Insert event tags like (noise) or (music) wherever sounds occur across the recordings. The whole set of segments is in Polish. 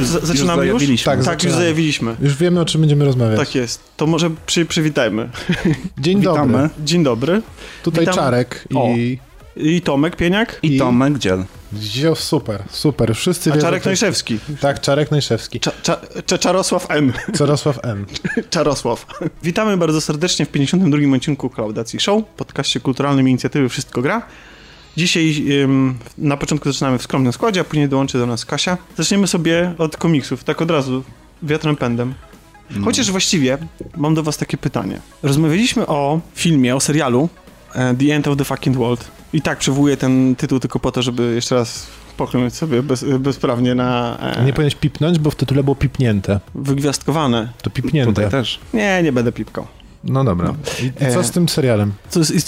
To zaczynamy już? zajawiliśmy. Tak, Tak, już zajawiliśmy. Już wiemy, o czym będziemy rozmawiać. Tak jest. To może przy, przywitajmy. Dzień Witamy. dobry. Dzień dobry. Tutaj Witam. Czarek O. i... I Tomek Pieniak. I I- Tomek Dziel. Wziął super, super. Wszyscy A wiedzą... Czarek Najszewski. Tak, Czarek Najszewski. Cza, cza, Czarosław M. Czarosław M. (laughs) Czarosław. Witamy bardzo serdecznie w 52. odcinku Klaudacji Show, podcaście kulturalnym inicjatywy Wszystko Gra. Dzisiaj na początku zaczynamy w skromnym składzie, a później dołączy do nas Kasia. Zaczniemy sobie od komiksów, tak od razu, wiatrem pędem. Chociaż właściwie mam do was takie pytanie. Rozmawialiśmy o filmie, o serialu e, The End of the Fucking World. I tak przywołuję ten tytuł tylko po to, żeby jeszcze raz pokląć sobie bez, bezprawnie na e, Nie powinieneś pipnąć, bo w tytule było pipnięte. wygwiazdkowane. To pipnięte. Tutaj też. Nie, nie będę pipkał. No dobra. I, i co z tym serialem?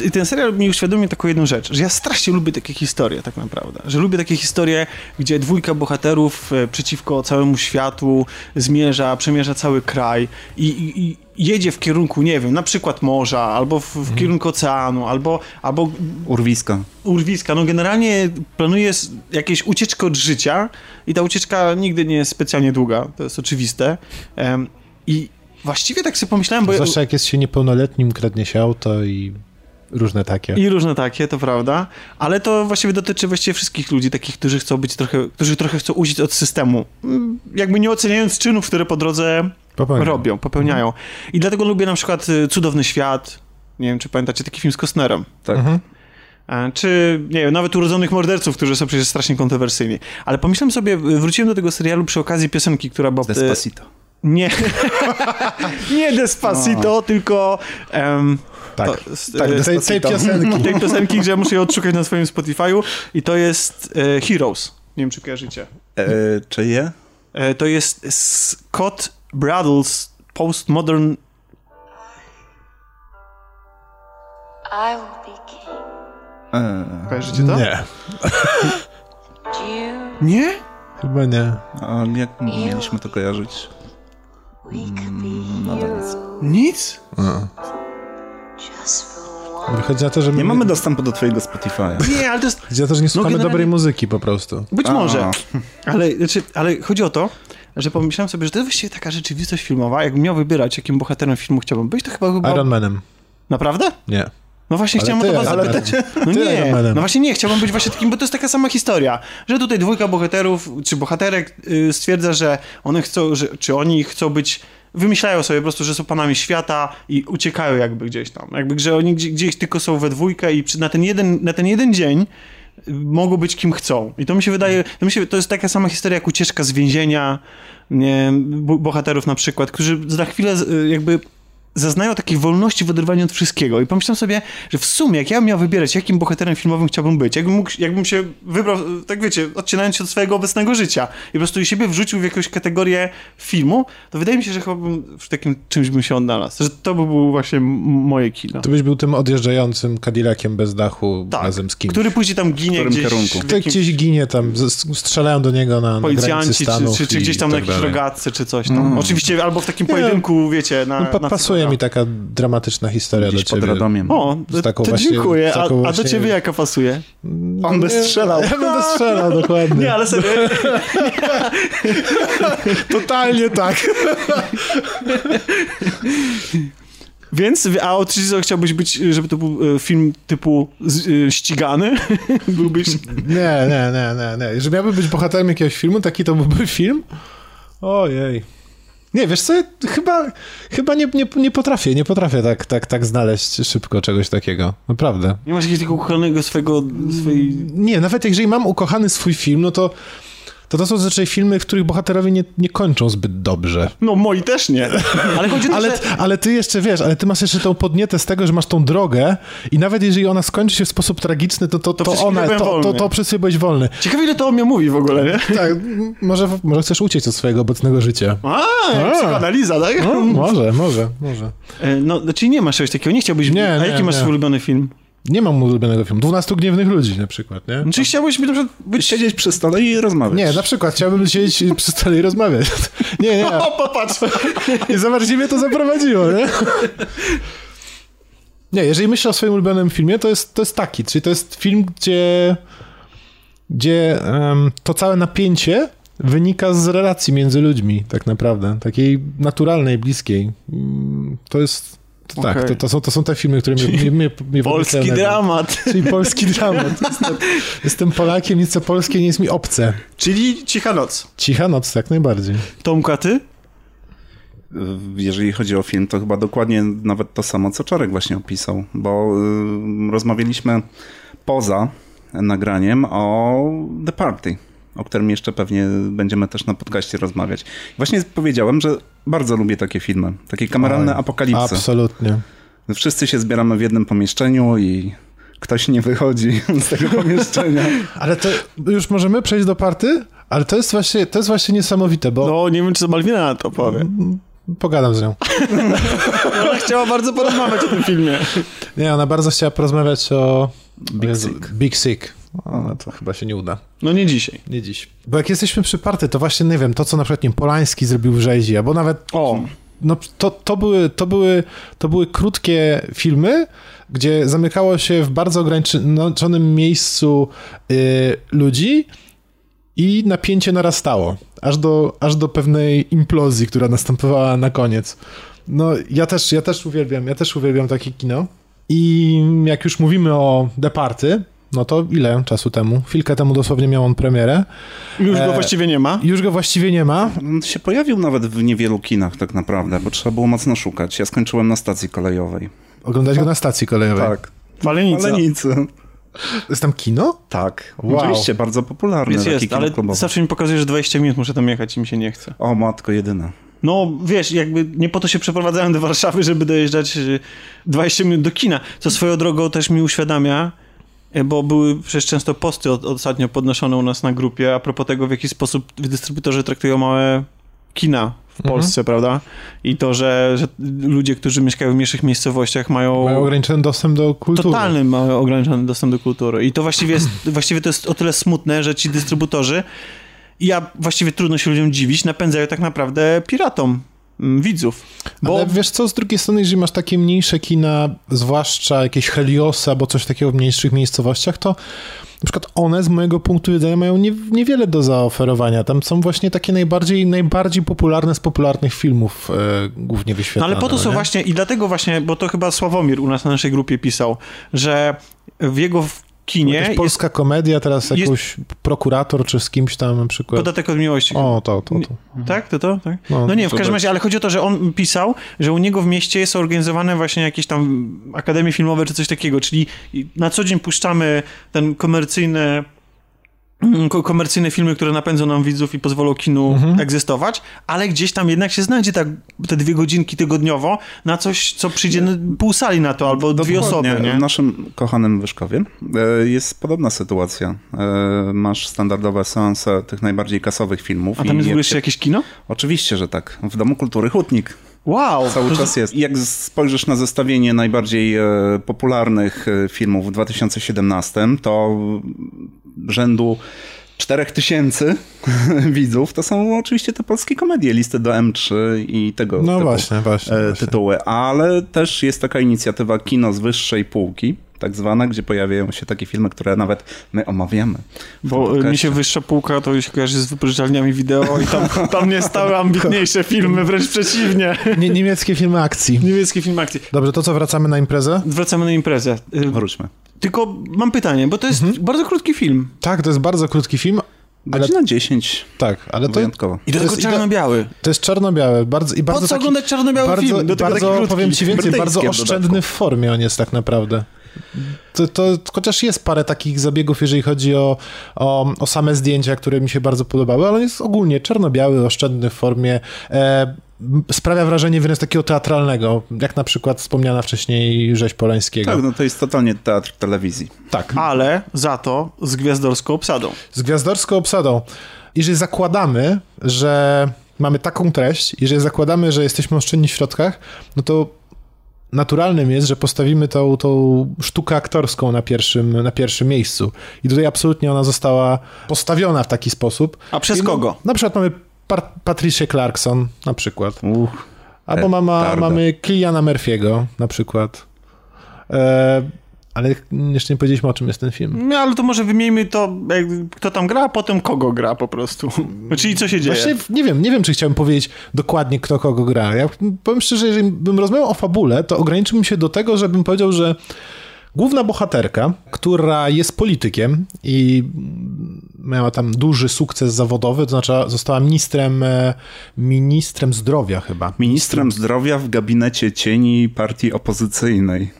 I ten serial mi uświadomił taką jedną rzecz, że ja strasznie lubię takie historie tak naprawdę. Że lubię takie historie, gdzie dwójka bohaterów e, przeciwko całemu światu zmierza, przemierza cały kraj i, i, i jedzie w kierunku, nie wiem, na przykład morza, albo w, w kierunku oceanu, albo, albo Urwiska. urwiska. No generalnie planuje jakieś ucieczkę od życia i ta ucieczka nigdy nie jest specjalnie długa, to jest oczywiste. Em, I właściwie tak sobie pomyślałem, bo... Zwłaszcza jak jest się niepełnoletnim, kradnie się auto i różne takie. I różne takie, to prawda, ale to właściwie dotyczy właściwie wszystkich ludzi, takich, którzy chcą być trochę, którzy trochę chcą uciec od systemu, Mm, jakby nie oceniając czynów, które po drodze Popełniam. robią, popełniają. I dlatego lubię na przykład y, Cudowny Świat, nie wiem, czy pamiętacie taki film z Costnerem, Tak. Mhm. E, czy, nie wiem, nawet Urodzonych Morderców, którzy są przecież strasznie kontrowersyjni. Ale pomyślałem sobie, y, wróciłem do tego serialu przy okazji piosenki, która była... Despacito. Nie, (laughs) nie Despacito, tylko... em, Tak. to, tak, y, tej, tej piosenki. (laughs) tej piosenki, że muszę je odszukać na swoim Spotify'u i to jest e, Heroes. Nie wiem, czy kojarzycie. E, czy je? E, to jest Scott Bradles Postmodern... I will be king. E, Kojarzycie to? Nie? (laughs) Nie? chyba nie. a jak mieliśmy to kojarzyć? We could be no nic. Nic? A. just for one. Wychodzi na to, że Nie my, mamy dostępu do twojego Spotify'a. (laughs) Nie, ale to jest... Wychodzi na to, że nie słuchamy generalnie- dobrej muzyki po prostu. Być A. może. (laughs) Ale, znaczy, ale chodzi o to, że pomyślałem sobie, że to jest właściwie taka rzeczywistość filmowa. Jakbym miał wybierać, jakim bohaterem filmu chciałbym być, to chyba... chyba... Iron Manem. Naprawdę? Nie. No właśnie Ale chciałem ty o to was zapytać. No nie, no właśnie nie, chciałbym być właśnie takim, bo to jest taka sama historia, że tutaj dwójka bohaterów, czy bohaterek y, stwierdza, że one chcą, że, czy oni chcą być, wymyślają sobie po prostu, że są panami świata i uciekają jakby gdzieś tam, jakby, że oni gdzieś, gdzieś tylko są we dwójkę i na, ten jeden, na ten jeden dzień y, mogą być kim chcą. I to mi się wydaje, to, mi się, to jest taka sama historia jak ucieczka z więzienia, nie, bo- bohaterów na przykład, którzy za chwilę y, jakby zaznają takiej wolności w oderwaniu od wszystkiego. I pomyślałem sobie, że w sumie, jak ja bym miał wybierać, jakim bohaterem filmowym chciałbym być, jakbym, mógł, jakbym się wybrał, tak wiecie, odcinając się od swojego obecnego życia i po prostu siebie wrzucił w jakąś kategorię filmu, to wydaje mi się, że chyba bym w takim czymś bym się odnalazł. Że to by było właśnie moje kino. Ty byś był tym odjeżdżającym Cadillaciem bez dachu Tak, razem z kimś. który później tam ginie gdzieś kierunku? jakimś- gdzieś ginie tam, strzelają do niego na, na granicy czy, czy, czy gdzieś tam na tak jakiejś dalej. rogatce, czy coś tam. Mm. Oczywiście albo w takim Nie, pojedynku, wiecie, na... No, pa, na pasuje mi taka dramatyczna historia Gdzieś do pod ciebie. Radomiem. O, Z taką to właśnie- dziękuję. z A, taką a do właśnie- ciebie jaka pasuje? On by strzelał. Ja będę strzelał, dokładnie. Nie, ale serio. (laughs) Totalnie tak. Więc, a oczywiście chciałbyś być, żeby to był e, film typu z, e, ścigany? (laughs) Byłbyś... Nie, nie, nie, nie, nie. Że miałby być bohaterem jakiegoś filmu, taki to byłby film? Ojej. Nie, wiesz co, chyba, chyba nie, nie, nie potrafię, nie potrafię tak, tak, tak znaleźć szybko czegoś takiego. Naprawdę. Nie masz jakiegoś takiego ukochanego swojego, swojej... Nie, nawet jeżeli mam ukochany swój film, no to to, to są zazwyczaj filmy, w których bohaterowie nie, nie kończą zbyt dobrze. No moi też nie. Ale chodzi o to, Ale, że... ale ty jeszcze wiesz, ale ty masz jeszcze tą podnietę z tego, że masz tą drogę i nawet jeżeli ona skończy się w sposób tragiczny, to, to, To to, ona, to, to, wolny. to przez chwilę byłeś wolny. Ciekawe ile to o mnie mówi w ogóle, nie? Tak, może, może chcesz uciec od swojego obecnego życia. A, A. psychoanaliza, tak? No, może, może, może. E, No, czyli nie masz czegoś takiego, nie chciałbyś... Nie, a nie, jaki masz nie. swój ulubiony film? Nie mam ulubionego filmu. 12 gniewnych ludzi na przykład, nie? Czy chciałbyś być na przykład... Być... Siedzieć przy stole i rozmawiać. Nie, na przykład chciałbym siedzieć przy stole i rozmawiać. (laughs) Nie, nie. O, popatrz! I zobacz, gdzie mnie to zaprowadziło, nie? Nie, jeżeli myślę o swoim ulubionym filmie, to jest, to jest taki, czyli to jest film, gdzie, gdzie em, to całe napięcie wynika z relacji między ludźmi, tak naprawdę. Takiej naturalnej, bliskiej. Mm, To jest... To Tak, Okej. to, to, są, to są te filmy, które mnie, mnie, mnie, mnie Polski dramat. Czyli polski dramat. Jestem, jestem Polakiem, nic co polskie nie jest mi obce. Czyli Cicha Noc. Cicha noc, jak najbardziej. Tomka, ty? Jeżeli chodzi o film, to chyba dokładnie nawet to samo, co Czarek właśnie opisał, bo y, rozmawialiśmy poza nagraniem o The Party, o którym jeszcze pewnie będziemy też na podcaście rozmawiać. Właśnie powiedziałem, że bardzo lubię takie filmy, takie kameralne Oj, apokalipsy. Absolutnie. Wszyscy się zbieramy w jednym pomieszczeniu i ktoś nie wychodzi (laughs) z tego pomieszczenia. (laughs) Ale to już możemy przejść do party? Ale to jest właśnie, to jest właśnie niesamowite, bo No, nie wiem, czy to Malwina na to powie. pogadam z nią. (laughs) Ona chciała bardzo porozmawiać o tym filmie. Nie, ona bardzo chciała porozmawiać o Big Sick. Big Sick. O, no to chyba się nie uda. No nie dzisiaj. Nie dziś. Bo jak jesteśmy przy party, to właśnie, nie wiem, to co na przykład nie, Polański zrobił w Rzezi, albo nawet O, no, to, to, były, to, były, to były krótkie filmy, gdzie zamykało się w bardzo ograniczonym miejscu y, ludzi i napięcie narastało, aż do, aż do pewnej implozji, która następowała na koniec. No, ja też, ja też uwielbiam, ja też uwielbiam takie kino. I jak już mówimy o Departy, no to ile czasu temu? Chwilkę temu dosłownie miał on premierę. już go E, właściwie nie ma. Już go właściwie nie ma. On się pojawił nawet w niewielu kinach tak naprawdę, bo trzeba było mocno szukać. Ja skończyłem na stacji kolejowej. Oglądać go na stacji kolejowej. Tak. Walenica. Malenicy. Jest tam kino? Tak. Wow. Oczywiście, bardzo popularny Jest, jest, kino ale klubowe. zawsze mi pokazuje, że 20 minut muszę tam jechać i mi się nie chce. O, matko jedyna. No, wiesz, jakby nie po to się przeprowadzałem do Warszawy, żeby dojeżdżać y, 20 minut do kina. Co swoją drogą też mi uświadamia, y, bo były przecież często posty od, ostatnio podnoszone u nas na grupie a propos tego, w jaki sposób dystrybutorzy traktują małe kina w Mhm. Polsce, prawda? I to, że, że ludzie, którzy mieszkają w mniejszych miejscowościach mają... Mają ograniczony dostęp do kultury. Totalny mają ograniczony dostęp do kultury. I to właściwie jest, (clears throat) właściwie to jest o tyle smutne, że ci dystrybutorzy, ja właściwie trudno się ludziom dziwić, napędzają tak naprawdę piratom widzów. Bo Ale wiesz co, z drugiej strony, jeżeli masz takie mniejsze kina, zwłaszcza jakieś Heliosy albo coś takiego w mniejszych miejscowościach, to na przykład one z mojego punktu widzenia mają nie, niewiele do zaoferowania. Tam są właśnie takie najbardziej, najbardziej popularne z popularnych filmów e, głównie no wyświetlane. ale po to są nie? właśnie, i dlatego właśnie, bo to chyba Sławomir u nas na naszej grupie pisał, że w jego kinie Jakaś jest polska komedia, teraz jest- jakoś prokurator czy z kimś tam na przykład. podatek od miłości. O, to, to, to. Tak? To to? Tak? No, No, nie, w to każdym tak. razie, ale chodzi o to, że on pisał, że u niego w mieście są organizowane właśnie jakieś tam akademie filmowe czy coś takiego, czyli na co dzień puszczamy ten komercyjny ko- komercyjne filmy, które napędzą nam widzów i pozwolą kinu Mhm. egzystować, ale gdzieś tam jednak się znajdzie tak, te dwie godzinki tygodniowo na coś, co przyjdzie pół sali na to, albo dwie Dokładnie. osoby, nie? W naszym kochanym Wyszkowie e, jest podobna sytuacja. E, Masz standardowe seanse tych najbardziej kasowych filmów. A tam jest w ogóle jeszcze jakieś kino? Oczywiście, że tak. W Domu Kultury Hutnik Wow! cały czas jest. Jak spojrzysz na zestawienie najbardziej e, popularnych filmów w 2017, to rzędu 4000 (laughs) widzów to są oczywiście te polskie komedie, listy do M3 i tego No typu właśnie, właśnie, e, właśnie. tytuły. Ale też jest taka inicjatywa Kino z wyższej półki, tak zwana, gdzie pojawiają się takie filmy, które nawet my omawiamy. Bo y, mi się wyższa półka to się kojarzy z wypożyczalniami wideo i tam, (laughs) tam nie stały ambitniejsze filmy, wręcz przeciwnie. Nie, niemieckie filmy akcji. Niemiecki film akcji. Dobrze, to co, wracamy na imprezę? Wracamy na imprezę. Y, Wróćmy. Tylko mam pytanie, bo to jest bardzo krótki film. Tak, to jest bardzo krótki film, ale Godzina 10, tak, ale to, wyjątkowo. I do To tego czarno-biały. to jest czarno-białe. Bardzo, i Po bardzo co taki, oglądać czarno-biały bardzo, film? Do tego bardzo powiem ci więcej, bardzo oszczędny w formie on jest tak naprawdę. To, to, chociaż jest parę takich zabiegów, jeżeli chodzi o, o, o same zdjęcia, które mi się bardzo podobały, ale on jest ogólnie czarno-biały, oszczędny w formie. E, sprawia wrażenie wręcz takiego teatralnego, jak na przykład wspomniana wcześniej rzeź Polańskiego. Tak, no to jest totalnie teatr telewizji. tak. Ale za to z gwiazdorską obsadą. z gwiazdorską obsadą. Jeżeli zakładamy, że mamy taką treść, jeżeli zakładamy, że jesteśmy oszczędni w środkach, no to naturalnym jest, że postawimy tą, tą sztukę aktorską na pierwszym, na pierwszym miejscu. I tutaj absolutnie ona została postawiona w taki sposób. A przez I no, kogo? Na przykład mamy Par- Patricię Clarkson, na przykład. Uch. Albo mama, mamy Kiliana Murphy'ego, na przykład. E, Ale jeszcze nie powiedzieliśmy, o czym jest ten film. No, ale to może wymieńmy to, jak, kto tam gra, a potem kogo gra po prostu. Czyli co się dzieje. Właśnie nie wiem, nie wiem, czy chciałbym powiedzieć dokładnie, kto kogo gra. Ja powiem szczerze, jeżeli bym rozmawiał o fabule, to ograniczyłbym się do tego, żebym powiedział, że główna bohaterka, która jest politykiem i miała tam duży sukces zawodowy, to znaczy została ministrem, e, ministrem zdrowia chyba. Ministrem zdrowia w gabinecie cieni partii opozycyjnej.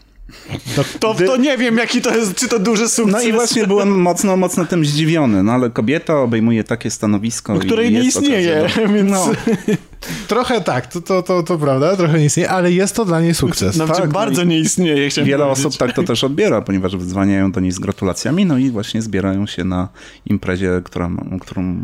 To, to nie wiem, jaki to jest, czy to duży sukces. No i właśnie byłem mocno, mocno tym zdziwiony, no ale kobieta obejmuje takie stanowisko. Której i nie istnieje, do- więc... No, Trochę tak, to, to, to, to prawda, trochę nie istnieje, ale jest to dla niej sukces. Znaczy, tak, bardzo nie istnieje, chciałem wiele powiedzieć. osób tak to też odbiera, ponieważ dzwaniają do niej z gratulacjami, no i właśnie zbierają się na imprezie, która, którą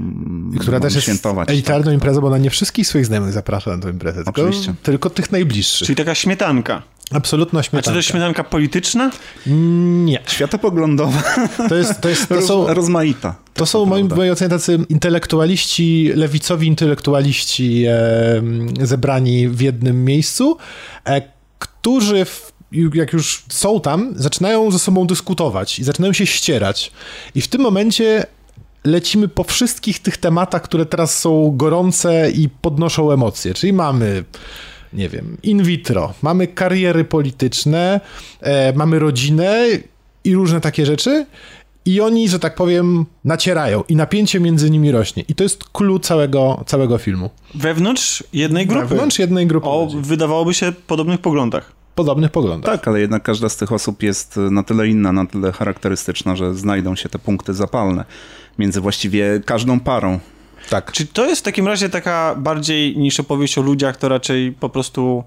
Która też jest świętować. elitarną imprezą, bo ona nie wszystkich swoich znajomych zaprasza na tę imprezę, tylko, Oczywiście. tylko tych najbliższych. Czyli taka śmietanka. Absolutna A czy śmietanka. to jest śmietanka polityczna? Nie. Światopoglądowa, To, jest, to, jest, to roz, są, rozmaita. To są moim, mojej ocenie tacy intelektualiści, lewicowi intelektualiści e, zebrani w jednym miejscu, e, którzy w, jak już są tam, zaczynają ze sobą dyskutować i zaczynają się ścierać. I w tym momencie lecimy po wszystkich tych tematach, które teraz są gorące i podnoszą emocje. Czyli mamy nie wiem, in vitro, mamy kariery polityczne, e, mamy rodzinę i różne takie rzeczy. I oni, że tak powiem, nacierają i napięcie między nimi rośnie. I to jest clue całego, całego filmu. Wewnątrz jednej grupy. Wewnątrz jednej grupy O, ludzi. wydawałoby się, podobnych poglądach. podobnych poglądach. Tak, ale jednak każda z tych osób jest na tyle inna, na tyle charakterystyczna, że znajdą się te punkty zapalne między właściwie każdą parą. Tak. Czy to jest w takim razie taka bardziej niż opowieść o ludziach, to raczej po prostu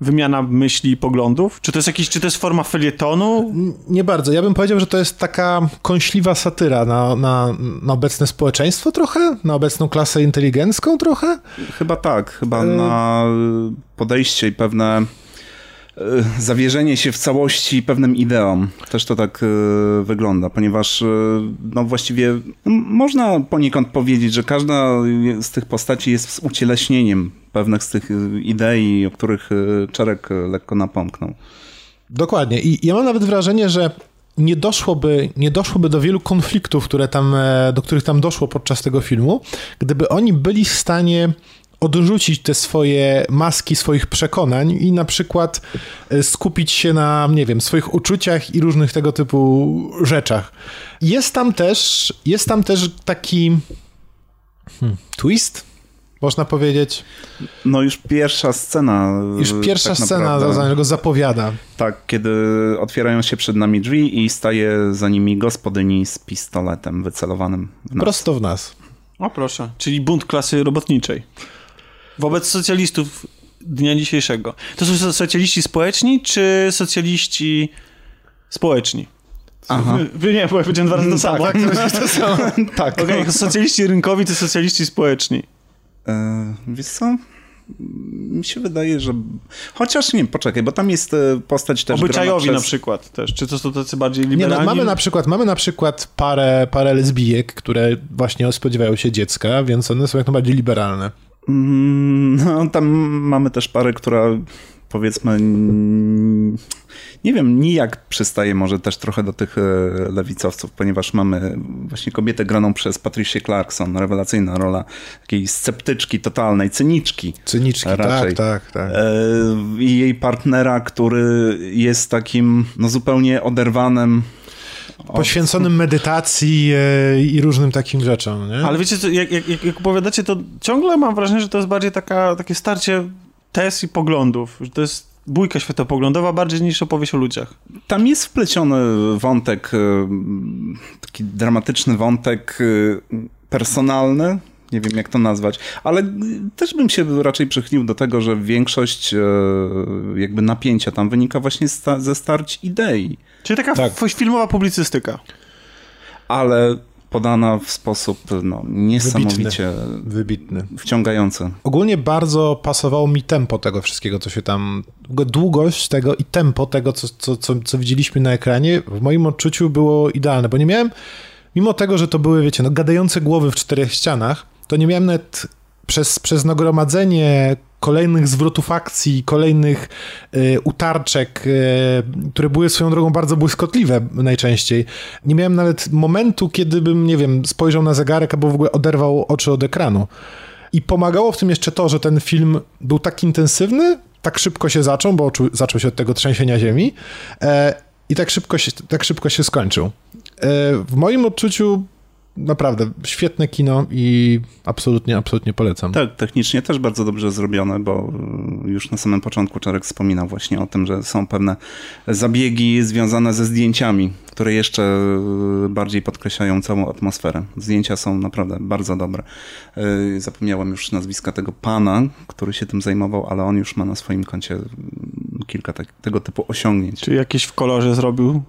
wymiana myśli i poglądów? Czy to jest jakiś, czy to jest forma felietonu? Nie bardzo. Ja bym powiedział, że to jest taka kąśliwa satyra na, na, na obecne społeczeństwo trochę, na obecną klasę inteligencką trochę. Chyba tak, chyba E- na podejście i pewne e, zawierzenie się w całości pewnym ideom. Też to tak e, wygląda, ponieważ e, no właściwie m- można poniekąd powiedzieć, że każda z tych postaci jest ucieleśnieniem pewnych z tych e, idei, o których e, Czarek e, lekko napomknął. Dokładnie. I ja mam nawet wrażenie, że nie doszłoby, nie doszłoby do wielu konfliktów, które tam, e, do których tam doszło podczas tego filmu, gdyby oni byli w stanie odrzucić te swoje maski swoich przekonań i na przykład e, skupić się na, nie wiem, swoich uczuciach i różnych tego typu rzeczach. Jest tam też, jest tam też taki hmm, twist, można powiedzieć. No już pierwsza scena. Już pierwsza tak scena naprawdę. za- go zapowiada. Tak, kiedy otwierają się przed nami drzwi i staje za nimi gospodyni z pistoletem wycelowanym w nas. Prosto w nas. O proszę, czyli bunt klasy robotniczej. Wobec socjalistów dnia dzisiejszego. To są socjaliści społeczni, czy socjaliści społeczni? Aha. Wy, nie, bo ja powiedziałem dwa razy to samo. to samo. (laughs) (laughs) tak. Okej, socjaliści rynkowi to socjaliści społeczni. E, wiesz co? Mi się wydaje, że... Chociaż nie, poczekaj, bo tam jest e, postać też Obyczajowi grana na przez... przykład też. Czy to są tacy bardziej Nie, liberalni? no, mamy na przykład, mamy na przykład parę, parę lesbijek, które właśnie spodziewają się dziecka, więc one są jak najbardziej liberalne. Mm, No, tam mamy też parę, która powiedzmy, mm, nie wiem, nijak przystaje może też trochę do tych e, lewicowców, ponieważ mamy właśnie kobietę graną przez Patricia Clarkson, rewelacyjna rola takiej sceptyczki totalnej, cyniczki. Cyniczki, Raczej. tak, tak, tak. I jej partnera, który jest takim no, zupełnie oderwanym Poświęconym medytacji e, i różnym takim rzeczom, nie? Ale wiecie, jak, jak jak opowiadacie, to ciągle mam wrażenie, że to jest bardziej taka, takie starcie tez i poglądów. Że to jest bójka światopoglądowa bardziej niż opowieść o ludziach. Tam jest wpleciony wątek, e, taki dramatyczny wątek e, personalny. Nie wiem, jak to nazwać, ale też bym się raczej przychylił do tego, że większość e, jakby napięcia tam wynika właśnie sta- ze starć idei, Czyli taka Tak. filmowa publicystyka. ale podana w sposób no, niesamowicie Wybitny. wciągający. Ogólnie bardzo pasowało mi tempo tego wszystkiego, co się tam... Długość tego i tempo tego, co, co, co, co widzieliśmy na ekranie, w moim odczuciu było idealne, bo nie miałem... Mimo tego, że to były, wiecie, no, gadające głowy w czterech ścianach, to nie miałem nawet przez, przez nagromadzenie kolejnych zwrotów akcji, kolejnych e, utarczek, e, które były swoją drogą bardzo błyskotliwe najczęściej. Nie miałem nawet momentu, kiedy bym, nie wiem, spojrzał na zegarek albo w ogóle oderwał oczy od ekranu. I pomagało w tym jeszcze to, że ten film był tak intensywny, tak szybko się zaczął, bo oczu- zaczął się od tego trzęsienia ziemi e, i tak szybko się, tak szybko się skończył. E, w moim odczuciu naprawdę świetne kino i absolutnie, absolutnie polecam. Tak, technicznie też bardzo dobrze zrobione, bo y, już na samym początku Czarek wspominał właśnie o tym, że są pewne zabiegi związane ze zdjęciami, które jeszcze y, bardziej podkreślają całą atmosferę. Zdjęcia są naprawdę bardzo dobre. Y, Zapomniałem już nazwiska tego pana, który się tym zajmował, ale on już ma na swoim koncie y, kilka tak, tego typu osiągnięć. Czy jakieś w kolorze zrobił?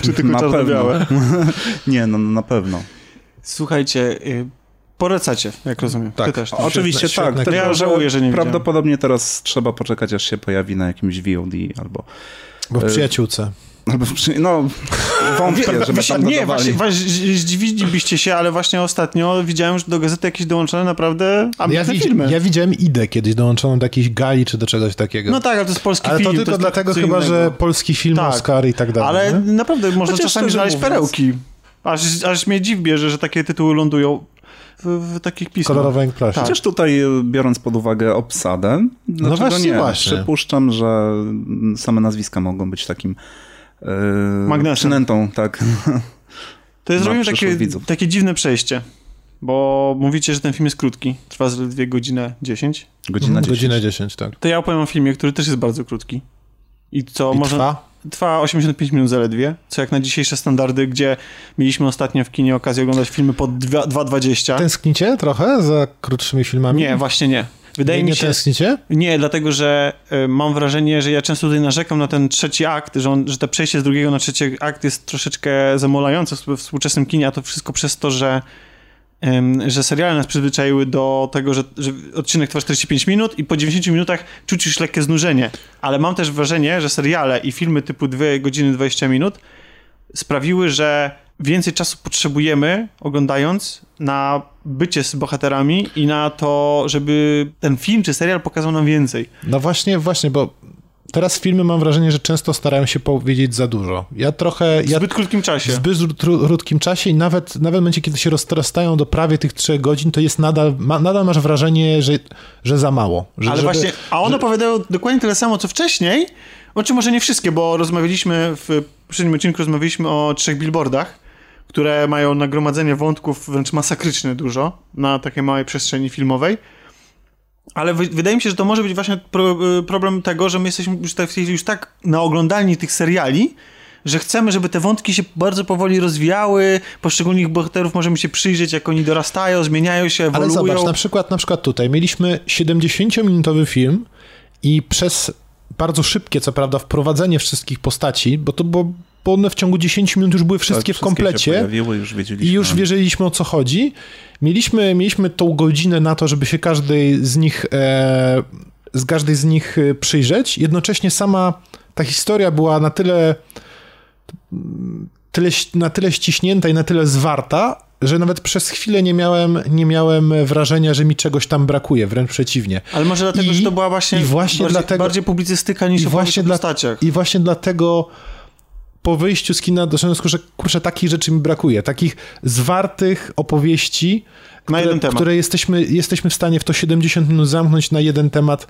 Czy tylko czarno-białe? (laughs) Nie, no na pewno. Słuchajcie, y, polecacie, jak rozumiem. Tak. Ty też. O, Oczywiście świetne, tak, świetne Ja żałuję, że nie widziałem. Prawdopodobnie teraz trzeba poczekać, aż się pojawi na jakimś VOD albo Bo w E, przyjaciółce. Albo w przy... No, wątpię, żeby tam nie, dodawali. właśnie, właśnie zdziwilibyście się, ale właśnie ostatnio widziałem, że do gazety jakieś dołączone naprawdę Ja, ambitne widz, filmy. ja widziałem Idę kiedyś dołączoną do jakiejś gali czy do czegoś takiego. No tak, ale to jest polski ale film. to tylko jest dlatego chyba, innego. że polski film, Tak. Oscar i tak dalej. Ale nie? naprawdę można Chociaż czasami znaleźć mówiąc- perełki. Aż, aż mnie dziw bierze, że takie tytuły lądują w, w takich pismach. Kolorowe Enklasie. Tak. Chociaż tutaj, e, biorąc pod uwagę obsadę, dlaczego właśnie, nie? właśnie. Przypuszczam, że same nazwiska mogą być takim e, Magnesem. przynętą, tak. To jest zrobimy takie, widzów. takie dziwne przejście, bo mówicie, że ten film jest krótki, trwa zaledwie godzinę 10. Godzina Mhm, 10. Godzinę 10, tak. To ja opowiem o filmie, który też jest bardzo krótki. I co I można... trwa? Trwa 85 minut zaledwie, co jak na dzisiejsze standardy, gdzie mieliśmy ostatnio w kinie okazję oglądać filmy po dwa- 2,20. Tęsknicie trochę za krótszymi filmami? Nie, właśnie nie. Wydaje nie, mi nie się... tęsknicie? Nie, dlatego że y, mam wrażenie, że ja często tutaj narzekam na ten trzeci akt, że, on, że to przejście z drugiego na trzeci akt jest troszeczkę zamulające w współczesnym kinie, a to wszystko przez to, że, że seriale nas przyzwyczaiły do tego, że, że odcinek trwa 45 minut i po 90 minutach czuć już lekkie znużenie. Ale mam też wrażenie, że seriale i filmy typu 2 godziny 20 minut sprawiły, że więcej czasu potrzebujemy oglądając na bycie z bohaterami i na to, żeby ten film czy serial pokazał nam więcej. No właśnie, właśnie, bo teraz filmy mam wrażenie, że często starają się powiedzieć za dużo. Ja trochę... W Ja zbyt krótkim w czasie. zbyt tru- krótkim czasie i nawet, nawet w momencie, kiedy się rozrastają do prawie tych trzech godzin, to jest nadal, ma, nadal masz wrażenie, że, że za mało. Że, Ale żeby- właśnie, a one opowiadają dokładnie tyle samo, co wcześniej, o czym może nie wszystkie, bo rozmawialiśmy w poprzednim odcinku rozmawialiśmy o trzech billboardach, które mają nagromadzenie wątków wręcz masakryczne dużo na takiej małej przestrzeni filmowej. Ale wy, wydaje mi się, że to może być właśnie y, problem tego, że my jesteśmy już tak, już tak naoglądalni tych seriali, że chcemy, żeby te wątki się bardzo powoli rozwijały, poszczególnych bohaterów możemy się przyjrzeć, jak oni dorastają, zmieniają się, Ale ewoluują. zobacz, na przykład, na przykład tutaj mieliśmy 70-minutowy film i przez bardzo szybkie, co prawda, wprowadzenie wszystkich postaci, bo to było, bo one w ciągu 10 minut już były wszystkie w Tak, Się komplecie pojawiły, już wiedzieliśmy. i już wiedzieliśmy o co chodzi. Mieliśmy, mieliśmy tą godzinę na to, żeby się każdej z nich, e, z każdej z nich e, przyjrzeć. Jednocześnie sama ta historia była na tyle, tyle, na tyle ściśnięta i na tyle zwarta, że nawet przez chwilę nie miałem, nie miałem wrażenia, że mi czegoś tam brakuje, wręcz przeciwnie. Ale może dlatego, I- że to była właśnie, i właśnie bardziej, dlatego- bardziej publicystyka niż I właśnie, dla, postaciach. I właśnie dlatego po wyjściu z kina doszedłem że kurczę, takich rzeczy mi brakuje. Takich zwartych opowieści, które, które jesteśmy, jesteśmy w stanie w to 70 minut zamknąć na jeden temat.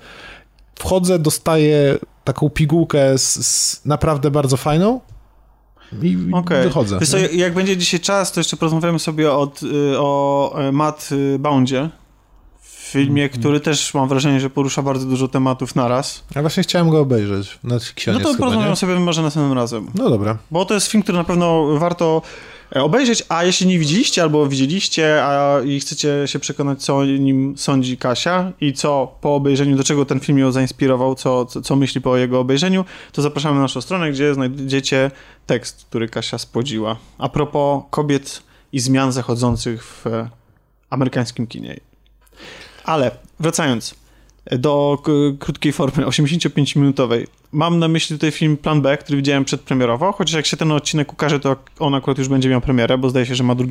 Wchodzę, dostaję taką pigułkę z, z naprawdę bardzo fajną i Okej. wychodzę. Wiesz jak będzie dzisiaj czas, to jeszcze porozmawiamy sobie od, y, o y, Matt y, Boundzie. Filmie, Mhm. który też mam wrażenie, że porusza bardzo dużo tematów naraz. Ja właśnie chciałem go obejrzeć. Na No to nie? sobie może następnym razem. No dobra. Bo to jest film, który na pewno warto e, obejrzeć, a jeśli nie widzieliście albo widzieliście a i chcecie się przekonać, co o nim sądzi Kasia i co po obejrzeniu, do czego ten film ją zainspirował, co, co, co myśli po jego obejrzeniu, to zapraszamy na naszą stronę, gdzie znajdziecie tekst, który Kasia spłodziła. A propos kobiet i zmian zachodzących w e, amerykańskim kinie. Ale wracając do krótkiej formy, 85-minutowej. Mam na myśli tutaj film Plan B, który widziałem przedpremierowo, chociaż jak się ten odcinek ukaże, to on akurat już będzie miał premierę, bo zdaje się, że ma 2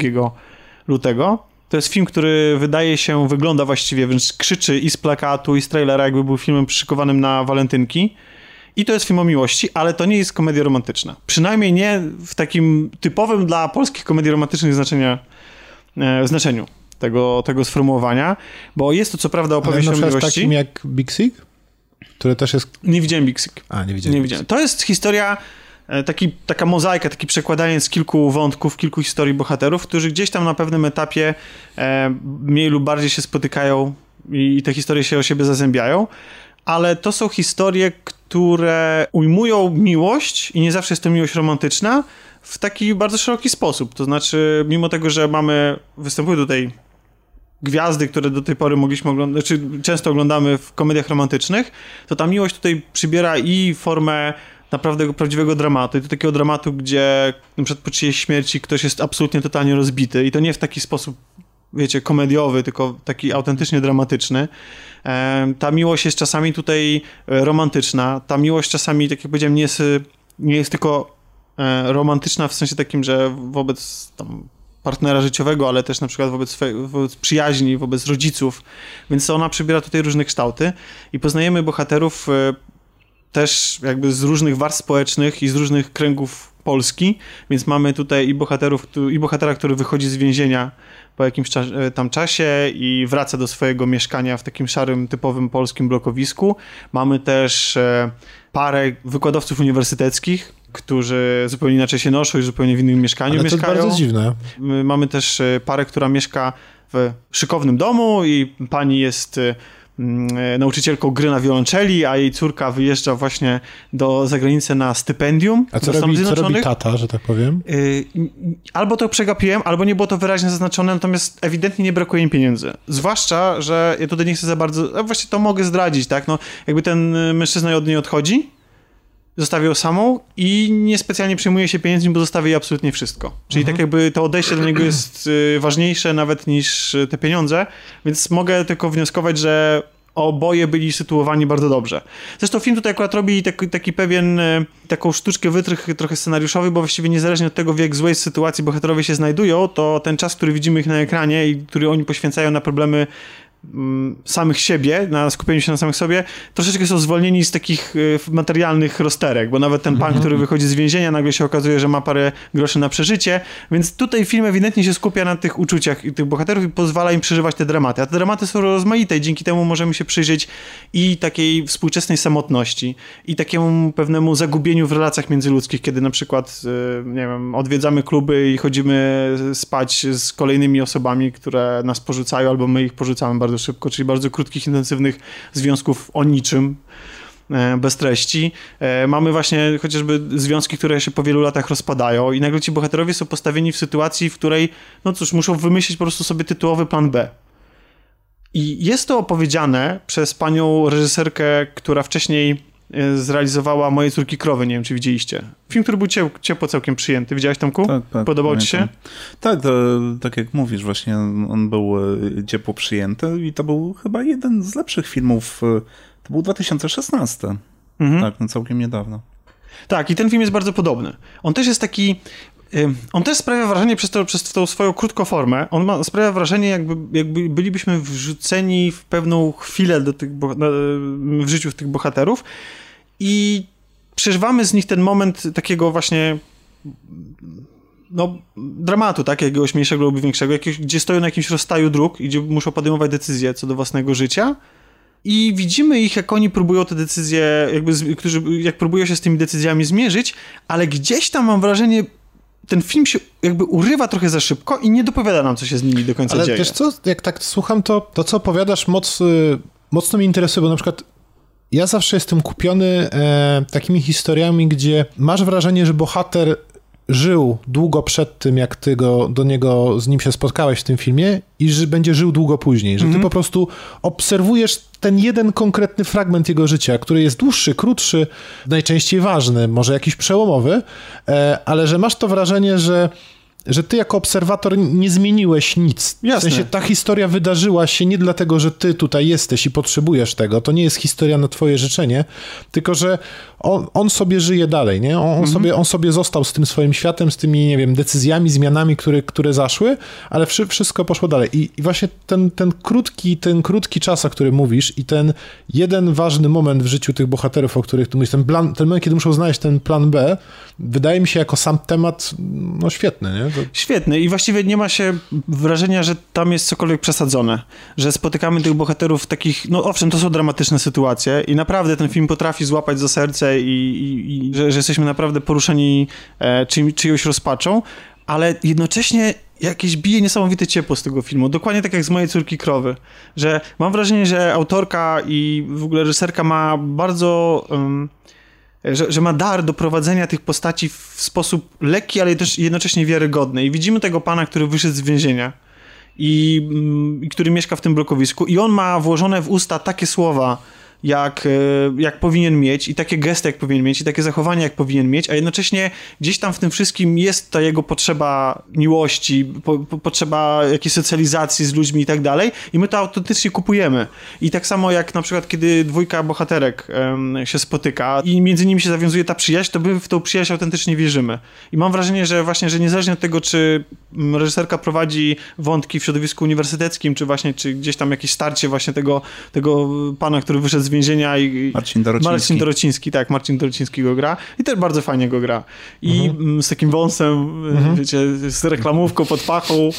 lutego. To jest film, który wydaje się, wygląda właściwie, wręcz krzyczy i z plakatu, i z trailera, jakby był filmem przyszykowanym na walentynki. I to jest film o miłości, ale to nie jest komedia romantyczna. Przynajmniej nie w takim typowym dla polskich komedii romantycznych znaczenia, e, znaczeniu tego, tego sformułowania, bo jest to co prawda opowieść o miłości. takim jak Big Sick, które też jest... Nie widziałem Big Sick. A, nie widziałem. Nie widziałem. To jest historia, e, taki, taka mozaika, taki przekładanie z kilku wątków, kilku historii bohaterów, którzy gdzieś tam na pewnym etapie e, mniej lub bardziej się spotykają i, i te historie się o siebie zazębiają. Ale to są historie, które ujmują miłość i nie zawsze jest to miłość romantyczna w taki bardzo szeroki sposób. To znaczy, mimo tego, że mamy, występują tutaj gwiazdy, które do tej pory mogliśmy oglądać, czy często oglądamy w komediach romantycznych, to ta miłość tutaj przybiera i formę naprawdę prawdziwego dramatu. I to takiego dramatu, gdzie przykład po czyjejś śmierci ktoś jest absolutnie totalnie rozbity i to nie w taki sposób wiecie, komediowy, tylko taki autentycznie dramatyczny. Ta miłość jest czasami tutaj e, romantyczna. Ta miłość czasami, tak jak powiedziałem, nie jest, e, nie jest tylko e, romantyczna w sensie takim, że wobec tam partnera życiowego, ale też na przykład wobec, swe- wobec przyjaźni, wobec rodziców, więc ona przybiera tutaj różne kształty i poznajemy bohaterów e, też jakby z różnych warstw społecznych i z różnych kręgów Polski, więc mamy tutaj i bohaterów, i bohatera, który wychodzi z więzienia po jakimś e, tam czasie i wraca do swojego mieszkania w takim szarym, typowym polskim blokowisku. Mamy też e, parę wykładowców uniwersyteckich, którzy zupełnie inaczej się noszą i zupełnie w innym mieszkaniu Ale to jest mieszkają. bardzo dziwne. My Mamy też e, parę, która mieszka w szykownym domu i pani jest e, mm, e, nauczycielką gry na wiolonczeli, a jej córka wyjeżdża właśnie do zagranicy na stypendium A co robi, co robi tata, że tak powiem? Albo to przegapiłem, albo nie było to wyraźnie zaznaczone, natomiast ewidentnie nie brakuje im pieniędzy. Zwłaszcza, że ja tutaj nie chcę za bardzo, a właściwie to mogę zdradzić, tak? No, jakby ten mężczyzna od niej odchodzi, zostawia ją samą i niespecjalnie przejmuje się pieniędzmi, bo zostawia jej absolutnie wszystko. Czyli tak jakby to odejście do niego jest y, ważniejsze nawet niż y, te pieniądze, więc mogę tylko wnioskować, że oboje byli sytuowani bardzo dobrze. Zresztą film tutaj akurat robi taki, taki pewien, e, taką sztuczkę wytrych trochę scenariuszowy, bo właściwie niezależnie od tego, w jak złej sytuacji bohaterowie się znajdują, to ten czas, który widzimy ich na ekranie i który oni poświęcają na problemy samych siebie, na skupieniu się na samych sobie, troszeczkę są zwolnieni z takich e, materialnych rozterek, bo nawet ten pan, który wychodzi z więzienia, nagle się okazuje, że ma parę groszy na przeżycie, więc tutaj film ewidentnie się skupia na tych uczuciach i tych bohaterów i pozwala im przeżywać te dramaty. A te dramaty są rozmaite i dzięki temu możemy się przyjrzeć i takiej współczesnej samotności, i takiemu pewnemu zagubieniu w relacjach międzyludzkich, kiedy na przykład, e, nie wiem, odwiedzamy kluby i chodzimy spać z kolejnymi osobami, które nas porzucają, albo my ich porzucamy bardzo szybko, czyli bardzo krótkich, intensywnych związków o niczym, e, bez treści. E, Mamy właśnie chociażby związki, które się po wielu latach rozpadają i nagle ci bohaterowie są postawieni w sytuacji, w której, no cóż, muszą wymyślić po prostu sobie tytułowy plan B. I jest to opowiedziane przez panią reżyserkę, która wcześniej zrealizowała Moje córki krowy, nie wiem czy widzieliście. Film, który był cie- ciepło całkiem przyjęty. Widziałeś Tomku? Tak, tak, Podobał ci się? pamiętam. Tak, to, tak jak mówisz, właśnie on był e, ciepło przyjęty i to był chyba jeden z lepszych filmów. e, To był 2016. Mhm. Tak, no całkiem niedawno. Tak, i ten film jest bardzo podobny. On też jest taki. On też sprawia wrażenie przez, to, przez tą swoją krótką formę. On ma, sprawia wrażenie, jakby, jakby bylibyśmy wrzuceni w pewną chwilę do tych, w życiu tych bohaterów i przeżywamy z nich ten moment takiego właśnie no, dramatu, tak, jakiegoś mniejszego lub większego, jakiegoś, gdzie stoją na jakimś rozstaju dróg i gdzie muszą podejmować decyzje co do własnego życia. I widzimy ich, jak oni próbują te decyzje, jakby, którzy, jak próbują się z tymi decyzjami zmierzyć, ale gdzieś tam mam wrażenie, ten film się jakby urywa trochę za szybko i nie dopowiada nam, co się z nimi do końca Ale dzieje. wiesz co, jak tak słucham, to to, co opowiadasz, moc, y, mocno mnie interesuje, bo na przykład ja zawsze jestem kupiony e, takimi historiami, gdzie masz wrażenie, że bohater żył długo przed tym, jak ty go, do niego, z nim się spotkałeś w tym filmie i że będzie żył długo później, że ty po prostu obserwujesz ten jeden konkretny fragment jego życia, który jest dłuższy, krótszy, najczęściej ważny, może jakiś przełomowy, e, ale że masz to wrażenie, że że ty jako obserwator nie zmieniłeś nic. Jasne. W sensie ta historia wydarzyła się nie dlatego, że ty tutaj jesteś i potrzebujesz tego. To nie jest historia na twoje życzenie, tylko że on, on sobie żyje dalej, nie? On, on sobie, on sobie został z tym swoim światem, z tymi, nie wiem, decyzjami, zmianami, które, które zaszły, ale wszy, wszystko poszło dalej. I, I właśnie ten, ten krótki, ten krótki czas, o którym mówisz i ten jeden ważny moment w życiu tych bohaterów, o których tu mówisz, ten, plan, ten moment, kiedy muszą znaleźć ten plan B, wydaje mi się jako sam temat, no świetny, nie? To, Świetny i właściwie nie ma się wrażenia, że tam jest cokolwiek przesadzone, że spotykamy tych bohaterów w takich, no owszem, to są dramatyczne sytuacje i naprawdę ten film potrafi złapać za serce i, i, i że, że jesteśmy naprawdę poruszeni e, czy, czyjąś rozpaczą, ale jednocześnie jakieś bije niesamowite ciepło z tego filmu, dokładnie tak jak z mojej córki krowy, że mam wrażenie, że autorka i w ogóle reżyserka ma bardzo... em, że, że ma dar do prowadzenia tych postaci w sposób lekki, ale też jednocześnie wiarygodny. I widzimy tego pana, który wyszedł z więzienia i, mm, i który mieszka w tym blokowisku i on ma włożone w usta takie słowa, jak, e, jak powinien mieć i takie gesty, jak powinien mieć i takie zachowania, jak powinien mieć, a jednocześnie gdzieś tam w tym wszystkim jest ta jego potrzeba miłości, po, po, potrzeba jakiejś socjalizacji z ludźmi i tak dalej i my to autentycznie kupujemy. I tak samo jak na przykład, kiedy dwójka bohaterek się spotyka i między nimi się zawiązuje ta przyjaźń, to my w tą przyjaźń autentycznie wierzymy. I mam wrażenie, że właśnie, że niezależnie od tego, czy mm, reżyserka prowadzi wątki w środowisku uniwersyteckim, czy właśnie, czy gdzieś tam jakieś starcie właśnie tego, tego pana, który wyszedł z więzienia i... Marcin Dorociński. Marcin Dorociński, tak, Marcin Dorociński go gra i też bardzo fajnie go gra. I mm, z takim wąsem, y, wiecie, z reklamówką pod pachą,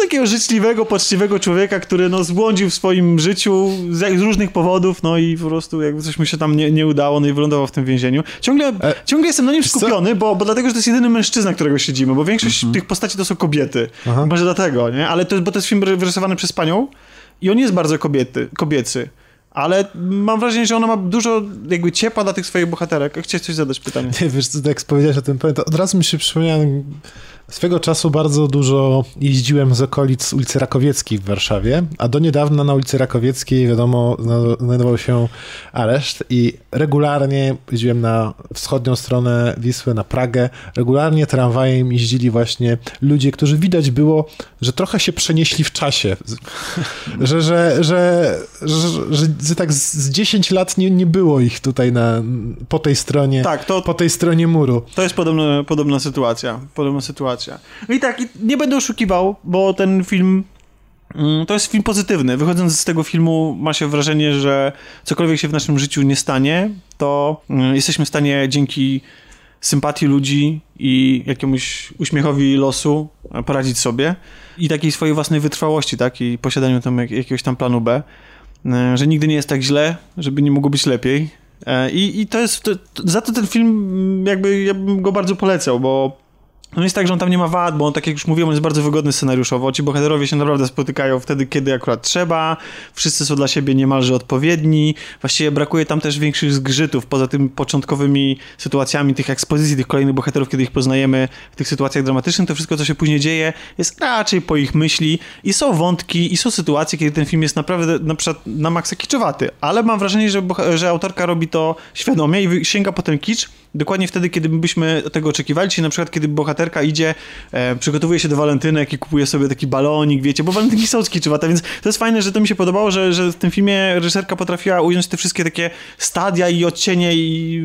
takiego życzliwego, poczciwego człowieka, który no zbłądził w swoim życiu z, z różnych powodów, no i po prostu jakby coś mu się tam nie, nie udało, no i wylądował w tym więzieniu. Ciągle, ciągle jestem na nim skupiony, bo, bo dlatego, że to jest jedyny mężczyzna, którego śledzimy, bo większość tych postaci to są kobiety. Aha. Może dlatego, nie? Ale to jest, bo to jest film wyrysowany przez panią i on jest bardzo kobiety, kobiecy. Ale mam wrażenie, że ona ma dużo jakby ciepła dla tych swoich bohaterek. Chciałeś coś zadać pytanie? Nie, wiesz, co, jak powiedziałeś o tym, od razu mi się przypomniałem, swego czasu bardzo dużo jeździłem z okolic ulicy Rakowieckiej w Warszawie, a do niedawna na ulicy Rakowieckiej, wiadomo, zna- znajdował się areszt i regularnie jeździłem na wschodnią stronę Wisły, na Pragę, regularnie tramwajem jeździli właśnie ludzie, którzy widać było, że trochę się przenieśli w czasie, że, że, że, że, tak z z 10 lat nie, nie było ich tutaj na, po tej stronie, Tak, to, po tej stronie muru. To jest podobna, podobna sytuacja. Podobna sytuacja. No i tak, nie będę oszukiwał, bo ten film. mm, To jest film pozytywny. Wychodząc z tego filmu, ma się wrażenie, że cokolwiek się w naszym życiu nie stanie, to mm, jesteśmy w stanie dzięki sympatii ludzi i jakiemuś uśmiechowi losu poradzić sobie i takiej swojej własnej wytrwałości, tak? I posiadaniu tam jak, jakiegoś tam planu B, e, że nigdy nie jest tak źle, żeby nie mogło być lepiej. E, I, i to jest, to, za to ten film mm, jakby ja bym go bardzo polecał, bo no jest tak, że on tam nie ma wad, bo on, tak jak już mówiłem, jest bardzo wygodny scenariuszowo. Ci bohaterowie się naprawdę spotykają wtedy, kiedy akurat trzeba. Wszyscy są dla siebie niemalże odpowiedni. Właściwie brakuje tam też większych zgrzytów, poza tym początkowymi sytuacjami tych ekspozycji tych kolejnych bohaterów, kiedy ich poznajemy w tych sytuacjach dramatycznych. To wszystko, co się później dzieje, jest raczej po ich myśli. I są wątki, i są sytuacje, kiedy ten film jest naprawdę na przykład na maksa kiczowaty. Ale mam wrażenie, że, że autorka robi to świadomie i sięga po ten kicz dokładnie wtedy, kiedy byśmy tego oczekiwali, czyli na przykład kiedy bohaterka idzie, e, przygotowuje się do walentynek i kupuje sobie taki balonik, wiecie, bo walentynki są skiczowate, więc to jest fajne, że to mi się podobało, że, że w tym filmie reżyserka potrafiła ująć te wszystkie takie stadia i odcienie i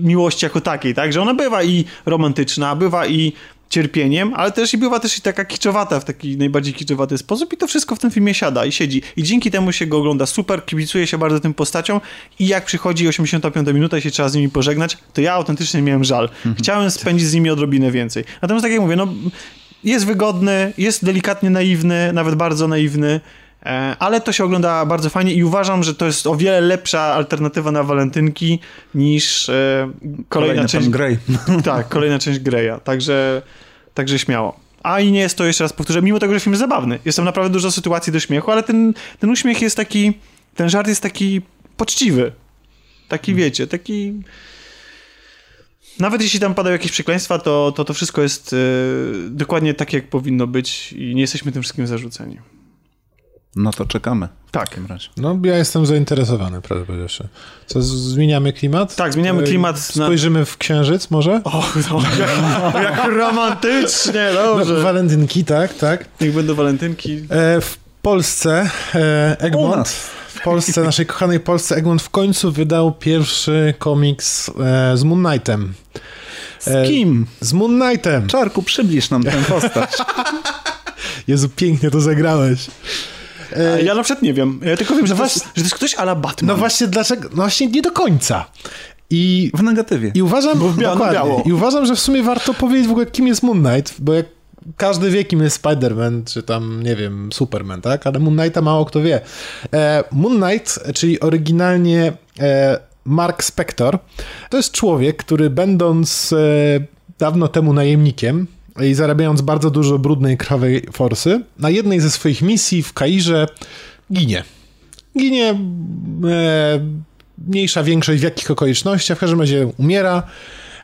y, miłości jako takiej, tak, że ona bywa i romantyczna, bywa i cierpieniem, ale też i bywa też i taka kiczowata w taki najbardziej kiczowaty sposób i to wszystko w tym filmie siada i siedzi. I dzięki temu się go ogląda super, kibicuje się bardzo tym postaciom i jak przychodzi 85 minuta i się trzeba z nimi pożegnać, to ja autentycznie miałem żal. Chciałem spędzić z nimi odrobinę więcej. Natomiast tak jak mówię, no jest wygodny, jest delikatnie naiwny, nawet bardzo naiwny, e, ale to się ogląda bardzo fajnie i uważam, że to jest o wiele lepsza alternatywa na walentynki niż e, kolejna Kolejny część Grey. (laughs) tak, kolejna część Greya, także, także śmiało. A i nie jest to, jeszcze raz powtórzę, mimo tego, że film jest zabawny. Jest tam naprawdę dużo sytuacji do śmiechu, ale ten, ten uśmiech jest taki, ten żart jest taki poczciwy. Taki, wiecie, taki... Nawet jeśli tam padają jakieś przekleństwa, to to, to wszystko jest e, dokładnie tak, jak powinno być i nie jesteśmy tym wszystkim zarzuceni. No to czekamy. Tak. W takim razie. No, ja jestem zainteresowany, prawdę powiedziawszy. Co, zmieniamy klimat? Tak, zmieniamy E, klimat na- Spojrzymy w księżyc może? O, no, (laughs) jak, jak romantycznie, No, dobrze. walentynki, tak, tak. Niech będą walentynki. E, w Polsce e, Egmont, w Polsce, naszej kochanej Polsce, Egmont w końcu wydał pierwszy komiks e, z Moon Knightem. E, Z kim? Z Moon Knightem. Czarku, przybliż nam tę postać. (laughs) Jezu, pięknie to zagrałeś. A Ja na przykład nie wiem. Ja tylko wiem, że, to jest, że to jest ktoś ala Batman. No właśnie, dlaczego? No właśnie nie do końca. I W negatywie. I uważam, Bo biało- dokładnie, biało. i uważam, że w sumie warto powiedzieć w ogóle, kim jest Moon Knight, bo jak każdy wie, kim jest Spider-Man, czy tam, nie wiem, Superman, tak? Ale Moon Knighta mało kto wie. E, Moon Knight, czyli oryginalnie e, Mark Spector, to jest człowiek, który będąc e, dawno temu najemnikiem i zarabiając bardzo dużo brudnej, krwawej forsy, na jednej ze swoich misji w Kairze ginie. Ginie e, mniejsza większość w jakich okolicznościach, w każdym razie umiera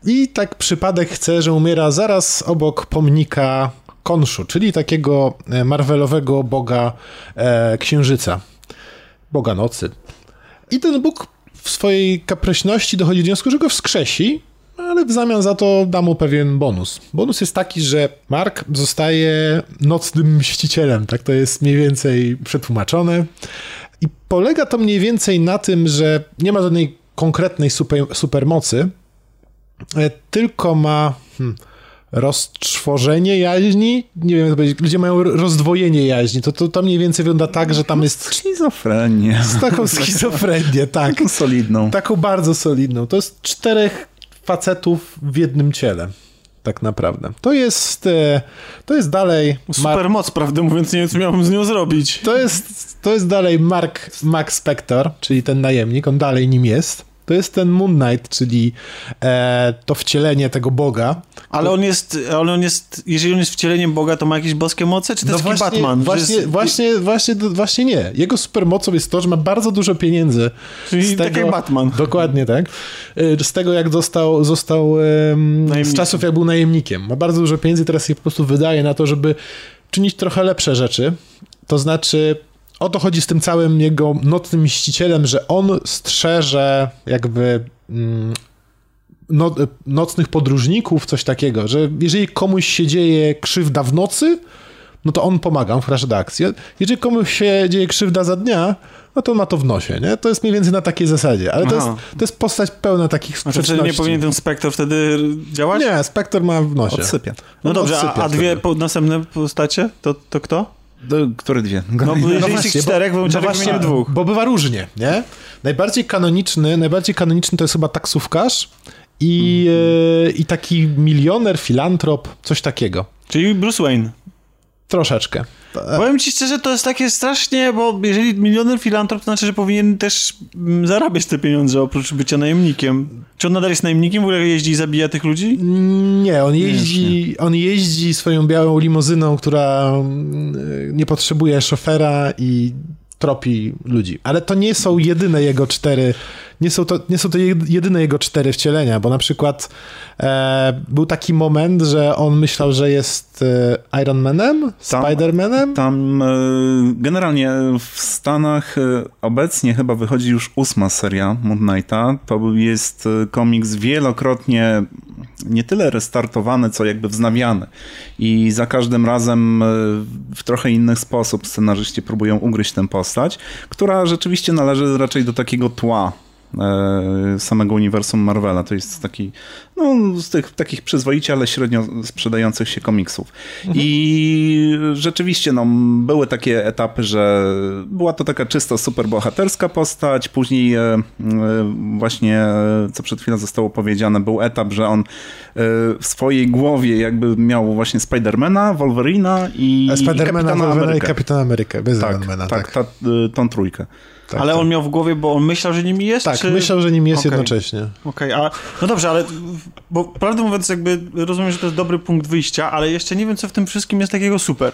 i tak przypadek chce, że umiera zaraz obok pomnika Konszu, czyli takiego e, marvelowego boga e, księżyca, boga nocy. I ten bóg w swojej kapryśności dochodzi do wniosku, że go wskrzesi, ale w zamian za to da mu pewien bonus. Bonus jest taki, że Mark zostaje nocnym mścicielem, tak to jest mniej więcej przetłumaczone. I polega to mniej więcej na tym, że nie ma żadnej konkretnej super, supermocy, e, tylko ma hmm, roztrwożenie jaźni. Nie wiem, jak to powiedzieć, ludzie mają rozdwojenie jaźni. To, to, to mniej więcej wygląda tak, że tam jest Schizofrenię. z taką schizofrenię, (laughs) tak. Taką solidną. Taką bardzo solidną. To jest czterech facetów w jednym ciele. Tak naprawdę. To jest, e, to jest dalej. Super moc, prawdę mówiąc, nie wiem, co miałbym z nią zrobić. To jest, to jest dalej Mark Max Spector, czyli ten najemnik, on dalej nim jest. To jest ten Moon Knight, czyli e, to wcielenie tego Boga. Ale on jest, ale on jest, jeżeli on jest wcieleniem Boga, to ma jakieś boskie moce, czy to jest taki Batman? No Właśnie, jest, właśnie, właśnie, właśnie nie. Jego supermocą jest to, że ma bardzo dużo pieniędzy. Czyli tak jak Batman. Dokładnie tak. E, Z tego, jak został, został z czasów, jak był najemnikiem. Ma bardzo dużo pieniędzy, teraz je po prostu wydaje na to, żeby czynić trochę lepsze rzeczy. To znaczy, o to chodzi z tym całym jego nocnym mścicielem, że on strzeże jakby mm, no, nocnych podróżników, coś takiego, że jeżeli komuś się dzieje krzywda w nocy, no to on pomaga, on wkracza do akcji. Jeżeli komuś się dzieje krzywda za dnia, no to on ma to w nosie, nie? To jest mniej więcej na takiej zasadzie, ale to jest, to jest postać pełna takich A to wtedy sprzeczności. nie powinien ten Spectre wtedy działać? Nie, Spectre ma w nosie. Odsypia. No On dobrze, a, odsypia a dwie wtedy. po, następne postacie, to, to kto? Do, które dwie? No bo jeżeli jest ich bo- czterech, bo no właśnie, dwóch. Bo bywa różnie, nie? Najbardziej kanoniczny, najbardziej kanoniczny to jest chyba taksówkarz i, Mhm. e, i taki milioner, filantrop, coś takiego. Czyli Bruce Wayne. Troszeczkę. Powiem ci szczerze, to jest takie strasznie, bo jeżeli milioner filantrop, to znaczy, że powinien też mm, zarabiać te pieniądze oprócz bycia najemnikiem. Czy on nadal jest najemnikiem, w ogóle jeździ i zabija tych ludzi? Nie, on jeździ, on jeździ swoją białą limuzyną, która mm, nie potrzebuje szofera i tropi ludzi. Ale to nie są jedyne jego cztery, nie są to, nie są to jed- jedyne jego cztery wcielenia, bo na przykład e, był taki moment, że on myślał, że jest e, Iron Manem, Spider-Manem. Tam e, generalnie w Stanach e, obecnie chyba wychodzi już ósma seria Moon Knighta. To jest e, komiks wielokrotnie nie tyle restartowany, co jakby wznawiany. I za każdym razem e, w trochę inny sposób scenarzyści próbują ugryźć tę postać, która rzeczywiście należy raczej do takiego tła samego uniwersum Marvela. To jest taki, no, z tych takich przyzwoicie, ale średnio sprzedających się komiksów. I rzeczywiście, no, były takie etapy, że była to taka czysto superbohaterska postać, później e, e, właśnie, e, co przed chwilą zostało powiedziane, był etap, że on e, w swojej głowie jakby miał właśnie Spidermana, Wolverina i, i Spidermana, Kapitana Wolverina i Amerykę. Kapitana Amerykę, bez Tak, Ironmana, tak, tak. ta, tą trójkę. Tak, Ale tak. on miał w głowie, bo on myślał, że nimi jest? Tak, czy... myślał, że nim jest Okej. jednocześnie. Okej, a no dobrze, ale bo prawdę mówiąc, jakby rozumiem, że to jest dobry punkt wyjścia, ale jeszcze nie wiem, co w tym wszystkim jest takiego super.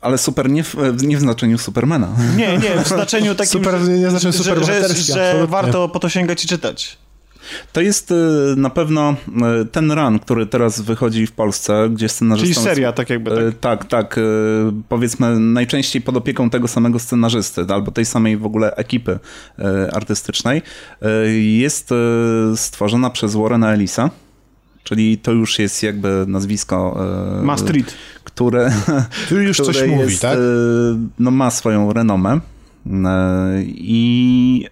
Ale super nie w, nie w znaczeniu Supermana. Nie, nie, w znaczeniu takim, Super, że, nie znaczy że, że, że warto po to sięgać i czytać. To jest y, na pewno y, ten run, który teraz wychodzi w Polsce, gdzie scenarzystą... Czyli seria, tak jakby. Tak. Y, Tak, tak. y, Powiedzmy, najczęściej pod opieką tego samego scenarzysty, albo tej samej w ogóle ekipy artystycznej, jest stworzona przez Warrena Ellisa. Czyli to już jest jakby nazwisko, Ma street. które, (laughs) Który już coś które mówi, jest, tak? y, No ma swoją renomę. I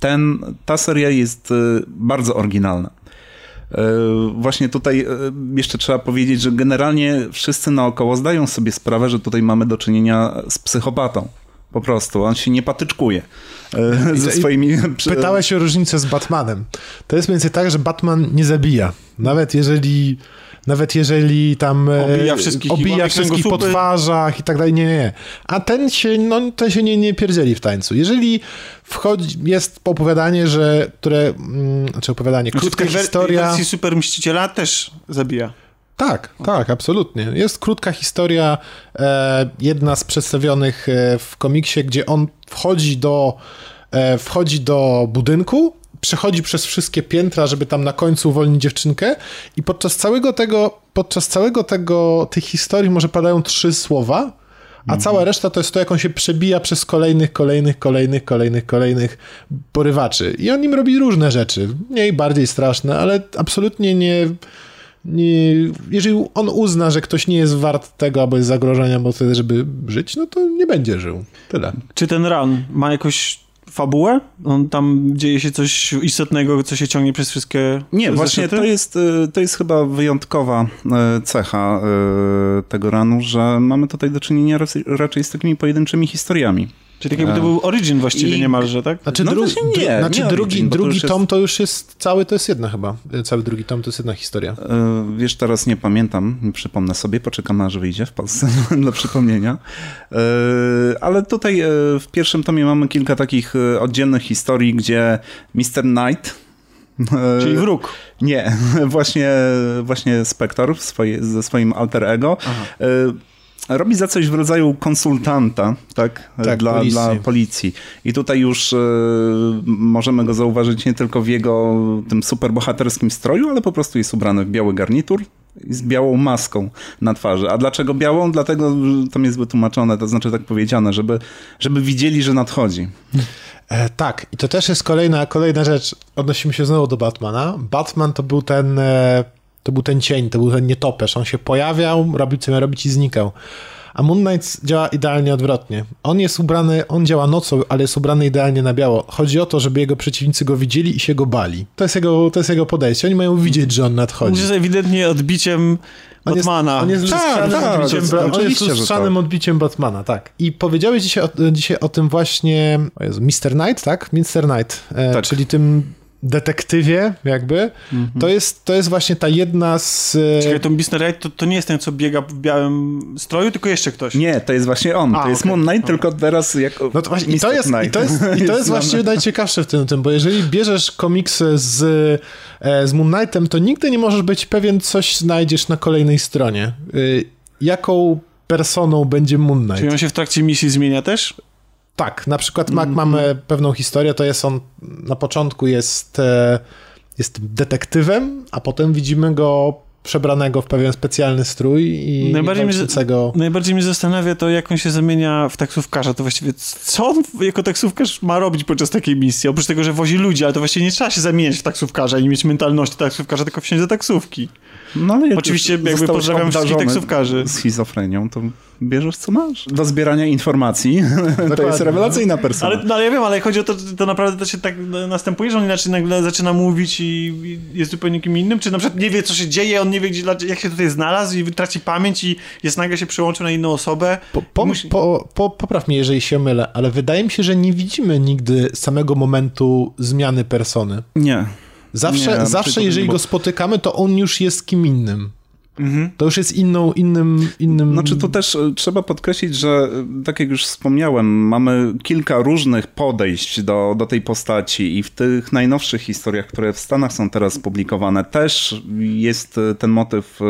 ten, ta seria jest y, bardzo oryginalna. Y, Właśnie tutaj y, jeszcze trzeba powiedzieć, że generalnie wszyscy naokoło zdają sobie sprawę, że tutaj mamy do czynienia z psychopatą. Po prostu. On się nie patyczkuje y, ze swoimi... Pytałeś o różnicę z Batmanem. To jest mniej więcej tak, że Batman nie zabija. Nawet jeżeli, nawet jeżeli tam e, Obija wszystkich obija wszystkich po twarzach i tak dalej, nie, nie, nie. A ten się, no, ten się nie, nie pierdzieli w tańcu. Jeżeli wchodzi, jest opowiadanie, że, które, mm, znaczy opowiadanie, Znaczy, krótka w historia... tej wersji Super Mściciela też zabija. Tak, tak, absolutnie. Jest krótka historia, e, jedna z przedstawionych e, w komiksie, gdzie on wchodzi do, e, wchodzi do budynku, przechodzi przez wszystkie piętra, żeby tam na końcu uwolnić dziewczynkę i podczas całego tego, podczas całego tego, tych historii może padają trzy słowa, a cała reszta to jest to, jak on się przebija przez kolejnych, kolejnych, kolejnych, kolejnych, kolejnych porywaczy. I on im robi różne rzeczy, mniej, bardziej straszne, ale absolutnie nie, nie, jeżeli on uzna, że ktoś nie jest wart tego, albo jest zagrożenia, bo wtedy, żeby żyć, no to nie będzie żył. Tyle. Czy ten run ma jakąś fabułę? On tam dzieje się coś istotnego, co się ciągnie przez wszystkie Nie, właśnie zeszyty? to jest, y, to jest chyba wyjątkowa y, cecha y, tego ranu, że mamy tutaj do czynienia raczej z takimi pojedynczymi historiami. Czyli tak jakby to był origin właściwie I- niemalże, tak? Znaczy, No dru- właśnie nie, dru- znaczy nie drugi, Origin, drugi już jest- tom to już jest cały, to jest jedna chyba. Cały drugi tom to jest jedna historia. Y, Wiesz, teraz nie pamiętam, nie przypomnę sobie, poczekamy aż wyjdzie w Polsce (laughs) dla przypomnienia. Y, Ale tutaj y, w pierwszym tomie mamy kilka takich oddzielnych historii, gdzie Mr. Knight Czyli wróg. Nie, (laughs) właśnie, właśnie Spector w swoje, ze swoim alter ego y, robi za coś w rodzaju konsultanta, tak, Tak, dla, policji. dla policji. I tutaj już y, możemy go zauważyć nie tylko w jego tym superbohaterskim stroju, ale po prostu jest ubrany w biały garnitur i z białą maską na twarzy. A dlaczego białą? Dlatego, tam jest wytłumaczone, to znaczy tak powiedziane, żeby, żeby widzieli, że nadchodzi. E, tak, i to też jest kolejna, kolejna rzecz. Odnosimy się znowu do Batmana. Batman to był ten, e, to był ten cień, to był ten nietoperz. On się pojawiał, robił co miał robić i znikał. A Moon Knight działa idealnie odwrotnie. On jest ubrany, on działa nocą, ale jest ubrany idealnie na biało. Chodzi o to, żeby jego przeciwnicy go widzieli i się go bali. To jest jego, to jest jego podejście. Oni mają widzieć, że on On nadchodzi. jest ewidentnie odbiciem On jest- Batmana. On jest Tak, lustrzanym, tak, odbiciem, on jest lustrzanym tak. odbiciem Batmana, tak. I powiedziałeś dzisiaj o, dzisiaj o tym właśnie, o Jezu, Mr. Knight, tak? Mr. Knight, e, Tak. czyli tym detektywie jakby. To, jest, to jest właśnie ta jedna z... Czekaj, to Mr. Right to, to nie jest ten, co biega w białym stroju, tylko jeszcze ktoś. Nie, to jest właśnie on. A, to jest okej. Moon Knight, tylko teraz jako No to właśnie, i to jest, i to jest, i to (laughs) jest najciekawsze w tym, tym, bo jeżeli bierzesz komiksy z, e, z Moon Knightem, to nigdy nie możesz być pewien, coś znajdziesz na kolejnej stronie. Y, Jaką personą będzie Moon Knight? Czyli on się w trakcie misji zmienia też? Tak, na przykład. Mac mamy pewną historię, to jest on, na początku jest, e, jest detektywem, a potem widzimy go przebranego w pewien specjalny strój i Najbardziej mnie- walczącego... Najbardziej mnie zastanawia to, jak on się zamienia w taksówkarza. To właściwie co on jako taksówkarz ma robić podczas takiej misji? Oprócz tego, że wozi ludzi, ale to właściwie nie trzeba się zamieniać w taksówkarza i nie mieć mentalności taksówkarza, tylko wsiąść do taksówki. No, ale Oczywiście jakby pozdrawiam wszystkich taksówkarzy. schizofrenią, to bierzesz co masz. Do zbierania informacji (laughs) to jest Dokładnie. rewelacyjna persona. Ale, no, ale ja wiem, ale chodzi o to, to naprawdę to się tak następuje, że on inaczej nagle zaczyna mówić i jest zupełnie kim innym, czy na przykład nie wie, co się dzieje, on nie wie, gdzie, jak się tutaj znalazł i traci pamięć i jest nagle się przełączył na inną osobę. Po, po, Musi- po, po, popraw mnie, jeżeli się mylę, ale wydaje mi się, że nie widzimy nigdy samego momentu zmiany persony. Nie. Zawsze, Nie, zawsze jeżeli go spotykamy, to on już jest kim innym. Mhm. To już jest inną, innym, innym... Znaczy tu też e, trzeba podkreślić, że e, tak jak już wspomniałem, mamy kilka różnych podejść do, do tej postaci i w tych najnowszych historiach, które w Stanach są teraz publikowane, też jest e, ten motyw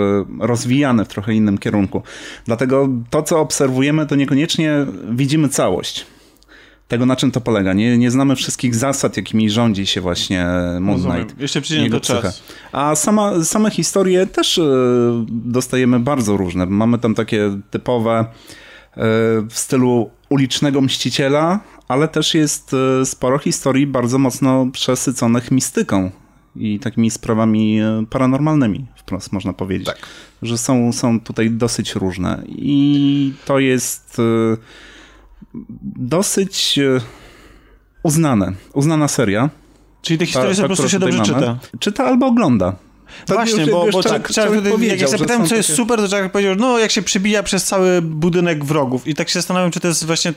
rozwijany w trochę innym kierunku. Dlatego to, co obserwujemy, to niekoniecznie widzimy całość. Tego, na czym to polega. Nie, nie znamy wszystkich zasad, jakimi rządzi się właśnie Moon Rozumiem. Knight. Jeszcze przyjdzie to czas. A sama, same historie też e, dostajemy bardzo różne. Mamy tam takie typowe e, w stylu ulicznego mściciela, ale też jest e, sporo historii bardzo mocno przesyconych mistyką i takimi sprawami paranormalnymi, wprost można powiedzieć. Tak. Że są, są tutaj dosyć różne. I to jest dosyć e, uznane, uznana seria. Czyli te historie Ta- po prostu się dobrze mamy. czyta. Czyta albo ogląda. To Właśnie, już- bo, już bo wtedy, jak ja zapytałem, co jest takie- super, to Czarek powiedział, no jak się przebija przez cały budynek wrogów. I tak się zastanawiam, czy to jest właśnie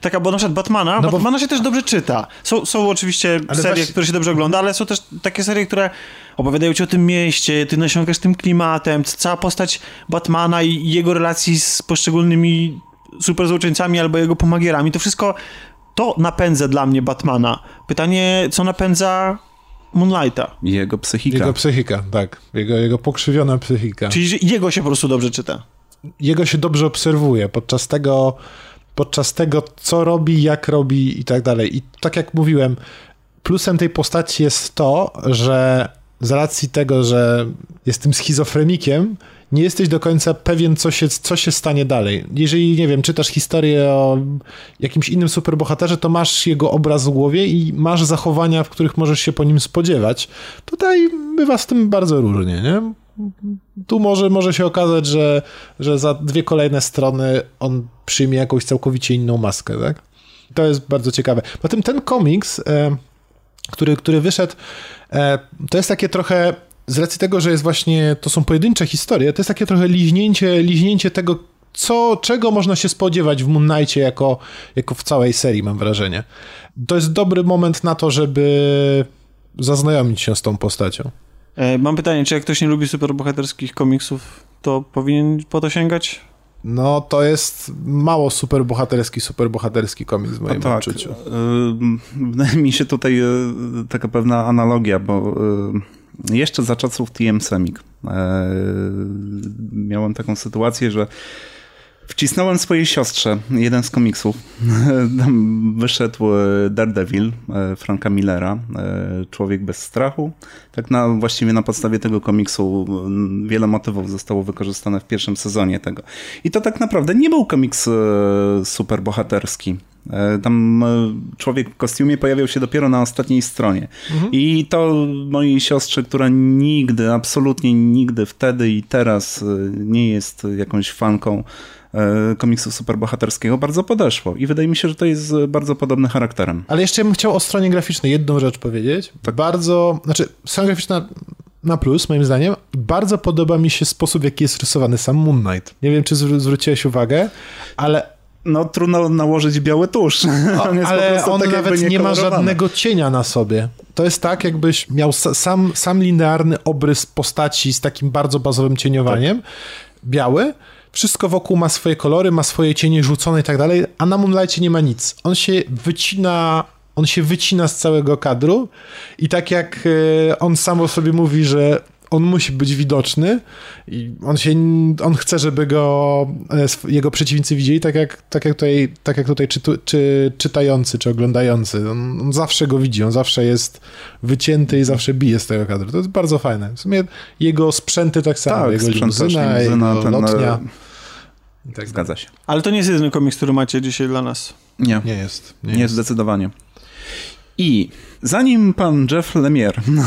taka, bo na przykład Batmana, No bo- Batmana się też dobrze czyta. Są, są oczywiście Ale serie, właśnie- które się dobrze ogląda, ale są też takie serie, które opowiadają ci o tym mieście, ty nasiąkasz tym klimatem, cała postać Batmana i jego relacji z poszczególnymi super złoczyńcami albo jego pomagierami, to wszystko to napędza dla mnie Batmana. Pytanie, co napędza Moonlighta? Jego psychika. Jego psychika, tak. Jego, jego pokrzywiona psychika. Czyli jego się po prostu dobrze czyta. Jego się dobrze obserwuje podczas tego, podczas tego, co robi, jak robi i tak dalej. I tak jak mówiłem, plusem tej postaci jest to, że z racji tego, że jest tym schizofrenikiem, nie jesteś do końca pewien, co się, co się stanie dalej. Jeżeli, nie wiem, czytasz historię o jakimś innym superbohaterze, to masz jego obraz w głowie i masz zachowania, w których możesz się po nim spodziewać. Tutaj bywa z tym bardzo różnie, nie? Tu może, może się okazać, że, że za dwie kolejne strony on przyjmie jakąś całkowicie inną maskę, tak? To jest bardzo ciekawe. Potem ten komiks, e, który, który wyszedł, e, to jest takie trochę, z racji tego, że jest właśnie, to są pojedyncze historie, to jest takie trochę liźnięcie, liźnięcie tego, co, czego można się spodziewać w Moon Knightie jako, jako w całej serii, mam wrażenie. To jest dobry moment na to, żeby zaznajomić się z tą postacią. E, mam pytanie, czy jak ktoś nie lubi superbohaterskich komiksów, to powinien po to sięgać? No, to jest mało superbohaterski, superbohaterski komiks w moim tak. odczuciu. Wydaje (laughs) mi się tutaj y, taka pewna analogia, bo y, jeszcze za czasów TM Semik. Y, miałem taką sytuację, że wcisnąłem swojej siostrze jeden z komiksów. (laughs) Tam wyszedł y, Daredevil y, Franka Millera, y, Człowiek bez strachu. Tak na, właściwie na podstawie tego komiksu y, wiele motywów zostało wykorzystane w pierwszym sezonie tego. I to tak naprawdę nie był komiks superbohaterski. E, Tam e, człowiek w kostiumie pojawiał się dopiero na ostatniej stronie. I to mojej siostrze, która nigdy, absolutnie nigdy wtedy i teraz e, nie jest jakąś fanką e, komiksu superbohaterskiego, bardzo podeszło. I wydaje mi się, że to jest e, bardzo podobny charakterem. Ale jeszcze bym chciał o stronie graficznej jedną rzecz powiedzieć. Tak. Bardzo, znaczy strona graficzna na plus, moim zdaniem. Bardzo podoba mi się sposób, w jaki jest rysowany sam Moon Knight. Nie wiem, czy zwr- zwróciłeś uwagę, ale No trudno nałożyć biały tusz. (laughs) on ale on tak nawet nie ma żadnego cienia na sobie. To jest tak, jakbyś miał sa- sam, sam linearny obrys postaci z takim bardzo bazowym cieniowaniem, biały, wszystko wokół ma swoje kolory, ma swoje cienie rzucone i tak dalej, a na Moonlightie nie ma nic. On się wycina, on się wycina z całego kadru i tak jak e, on sam o sobie mówi, że on musi być widoczny i on się, on chce, żeby go e, jego przeciwnicy widzieli, tak jak, tak jak tutaj, tak jak tutaj czytu, czy, czytający, czy oglądający. On, on zawsze go widzi, on zawsze jest wycięty i zawsze bije z tego kadru. To jest bardzo fajne. W sumie jego sprzęty tak samo, Tak, jego limuzyna, limuzyna, jego ten, lotnia. e, i tak. Zgadza się. Ale to nie jest jedyny komiks, który macie dzisiaj dla nas. Nie, Nie jest. Nie, nie, jest. zdecydowanie. I zanim pan Jeff Lemire (laughs) no,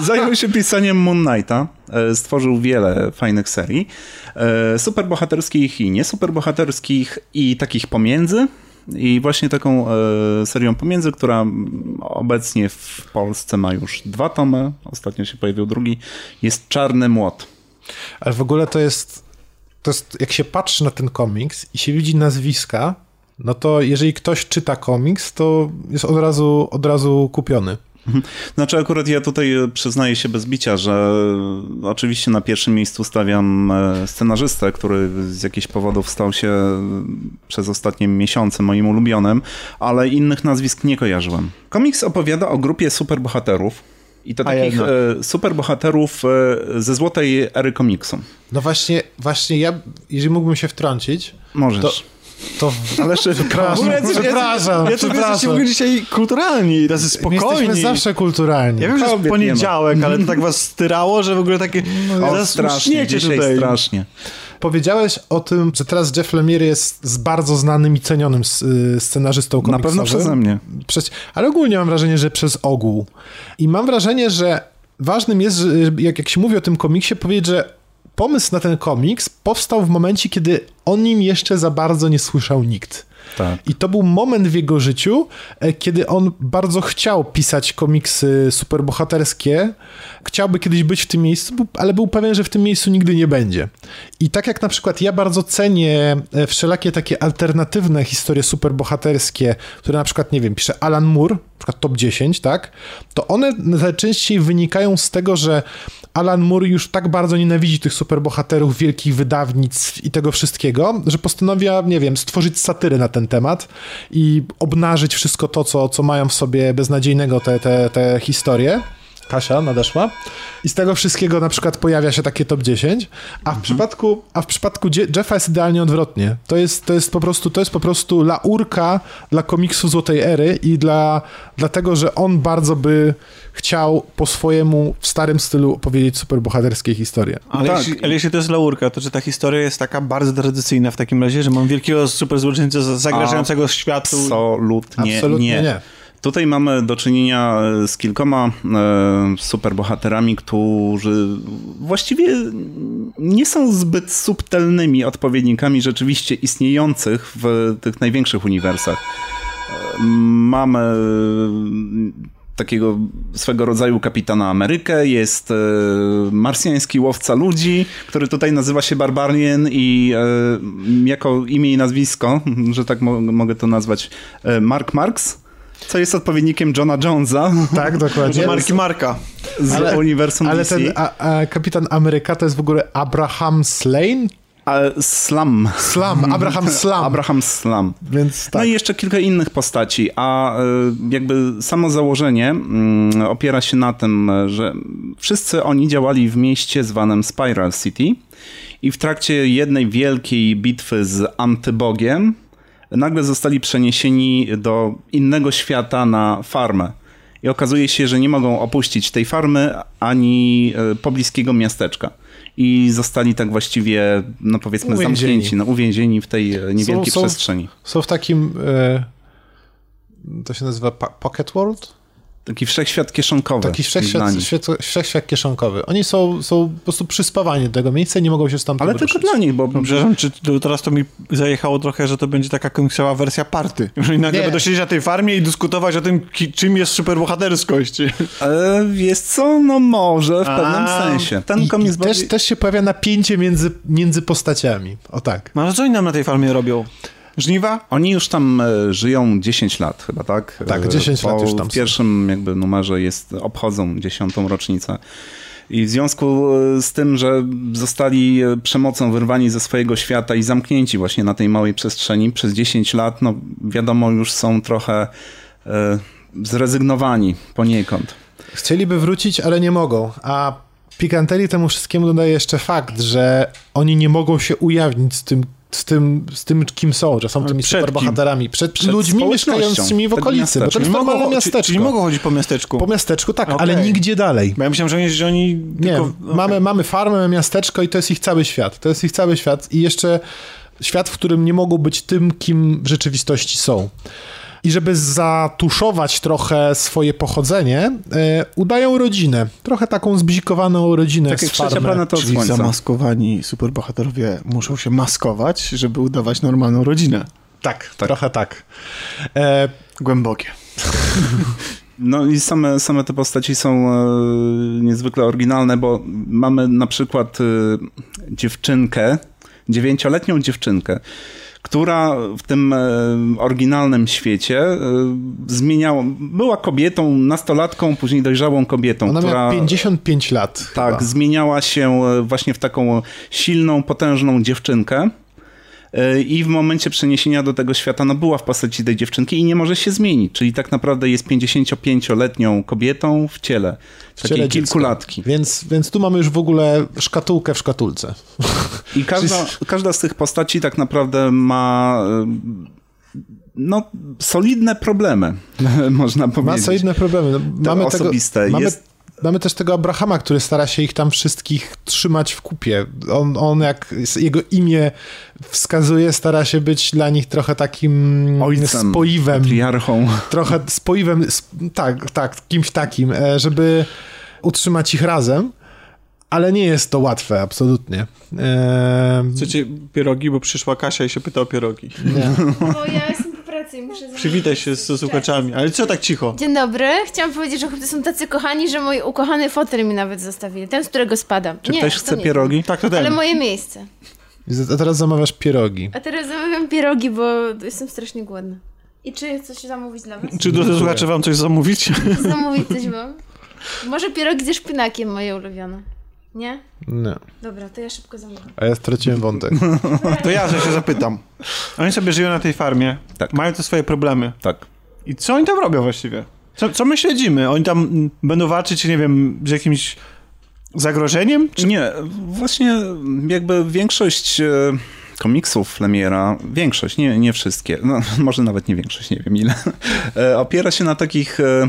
zajął się pisaniem Moon Knighta, e, stworzył wiele fajnych serii, e, superbohaterskich i niesuperbohaterskich i takich pomiędzy. I właśnie taką e, serią pomiędzy, która obecnie w Polsce ma już dwa tomy, ostatnio się pojawił drugi, jest Czarny Młot. Ale w ogóle to jest, to jest, jak się patrzy na ten komiks i się widzi nazwiska, no to jeżeli ktoś czyta komiks, to jest od razu, od razu kupiony. Znaczy akurat ja tutaj e, przyznaję się bez bicia, że e, oczywiście na pierwszym miejscu stawiam e, scenarzystę, który z jakichś powodów stał się przez ostatnie miesiące moim ulubionym, ale innych nazwisk nie kojarzyłem. Komiks opowiada o grupie superbohaterów i to A takich jednak. e, superbohaterów e, ze złotej ery komiksu. No właśnie, właśnie ja, jeżeli mógłbym się wtrącić, Możesz. To- To (laughs) Ale szybko. przepraszam, przepraszam, Ja to jesteście w przepraszam. ogóle dzisiaj kulturalni, tacy My spokojni. jesteśmy zawsze kulturalni. Ja wiem, że jest poniedziałek, ale to tak was styrało, że w ogóle takie... O, zaraz strasznie, tutaj. strasznie. Powiedziałeś o tym, że teraz Jeff Lemire jest z bardzo znanym i cenionym y, scenarzystą Na komiksowym. pewno przeze mnie. Ale ogólnie mam wrażenie, że przez ogół. I mam wrażenie, że ważnym jest, że jak, jak się mówi o tym komiksie, powiedzieć, że pomysł na ten komiks powstał w momencie, kiedy o nim jeszcze za bardzo nie słyszał nikt. Tak. I to był moment w jego życiu, e, kiedy on bardzo chciał pisać komiksy superbohaterskie. Chciałby kiedyś być w tym miejscu, ale był pewien, że w tym miejscu nigdy nie będzie. I tak jak na przykład ja bardzo cenię e, wszelakie takie alternatywne historie superbohaterskie, które na przykład, nie wiem, pisze Alan Moore, na przykład top 10, tak? To one najczęściej wynikają z tego, że Alan Moore już tak bardzo nienawidzi tych superbohaterów, wielkich wydawnictw i tego wszystkiego, że postanawia, nie wiem, stworzyć satyrę na ten temat i obnażyć wszystko to, co, co mają w sobie beznadziejnego te, te, te historie. Kasia nadeszła. I z tego wszystkiego na przykład pojawia się takie top 10, a w przypadku, a w przypadku Jeffa jest idealnie odwrotnie. To jest, to jest po prostu, to jest po prostu laurka dla komiksu Złotej Ery i dla, dlatego, że on bardzo by chciał po swojemu w starym stylu opowiedzieć superbohaterskie historie. Ale, Tak. jeśli, ale jeśli to jest laurka, to czy ta historia jest taka bardzo tradycyjna w takim razie, że mam wielkiego super złoczyńcę za- zagrażającego światu? Absolutnie, Absolutnie nie. nie. Tutaj mamy do czynienia e, z kilkoma e, superbohaterami, którzy właściwie nie są zbyt subtelnymi odpowiednikami rzeczywiście istniejących w tych największych uniwersach. E, Mamy takiego swego rodzaju kapitana Amerykę, jest marsjański łowca ludzi, który tutaj nazywa się Barbarian i jako imię i nazwisko, (laughs) że tak mo mogę to nazwać, Mark Marks, co jest odpowiednikiem Johna Jonesa Tak, dokładnie. Marki Marka. z Ale- uniwersum Ale DC. ten a, a, kapitan Ameryka to jest w ogóle Abraham Slane? A, Slam. Slam, Abraham (laughs) Slam. Abraham Slam. Więc tak. No i jeszcze kilka innych postaci, a y, jakby samo założenie mm, opiera się na tym, że wszyscy oni działali w mieście zwanym Spiral City i w trakcie jednej wielkiej bitwy z antybogiem nagle zostali przeniesieni do innego świata na farmę. I okazuje się, że nie mogą opuścić tej farmy ani y, pobliskiego miasteczka. I zostali tak właściwie, no powiedzmy, Uwięzieni. zamknięci, no, uwięzieni w tej e, niewielkiej są- przestrzeni. Są w takim. E, to się nazywa Pocket World? Taki wszechświat kieszonkowy. Taki wszechświat, świat, wszechświat kieszonkowy. Oni są, są po prostu przyspawani do tego miejsca i nie mogą się stamtąd Ale tylko ruszyć. dla nich, bo Przepraszam, czy to, teraz to mi zajechało trochę, że to będzie taka komiksowa wersja party. (laughs) Że nagle Nie. będą siedzieć na tej farmie i dyskutować o tym, ki, czym jest superbohaterskość. (laughs) e, jest co, no może w pewnym A, sensie. Ten I, komiks i też, bardziej... też się pojawia napięcie między, między postaciami. O tak. No ale co oni nam na tej farmie robią? Żniwa? Oni już tam e, żyją 10 lat chyba, tak? Tak, E, 10 lat po już tam W pierwszym jakby numerze jest, obchodzą dziesiątą rocznicę. I w związku e, z tym, że zostali e, przemocą wyrwani ze swojego świata i zamknięci właśnie na tej małej przestrzeni przez 10 lat, no wiadomo, już są trochę e, zrezygnowani poniekąd. Chcieliby wrócić, ale nie mogą. A pikanterii temu wszystkiemu dodaje jeszcze fakt, że oni nie mogą się ujawnić z tym, z tym, z tym kim są, że są tymi przed superbohaterami. Przed, Przed ludźmi mieszkającymi w okolicy, bo to jest mogą, normalne czyli, miasteczko. czyli mogą chodzić po miasteczku. Po miasteczku, tak, Okej. ale nigdzie dalej. Bo ja myślałem, że oni, że oni Nie, tylko... mamy, mamy farmę, mamy miasteczko i to jest ich cały świat. To jest ich cały świat i jeszcze świat, w którym nie mogą być tym, kim w rzeczywistości są. I żeby zatuszować trochę swoje pochodzenie, e, udają rodzinę. Trochę taką zbzikowaną rodzinę Tak z jak farmy. planeta od Czyli słońca. zamaskowani superbohaterowie muszą się maskować, żeby udawać normalną rodzinę. Tak, trochę tak. E, Głębokie. No i same, same te postaci są e, niezwykle oryginalne, bo mamy na przykład e, dziewczynkę, dziewięcioletnią dziewczynkę, która w tym e, oryginalnym świecie e, zmieniała, była kobietą, nastolatką, później dojrzałą kobietą, ona która... miała 55 lat. Tak, chyba. zmieniała się e, właśnie w taką silną, potężną dziewczynkę. I w momencie przeniesienia do tego świata no była w postaci tej dziewczynki i nie może się zmienić, czyli tak naprawdę jest 55-letnią kobietą w ciele, W takiej ciele kilkulatki. Więc, więc tu mamy już w ogóle szkatułkę w szkatułce. I (laughs) każda, każda z tych postaci tak naprawdę ma no, solidne problemy, (laughs) można Ma powiedzieć. solidne problemy. No, mamy osobiste. Tego, mamy, Jest- mamy też tego Abrahama, który stara się ich tam wszystkich trzymać w kupie. On, on jak jego imię wskazuje, stara się być dla nich trochę takim Ojcem, spoiwem. patriarchą. Trochę spoiwem, sp- tak, tak, kimś takim, e, żeby utrzymać ich razem. Ale nie jest to łatwe, absolutnie. Eee, Chcecie pierogi, bo przyszła Kasia i się pyta o pierogi. nie. Bo ja jestem i muszę... Przywitaj się z, słuchaczami, ale co tak cicho? Dzień dobry. Chciałam powiedzieć, że chłopcy są tacy kochani, że mój ukochany fotel mi nawet zostawili. Ten, z którego spadam. Czy nie, ktoś to chce nie. pierogi? Tak, to ten. Ale moje miejsce. A teraz zamawiasz pierogi. A teraz zamawiam pierogi, bo jestem strasznie głodna. I czy coś zamówić dla was? Czy drodzy słuchacze wam coś zamówić? Zamówić coś wam? Może pierogi ze szpinakiem moje ulubione. Nie? Nie. Dobra, to ja szybko zamówię. A ja straciłem wątek. (laughs) To ja że się zapytam. Oni sobie żyją na tej farmie, Tak. mają te swoje problemy. Tak. I co oni tam robią właściwie? Co, co my śledzimy? Oni tam będą walczyć, nie wiem, z jakimś zagrożeniem? Czy... Nie, właśnie jakby większość e, komiksów Lemiera, większość, nie, nie wszystkie, no, (laughs) może nawet nie większość, nie wiem ile, e, opiera się na takich e,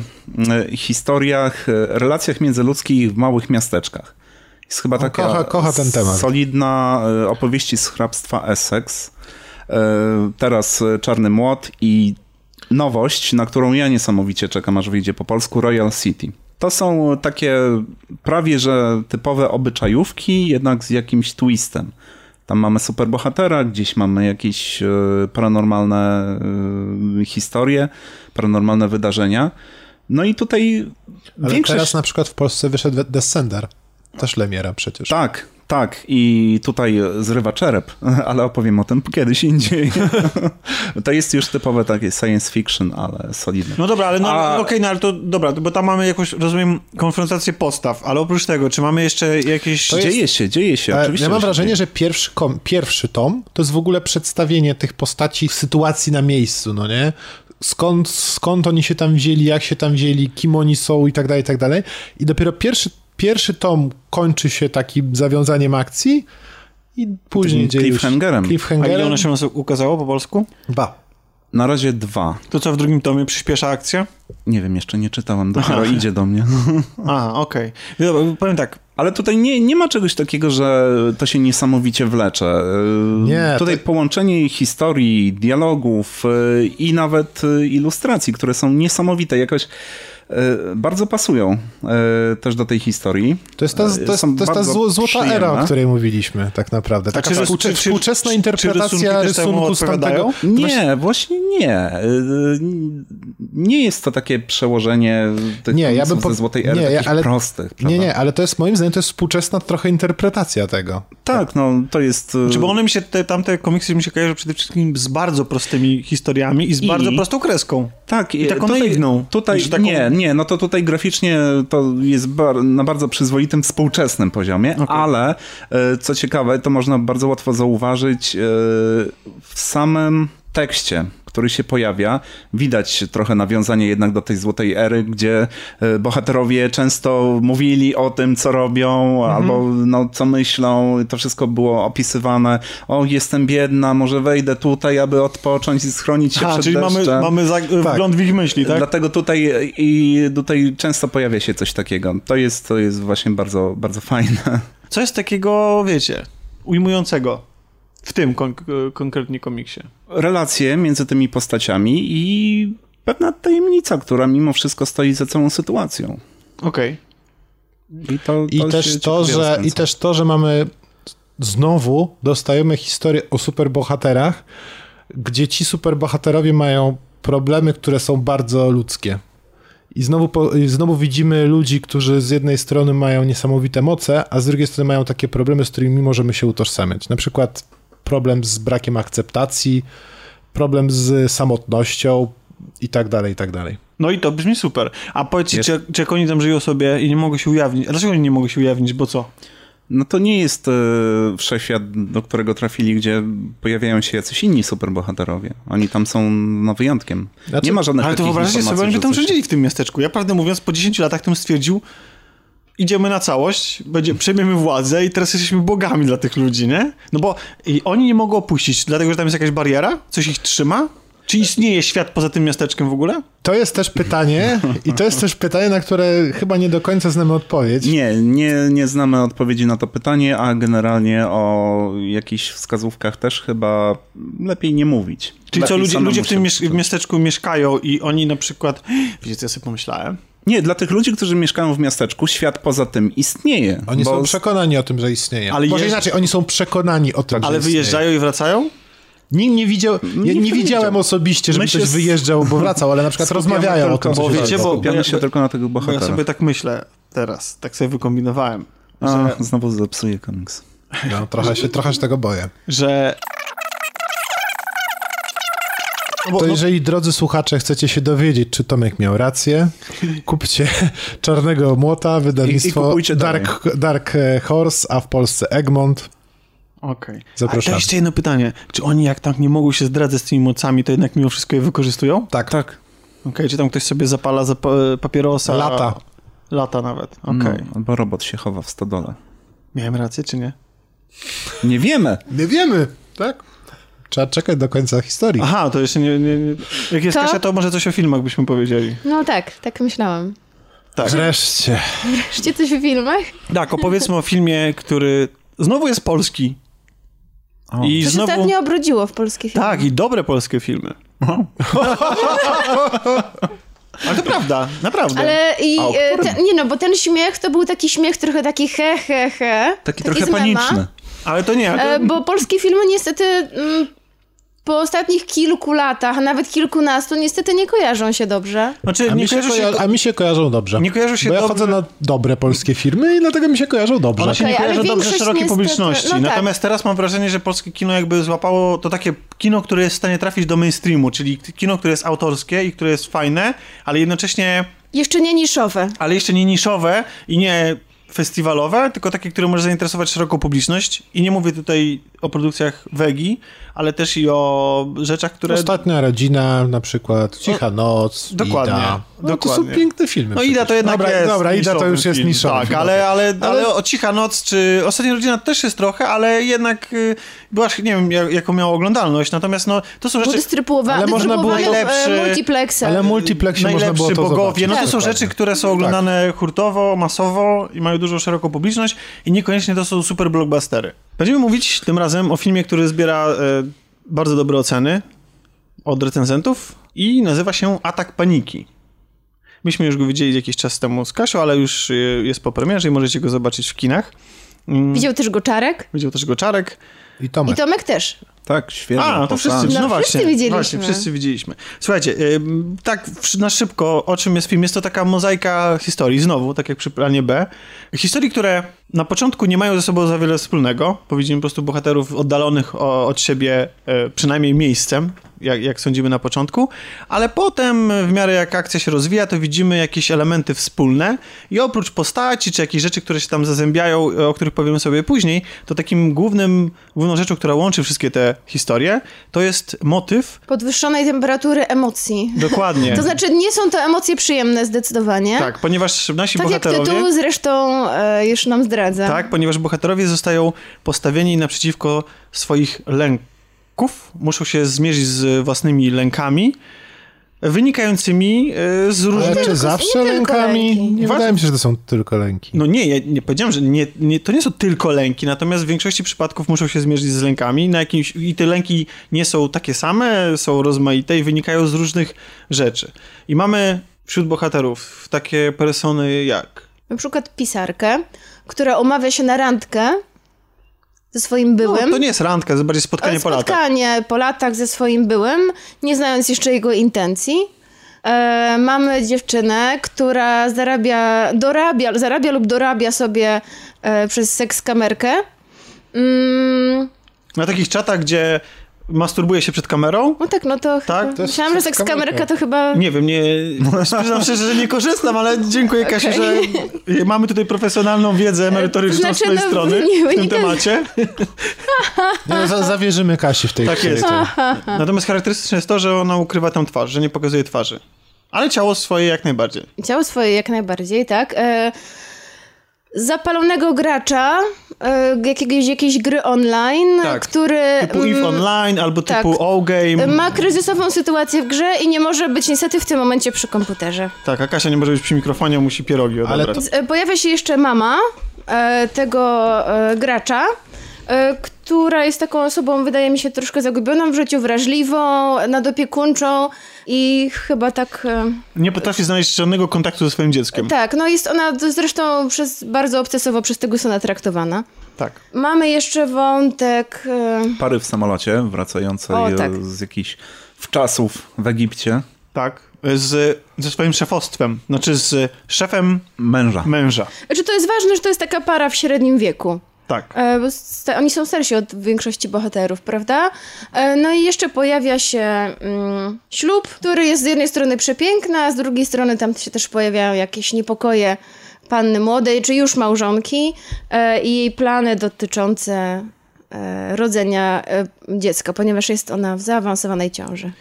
historiach, relacjach międzyludzkich w małych miasteczkach. Jest chyba On taka kocha- kocha ten temat. solidna e, opowieści z hrabstwa Essex. E, Teraz e, Czarny Młot i nowość, na którą ja niesamowicie czekam, aż wyjdzie po polsku, Royal City. To są takie prawie że typowe obyczajówki, jednak z jakimś twistem. Tam mamy superbohatera, gdzieś mamy jakieś paranormalne historie, paranormalne wydarzenia. No i tutaj Ale większość... teraz na przykład w Polsce wyszedł Descender. Też Lemiera przecież. Tak, tak. I tutaj zrywa czerep, (laughs) ale opowiem o tym kiedyś indziej. (laughs) to jest już typowe takie science fiction, ale solidne. No dobra, ale no, A- okej, no ale to dobra, bo tam mamy jakąś, rozumiem, konfrontację postaw, ale oprócz tego, czy mamy jeszcze jakieś... To jest- Dzieje się, dzieje się. Ale Oczywiście ja mam wrażenie, dzieje. że pierwszy, kom, pierwszy tom to jest w ogóle przedstawienie tych postaci w sytuacji na miejscu, no nie? Skąd, skąd oni się tam wzięli, jak się tam wzięli, kim oni są i tak dalej, i tak dalej. I dopiero pierwszy, pierwszy tom kończy się takim zawiązaniem akcji i później dzieje się- cliffhangerem. A ile cliffhangerem. ono się ukazało po polsku? Ba. Na razie dwa. To co w drugim tomie przyspiesza akcja? Nie wiem, jeszcze nie czytałem, dopiero idzie do mnie. (laughs) Aha, okej. No Dobra, powiem tak, Ale tutaj nie, nie ma czegoś takiego, że to się niesamowicie wlecze. Yy, Nie, Tutaj to- połączenie historii, dialogów yy, i nawet yy, ilustracji, które są niesamowite, jakoś bardzo pasują yy, też do tej historii. To jest ta, to jest, to jest ta złota era, przyjemne. o której mówiliśmy tak naprawdę. Taka czy- współcze- czy- czy- współczesna czy interpretacja temu rysunku z tamtego. Nie, właśnie nie. Nie jest to takie przełożenie tych Nie, ja bym po- ze Złotej Ery, nie, ja- ale- prostych. Nie, prawda? nie, ale to jest moim zdaniem to jest współczesna trochę interpretacja tego. Tak, no to jest... yy, Czy bo one mi się, te, tamte komiksy mi się kojarzą przede wszystkim z bardzo prostymi historiami i z I- bardzo prostą kreską. Tak, I taką tutaj, naiwną. Tutaj, Że taką- Nie, nie, no to tutaj graficznie to jest bar, na bardzo przyzwoitym, współczesnym poziomie, Okej. ale e, co ciekawe, to można bardzo łatwo zauważyć e, w samym tekście, który się pojawia, widać trochę nawiązanie jednak do tej złotej ery, gdzie e, bohaterowie często mówili o tym, co robią, Mhm. albo no, co myślą, to wszystko było opisywane. O, jestem biedna, może wejdę tutaj, aby odpocząć i schronić się A, przed czyli mamy, deszczem. mamy za, wgląd w ich myśli, tak? Dlatego tutaj i tutaj często pojawia się coś takiego. To jest, to jest właśnie bardzo, bardzo fajne. Co jest takiego, wiecie, ujmującego w tym kon- konkretnie komiksie? Relacje między tymi postaciami i pewna tajemnica, która mimo wszystko stoi za całą sytuacją. Okej. I, to, I to też się to, że, I też to, że mamy znowu dostajemy historię o superbohaterach, gdzie ci superbohaterowie mają problemy, które są bardzo ludzkie. I znowu, po, i znowu widzimy ludzi, którzy z jednej strony mają niesamowite moce, a z drugiej strony mają takie problemy, z którymi możemy się utożsamiać. Na przykład problem z brakiem akceptacji, problem z samotnością i tak dalej, i tak dalej. No i to brzmi super. A powiedzcie, Jest- czy, czy jak oni tam żyją sobie i nie mogą się ujawnić? A dlaczego oni nie mogą się ujawnić, bo co? No to nie jest e, wszechświat, do którego trafili, gdzie pojawiają się jacyś inni superbohaterowie. Oni tam są no, wyjątkiem. Znaczy- nie ma żadnych Ale to wyobraźcie sobie, oni by tam coś- rządzili w tym miasteczku. Ja prawdę mówiąc, po 10 latach tym stwierdził, idziemy na całość, będzie, przejmiemy władzę i teraz jesteśmy bogami dla tych ludzi, nie? No bo i oni nie mogą opuścić, dlatego że tam jest jakaś bariera? Coś ich trzyma? Czy istnieje świat poza tym miasteczkiem w ogóle? To jest też pytanie i to jest też pytanie, na które chyba nie do końca znamy odpowiedź. Nie, nie, nie znamy odpowiedzi na to pytanie, a generalnie o jakichś wskazówkach też chyba lepiej nie mówić. Czyli co, Lepiej ludzie, samemu ludzie w tym miesz- miasteczku mieszkają i oni na przykład... Wiecie, co ja sobie pomyślałem? Nie, dla tych ludzi, którzy mieszkają w miasteczku, świat poza tym istnieje. Oni bo są przekonani o tym, że istnieje. Ale Ale Może jeżdż- inaczej, oni są przekonani o tym, że Ale istnieje. wyjeżdżają i wracają? Nie, nie, widział, ja nie Nikt nie widziałem widział. osobiście, żeby My ktoś z- wyjeżdżał, bo wracał, ale na przykład rozmawiają o tym, co bo się wiecie, bo- ja- się tylko na tych Bo ja sobie tak myślę teraz, tak sobie wykombinowałem, A, że, znowu zepsuję komiks. No, trochę, się, trochę się tego boję. że... No bo, To no, jeżeli, drodzy słuchacze, chcecie się dowiedzieć, czy Tomek miał rację, kupcie (laughs) Czarnego Młota, I- i wydawnictwo kupujcie Dark, Dark Horse, a w Polsce Egmont. Okej. A Zapraszamy. to jeszcze jedno pytanie. Czy oni jak tak nie mogą się zdradzać z tymi mocami, to jednak mimo wszystko je wykorzystują? Tak, Tak. Okej, czy tam ktoś sobie zapala zap- papierosa? lata. Lata nawet, okej. No, albo robot się chowa w stodole. Miałem rację, czy nie? Nie wiemy. Nie wiemy, tak? Trzeba czekać do końca historii. Aha, to jeszcze nie... nie, nie. Jak jest To? Kasia, to może coś o filmach byśmy powiedzieli. No tak, tak myślałam. Tak. Wreszcie. Wreszcie coś o filmach? Tak, opowiedzmy o filmie, który znowu jest polski. O. I To się znowu... ostatnio obrodziło w polskich filmach. Tak, i dobre polskie filmy. (laughs) Ale to prawda, naprawdę. Ale i, o e, ten, nie no, bo ten śmiech to był taki śmiech trochę taki he, he, he. Taki trochę z mema. paniczny. Ale to nie, ale E, to... bo polskie filmy niestety mm, po ostatnich kilku latach, a nawet kilkunastu, niestety nie kojarzą się dobrze. Znaczy, A nie mi, się kojarzy się... koja- a mi się kojarzą dobrze. Nie kojarzą się Bo ja dobrze- chodzę na dobre polskie firmy i dlatego mi się kojarzą dobrze. One się nie Okej, ale kojarzą dobrze szerokiej niestety- publiczności. no tak. Natomiast teraz mam wrażenie, że polskie kino jakby złapało to takie kino, które jest w stanie trafić do mainstreamu, czyli kino, które jest autorskie i które jest fajne, ale jednocześnie, Jeszcze nie niszowe. ale jeszcze nie niszowe i nie festiwalowe, tylko takie, które może zainteresować szeroką publiczność. I nie mówię tutaj o produkcjach Wegi, ale też i o rzeczach, które... Ostatnia rodzina, na przykład Cicha Noc, Dokładnie, Ida. No, To dokładnie. są piękne filmy. No Ida to przecież. jednak dobra, jest Dobra, Ida to już jest film. niszowy. Tak, film. ale, ale, ale, Ale- o Cicha Noc czy Ostatnia Rodzina też jest trochę, ale jednak y, była, nie wiem, jak, jaką miała oglądalność. Natomiast no, to są rzeczy... dystrybuowany, ale można było najlepszy- e, multiplexach. Ale multiplexie można było Najlepszy to bogowie, no to zobaczyć. są rzeczy, które są oglądane hurtowo, masowo i mają dużą szeroką publiczność i niekoniecznie to są super blockbustery. Będziemy mówić tym razem o filmie, który zbiera e, bardzo dobre oceny od recenzentów i nazywa się Atak Paniki. Myśmy już go widzieli jakiś czas temu z Kasią, ale już e, jest po premierze i możecie go zobaczyć w kinach. Mm, Widział też go Czarek Widział też go Czarek. I i Tomek. Tomek też. Tak, świetnie. A, no to wszyscy, No, no, właśnie, wszyscy widzieliśmy. Właśnie, wszyscy widzieliśmy. Słuchajcie, ym, tak na szybko, o czym jest film? Jest to taka mozaika historii, znowu, tak jak przy planie B. Historii, które na początku nie mają ze sobą za wiele wspólnego, bo widzimy po prostu bohaterów oddalonych o, od siebie e, przynajmniej miejscem, jak, jak sądzimy na początku, ale potem w miarę jak akcja się rozwija, to widzimy jakieś elementy wspólne i oprócz postaci, czy jakieś rzeczy, które się tam zazębiają, o których powiemy sobie później, to takim głównym, główną rzeczą, która łączy wszystkie te historie, to jest motyw, Podwyższonej temperatury emocji. dokładnie, To znaczy, nie są to emocje przyjemne zdecydowanie. tak, ponieważ nasi Tak jak bohaterowie... tytuł zresztą e, już nam zdradza. Tak, ponieważ bohaterowie zostają postawieni naprzeciwko swoich lęków, muszą się zmierzyć z własnymi lękami, wynikającymi e, z różnych... Ale czy zawsze lękami? lęki. Nie Wa- wydaje mi się, że to są tylko lęki. No nie, ja nie powiedziałem, że nie, nie, to nie są tylko lęki, natomiast w większości przypadków muszą się zmierzyć z lękami na jakimś, i te lęki nie są takie same, są rozmaite i wynikają z różnych rzeczy. I mamy wśród bohaterów takie persony jak... Na przykład pisarkę, która umawia się na randkę ze swoim byłym. No, to nie jest randka, to bardziej spotkanie po latach. Spotkanie po latach ze swoim byłym, nie znając jeszcze jego intencji. E, mamy dziewczynę, która zarabia, dorabia, zarabia lub dorabia sobie e, przez seks kamerkę. Mm, Na takich czatach, gdzie masturbuje się przed kamerą. No tak, no to, Tak? chyba... To myślałam, że seks kamerka to chyba... Nie wiem, nie. Przyznam szczerze, że nie korzystam, ale dziękuję Kasiu, że mamy tutaj profesjonalną wiedzę merytoryczną Znaczy, z twojej no, strony nie- w tym nie- temacie. (laughs) Nie, za, zawierzymy Kasi w tej Tak jest. (laughs) Natomiast charakterystyczne jest to, że ona ukrywa tam twarz, że nie pokazuje twarzy. Ale ciało swoje jak najbardziej. Ciało swoje jak najbardziej, tak. E, zapalonego gracza e, jakiegoś, jakiejś gry online, Tak. który Typu mm, EVE Online albo tak. typu O-Game. ma kryzysową sytuację w grze i nie może być niestety w tym momencie przy komputerze. Tak, a Kasia nie może być przy mikrofonie, musi pierogi Ale odebrać. to- Więc, e, Pojawia się jeszcze mama e, tego e, gracza, która jest taką osobą, wydaje mi się, troszkę zagubioną w życiu, wrażliwą, nadopiekuńczą i chyba tak... E, Nie potrafi znaleźć żadnego kontaktu ze swoim dzieckiem. tak, no jest ona zresztą przez, bardzo obcesowo przez tego syna traktowana. Tak. Mamy jeszcze wątek... E, Pary w samolocie wracającej O, tak. z jakichś wczasów w Egipcie. Tak. Z, ze swoim szefostwem. Znaczy z szefem Męża. męża. Czy to jest ważne, że to jest taka para w średnim wieku? Tak. E, oni są starsi od większości bohaterów, prawda? E, no i jeszcze pojawia się mm, ślub, który jest z jednej strony przepiękny, a z drugiej strony tam się też pojawiają jakieś niepokoje panny młodej, czy już małżonki e, i jej plany dotyczące e, rodzenia e, dziecka, ponieważ jest ona w zaawansowanej ciąży.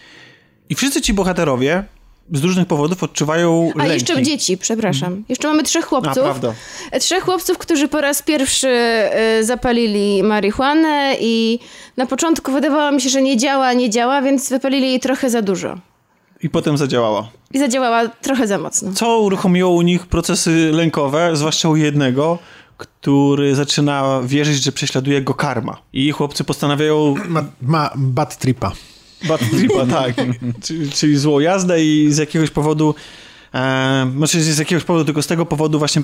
I wszyscy ci bohaterowie z różnych powodów odczuwają A lęki. jeszcze dzieci, przepraszam. Jeszcze mamy trzech A, chłopców. prawda. Trzech chłopców, którzy po raz pierwszy y, zapalili marihuanę i na początku wydawało mi się, że nie działa, nie działa, więc wypalili jej trochę za dużo. I potem zadziałała. I zadziałała trochę za mocno. Co uruchomiło u nich procesy lękowe, zwłaszcza u jednego, który zaczyna wierzyć, że prześladuje go karma. I chłopcy postanawiają Ma, ma bad tripa. Bad tripa, tak. czyli, czyli złą jazdę i z jakiegoś powodu, e, znaczy z jakiegoś powodu, tylko z tego powodu właśnie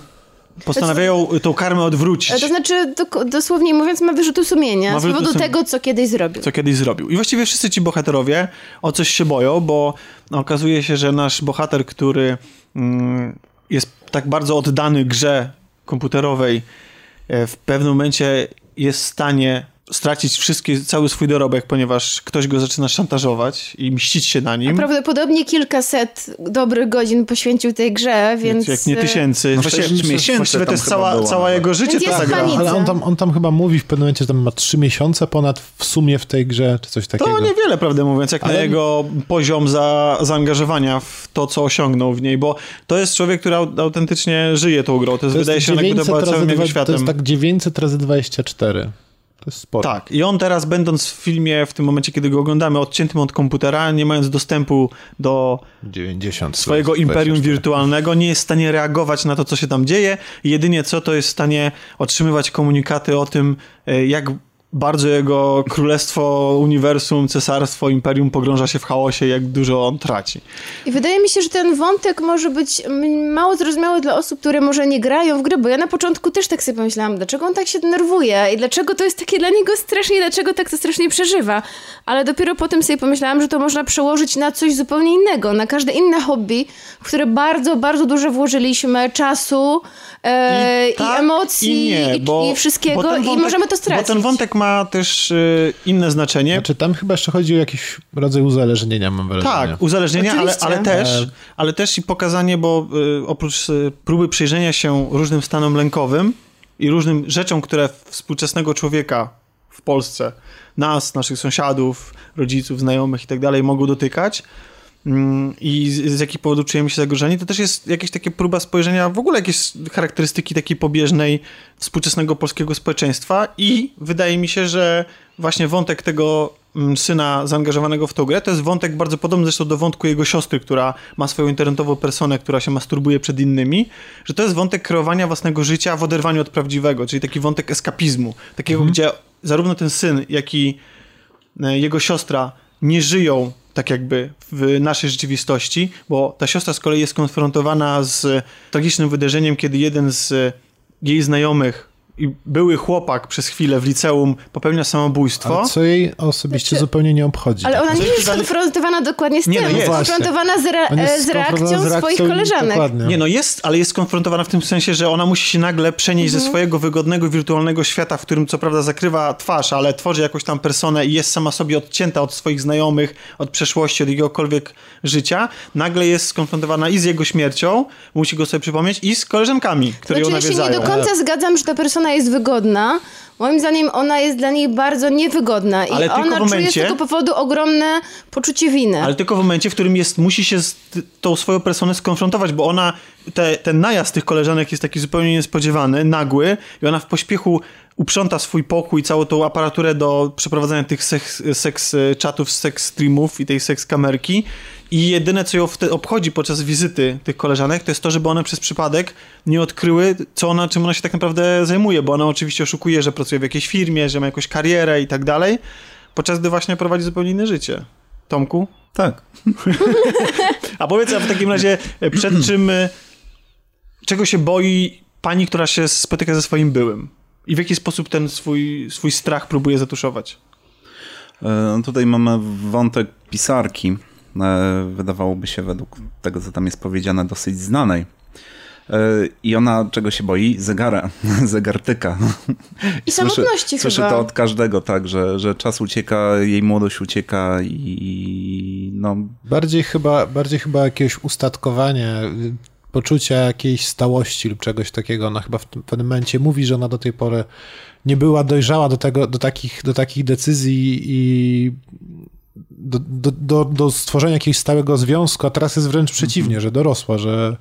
postanawiają tą karmę odwrócić. E, To znaczy, do, dosłownie mówiąc, ma wyrzutu sumienia Ma z powodu sumienia. tego, co kiedyś zrobił. co kiedyś zrobił. I właściwie wszyscy ci bohaterowie o coś się boją, bo okazuje się, że nasz bohater, który mm, jest tak bardzo oddany grze komputerowej, e, w pewnym momencie jest w stanie stracić wszystkie, cały swój dorobek, ponieważ ktoś go zaczyna szantażować i mścić się na nim. Prawdopodobnie kilkaset dobrych godzin poświęcił tej grze, więc... Jak nie e, tysięcy. No sześć miesięcy to jest cała, było cała jego życie ta gra. Ale on tam, on tam chyba mówi w pewnym momencie, że tam ma trzy miesiące ponad w sumie w tej grze, czy coś takiego. To niewiele, prawdę mówiąc, jak na Ale- jego poziom za, zaangażowania w to, co osiągnął w niej, bo to jest człowiek, który au- autentycznie żyje tą grą. To, jest, To jest wydaje się, on jakby to 900 była całym jego światem. To jest tak 900 razy 24. To jest sporo. Tak, i on teraz będąc w filmie, w tym momencie, kiedy go oglądamy, odciętym od komputera, nie mając dostępu do 90. swojego imperium 24. wirtualnego, nie jest w stanie reagować na to, co się tam dzieje. Jedynie co, to jest w stanie otrzymywać komunikaty o tym, e, jak bardzo jego królestwo, uniwersum, cesarstwo, imperium pogrąża się w chaosie, jak dużo on traci. I wydaje mi się, że ten wątek może być mało zrozumiały dla osób, które może nie grają w gry, bo ja na początku też tak sobie pomyślałam, dlaczego on tak się denerwuje i dlaczego to jest takie dla niego strasznie i dlaczego tak to strasznie przeżywa. Ale dopiero potem sobie pomyślałam, że to można przełożyć na coś zupełnie innego, na każde inne hobby, w które bardzo, bardzo dużo włożyliśmy czasu e, i, tak, emocji i, nie, i, bo, i wszystkiego ten i wątek- możemy to stracić. Bo ten wątek ma też y, inne znaczenie. Znaczy tam chyba jeszcze chodzi o jakiś rodzaj uzależnienia, mam wrażenie. Tak, uzależnienia, ale, ale, też, E. ale też i pokazanie, bo y, oprócz y, próby przyjrzenia się różnym stanom lękowym i różnym rzeczom, które współczesnego człowieka w Polsce, nas, naszych sąsiadów, rodziców, znajomych i tak dalej mogą dotykać i z, z jakich powodów czujemy się zagrożeni, to też jest jakaś taka próba spojrzenia, w ogóle jakieś charakterystyki takiej pobieżnej współczesnego polskiego społeczeństwa i wydaje mi się, że właśnie wątek tego mm, syna zaangażowanego w tą grę, to jest wątek bardzo podobny zresztą do wątku jego siostry, która ma swoją internetową personę, która się masturbuje przed innymi, że to jest wątek kreowania własnego życia w oderwaniu od prawdziwego, czyli taki wątek eskapizmu, takiego, gdzie zarówno ten syn, jak i e, jego siostra nie żyją tak jakby w naszej rzeczywistości, bo ta siostra z kolei jest konfrontowana z tragicznym wydarzeniem, kiedy jeden z jej znajomych i były chłopak przez chwilę w liceum popełnia samobójstwo. Ale co jej osobiście Znaczy- zupełnie nie obchodzi. Ale ona Co nie jest skonfrontowana dokładnie z Nie, tym, no jest skonfrontowana z, re- jest z reakcją z swoich reakcją- koleżanek. Dokładnie. Nie no jest, ale jest skonfrontowana w tym sensie, że ona musi się nagle przenieść Mhm. ze swojego wygodnego, wirtualnego świata, w którym co prawda zakrywa twarz, ale tworzy jakąś tam personę i jest sama sobie odcięta od swoich znajomych, od przeszłości, od jakiegokolwiek życia. Nagle jest skonfrontowana i z jego śmiercią, musi go sobie przypomnieć, i z koleżankami, które Znaczy, ją ja się nie nawiedzają. do końca zgadzam, że ta persona jest wygodna. Moim zdaniem ona jest dla niej bardzo niewygodna i Ale ona w czuje z momencie- tego powodu ogromne poczucie winy. Ale tylko w momencie, w którym jest, musi się z tą swoją personę skonfrontować, bo ona, te, ten najazd tych koleżanek jest taki zupełnie niespodziewany, nagły i ona w pośpiechu uprząta swój pokój, całą tą aparaturę do przeprowadzania tych seks, seks e, czatów, seks streamów i tej seks kamerki i jedyne, co ją obchodzi podczas wizyty tych koleżanek, to jest to, żeby one przez przypadek nie odkryły, co ona, czym ona się tak naprawdę zajmuje, bo ona oczywiście oszukuje, że pracuje w jakiejś firmie, że ma jakąś karierę i tak dalej, podczas gdy właśnie prowadzi zupełnie inne życie. Tomku? Tak. (laughs) A powiedz a w takim razie, przed (clears throat) czym, e, czego się boi pani, która się spotyka ze swoim byłym? I w jaki sposób ten swój, swój strach próbuje zatuszować? E, Tutaj mamy wątek pisarki, wydawałoby się według tego, co tam jest powiedziane, dosyć znanej. E, I ona czego się boi? Zegara, (laughs) zegartyka. I samotności Słyszy chyba. to od każdego, tak, że, że czas ucieka, jej młodość ucieka i no, Bardziej chyba, bardziej chyba jakiegoś ustatkowania, y, poczucia jakiejś stałości lub czegoś takiego. Ona chyba w tym pewnym momencie mówi, że ona do tej pory nie była dojrzała do, tego, do, takich, do takich decyzji i do, do, do, do stworzenia jakiegoś stałego związku, a teraz jest wręcz przeciwnie, że dorosła, że...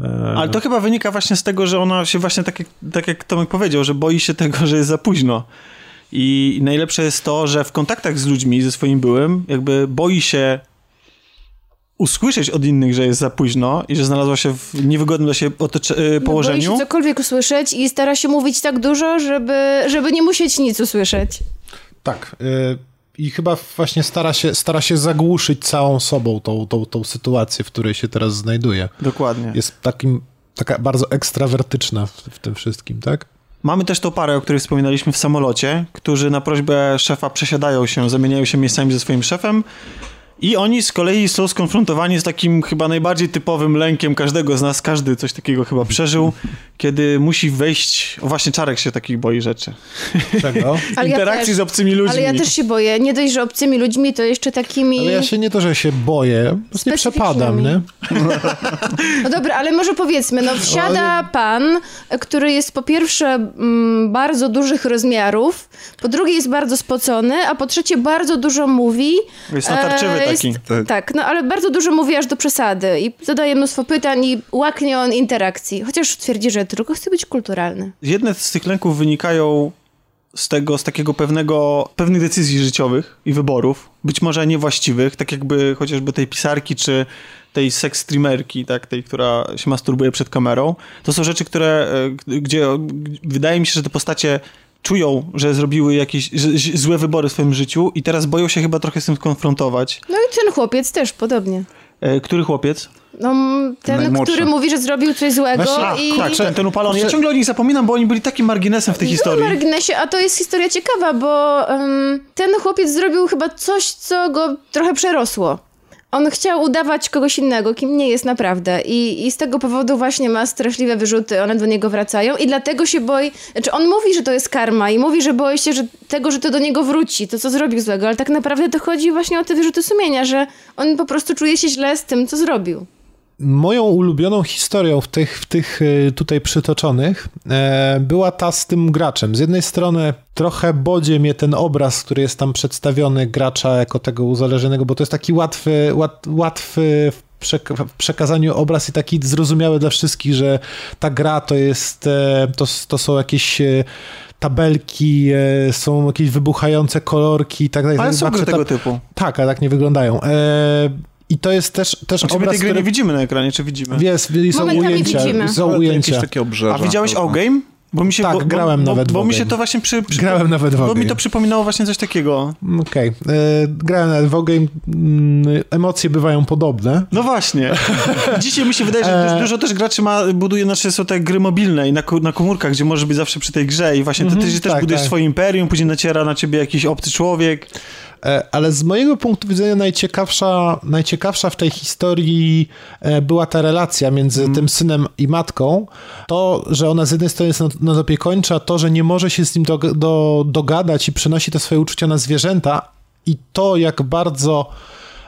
e, Ale to chyba wynika właśnie z tego, że ona się właśnie, tak jak, tak jak Tomek powiedział, że boi się tego, że jest za późno. I najlepsze jest to, że w kontaktach z ludźmi, ze swoim byłym, jakby boi się usłyszeć od innych, że jest za późno i że znalazła się w niewygodnym dla siebie otocz- e, No, Boi położeniu. się cokolwiek usłyszeć i stara się mówić tak dużo, żeby, żeby nie musieć nic usłyszeć. Tak. y, I chyba właśnie stara się, stara się zagłuszyć całą sobą tą, tą, tą sytuację, w której się teraz znajduje. Dokładnie. Jest takim, taka bardzo ekstrawertyczna w, w tym wszystkim, tak? Mamy też tą parę, o której wspominaliśmy w samolocie, którzy na prośbę szefa przesiadają się, zamieniają się miejscami ze swoim szefem. I oni z kolei są skonfrontowani z takim chyba najbardziej typowym lękiem każdego z nas. Każdy coś takiego chyba przeżył, kiedy musi wejść. O właśnie, Czarek się takich boi rzeczy. Czego? (laughs) Ja Interakcji też. z obcymi ludźmi. Ale ja też się boję. Nie dość, że obcymi ludźmi, to jeszcze takimi... Ale ja się nie to, że się boję, po prostu nie przepadam, nie? (laughs) No dobra, ale może powiedzmy, no wsiada pan, który jest po pierwsze mm, bardzo dużych rozmiarów, po drugie jest bardzo spocony, a po trzecie bardzo dużo mówi. Jest natarczywy E, taki. Tak. tak, no ale bardzo dużo mówi aż do przesady i zadaje mnóstwo pytań i łaknie on interakcji. Chociaż twierdzi, że tylko chce być kulturalny. Jedne z tych lęków wynikają z tego, z takiego pewnego, pewnych decyzji życiowych i wyborów, być może niewłaściwych, tak jakby chociażby tej pisarki, czy tej seks streamerki, tak, tej, która się masturbuje przed kamerą. To są rzeczy, które, e, gdzie wydaje mi się, że te postacie czują, że zrobiły jakieś że, złe wybory w swoim życiu i teraz boją się chyba trochę z tym skonfrontować. No i ten chłopiec też podobnie. E, który chłopiec? No, ten, który mówi, że zrobił coś złego Właśnie, i... Tak, ten, ten upalony. Ja ciągle o nich zapominam, bo oni byli takim marginesem w tej Na historii. marginesie, a to jest historia ciekawa, bo em, ten chłopiec zrobił chyba coś, co go trochę przerosło. On chciał udawać kogoś innego, kim nie jest naprawdę. I, I z tego powodu właśnie ma straszliwe wyrzuty, one do niego wracają i dlatego się boi. Znaczy, on mówi, że to jest karma i mówi, że boi się że tego, że to do niego wróci, to co zrobił złego, ale tak naprawdę to chodzi właśnie o te wyrzuty sumienia, że on po prostu czuje się źle z tym, co zrobił. Moją ulubioną historią w tych, w tych y, tutaj przytoczonych e, była ta z tym graczem. Z jednej strony trochę bodzie mnie ten obraz, który jest tam przedstawiony gracza jako tego uzależnionego, bo to jest taki łatwy, łat, łatwy w przek- w przekazaniu obraz i taki zrozumiały dla wszystkich, że ta gra to jest, e, to, to są jakieś e, tabelki, e, są jakieś wybuchające kolorki i tak dalej. Ale są gry tego ta- typu. Tak, ale tak nie wyglądają. E, I to jest też, też Znaczy, my obraz, tej gry który... nie widzimy na ekranie, czy widzimy? Jest, są Momentami ujęcia, widzimy. są ale to jakieś ujęcia. takie obrzeża. A widziałeś O-Game? Bo mi się, Tak, bo, grałem bo, nawet bo, w bo mi się Ogień. to właśnie przy, przy, Grałem nawet w Bo mi to przypominało właśnie coś takiego. Okej. E, Grałem nawet w Ogame. Mm, Emocje bywają podobne. No właśnie. (laughs) Dzisiaj mi się wydaje, że E. dużo, dużo też graczy ma, buduje, znaczy są te gry mobilne i na, na komórkach, gdzie możesz być zawsze przy tej grze i właśnie ty, ty też tak, budujesz tak. swoje imperium, później naciera na ciebie jakiś obcy człowiek. E, Ale z mojego punktu widzenia najciekawsza, najciekawsza w tej historii e, była ta relacja między Mhm. tym synem i matką. To, że ona z jednej strony jest nad- nadopiekuńcza, to, że nie może się z nim do, do, dogadać i przenosi te swoje uczucia na zwierzęta i to, jak bardzo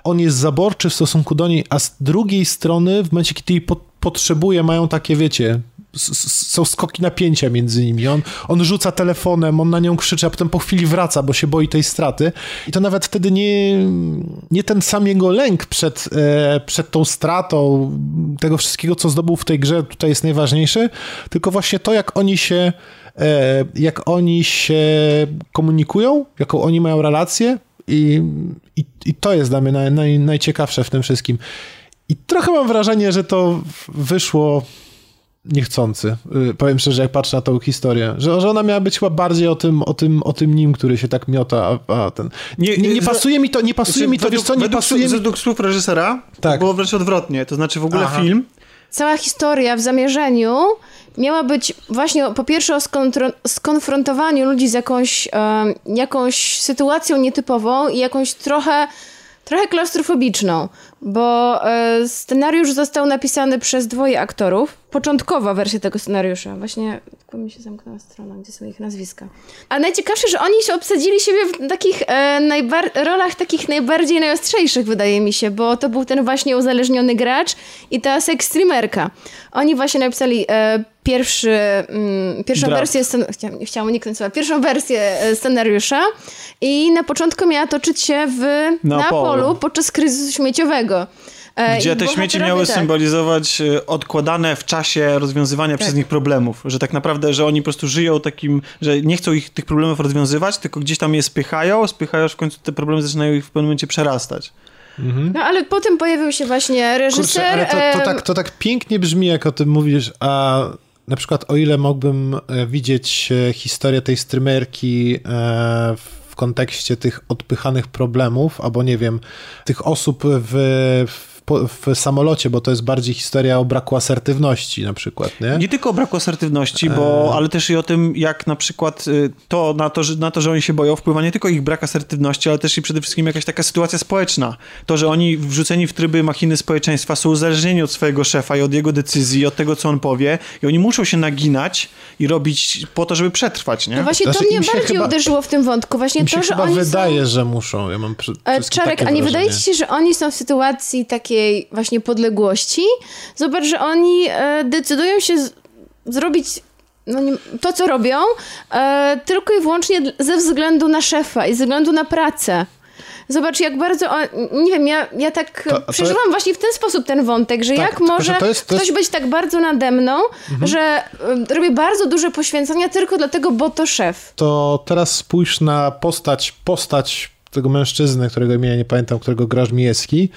on jest zaborczy w stosunku do niej, a z drugiej strony w momencie, kiedy jej po, potrzebuje, mają takie, wiecie, są skoki napięcia między nimi. On, on rzuca telefonem, on na nią krzyczy, a potem po chwili wraca, bo się boi tej straty. I to nawet wtedy nie, nie ten sam jego lęk przed, e, przed tą stratą tego wszystkiego, co zdobył w tej grze, tutaj jest najważniejszy, tylko właśnie to, jak oni się e, jak oni się komunikują, jaką oni mają relację i, i, i to jest dla mnie naj, naj, najciekawsze w tym wszystkim. I trochę mam wrażenie, że to wyszło niechcący. Y, Powiem szczerze, jak patrzę na tą historię, że, że ona miała być chyba bardziej o tym, o tym, o tym nim, który się tak miota, a, a ten... Nie, nie, nie pasuje mi to, nie pasuje Znaczy, mi to, wiesz co, nie według, pasuje mi... według słów reżysera Tak. było wręcz odwrotnie. To znaczy w ogóle Aha. film Cała historia w zamierzeniu miała być właśnie po pierwsze o skonfrontowaniu ludzi z jakąś, em, jakąś sytuacją nietypową i jakąś trochę, trochę klaustrofobiczną, bo e, scenariusz został napisany przez dwoje aktorów. Początkowa wersja tego scenariusza. Właśnie tylko mi się zamknęła strona, gdzie są ich nazwiska. A najciekawsze, że oni się obsadzili siebie w takich e, rolach takich najbardziej najostrzejszych, wydaje mi się, bo to był ten właśnie uzależniony gracz i ta seks streamerka. Oni właśnie napisali e, pierwszy, mm, pierwszą Draft. wersję, scen- chciałam, chciałam uniknąć słowa, pierwszą wersję e, scenariusza i na początku miała toczyć się w Neapolu. Neapolu podczas kryzysu śmieciowego. E, Gdzie te śmieci miały tak. symbolizować e, odkładane w czasie rozwiązywania przez nich problemów. Że tak naprawdę, że oni po prostu żyją takim, że nie chcą ich tych problemów rozwiązywać, tylko gdzieś tam je spychają, spychają, aż w końcu te problemy zaczynają ich w pewnym momencie przerastać. No ale potem pojawił się właśnie reżyser. Kurczę, ale to, to, tak, to tak pięknie brzmi, jak o tym mówisz, a na przykład o ile mógłbym e, widzieć historię tej streamerki w kontekście tych odpychanych problemów, albo nie wiem, tych osób w, w, w samolocie, bo to jest bardziej historia o braku asertywności na przykład, nie? Nie tylko o braku asertywności, bo, ale też i o tym, jak na przykład y, to na, to, że, na to, że oni się boją, wpływa nie tylko ich brak asertywności, ale też i przede wszystkim jakaś taka sytuacja społeczna. To, że oni wrzuceni w tryby machiny społeczeństwa są uzależnieni od swojego szefa i od jego decyzji, od tego, co on powie i oni muszą się naginać i robić po to, żeby przetrwać, nie? No właśnie Znaczy, to mnie bardziej chyba- uderzyło w tym wątku. Właśnie to, że chyba oni wydaje, są... że muszą. Ja mam przy, E, Czarek, a nie wydaje ci się, że oni są w sytuacji takiej właśnie podległości? Zobacz, że oni e, decydują się z, zrobić no nie, to, co robią, e, tylko i wyłącznie ze względu na szefa i ze względu na pracę. Zobacz, jak bardzo. On, nie wiem, ja, ja tak To- to- przeżywam właśnie w ten sposób ten wątek, że Tak, jak może że to jest- to ktoś jest- być tak bardzo nade mną, że e, robię bardzo duże poświęcenia tylko dlatego, bo to szef. to teraz spójrz na postać, postać tego mężczyzny, którego imienia nie pamiętam, którego graż Miejski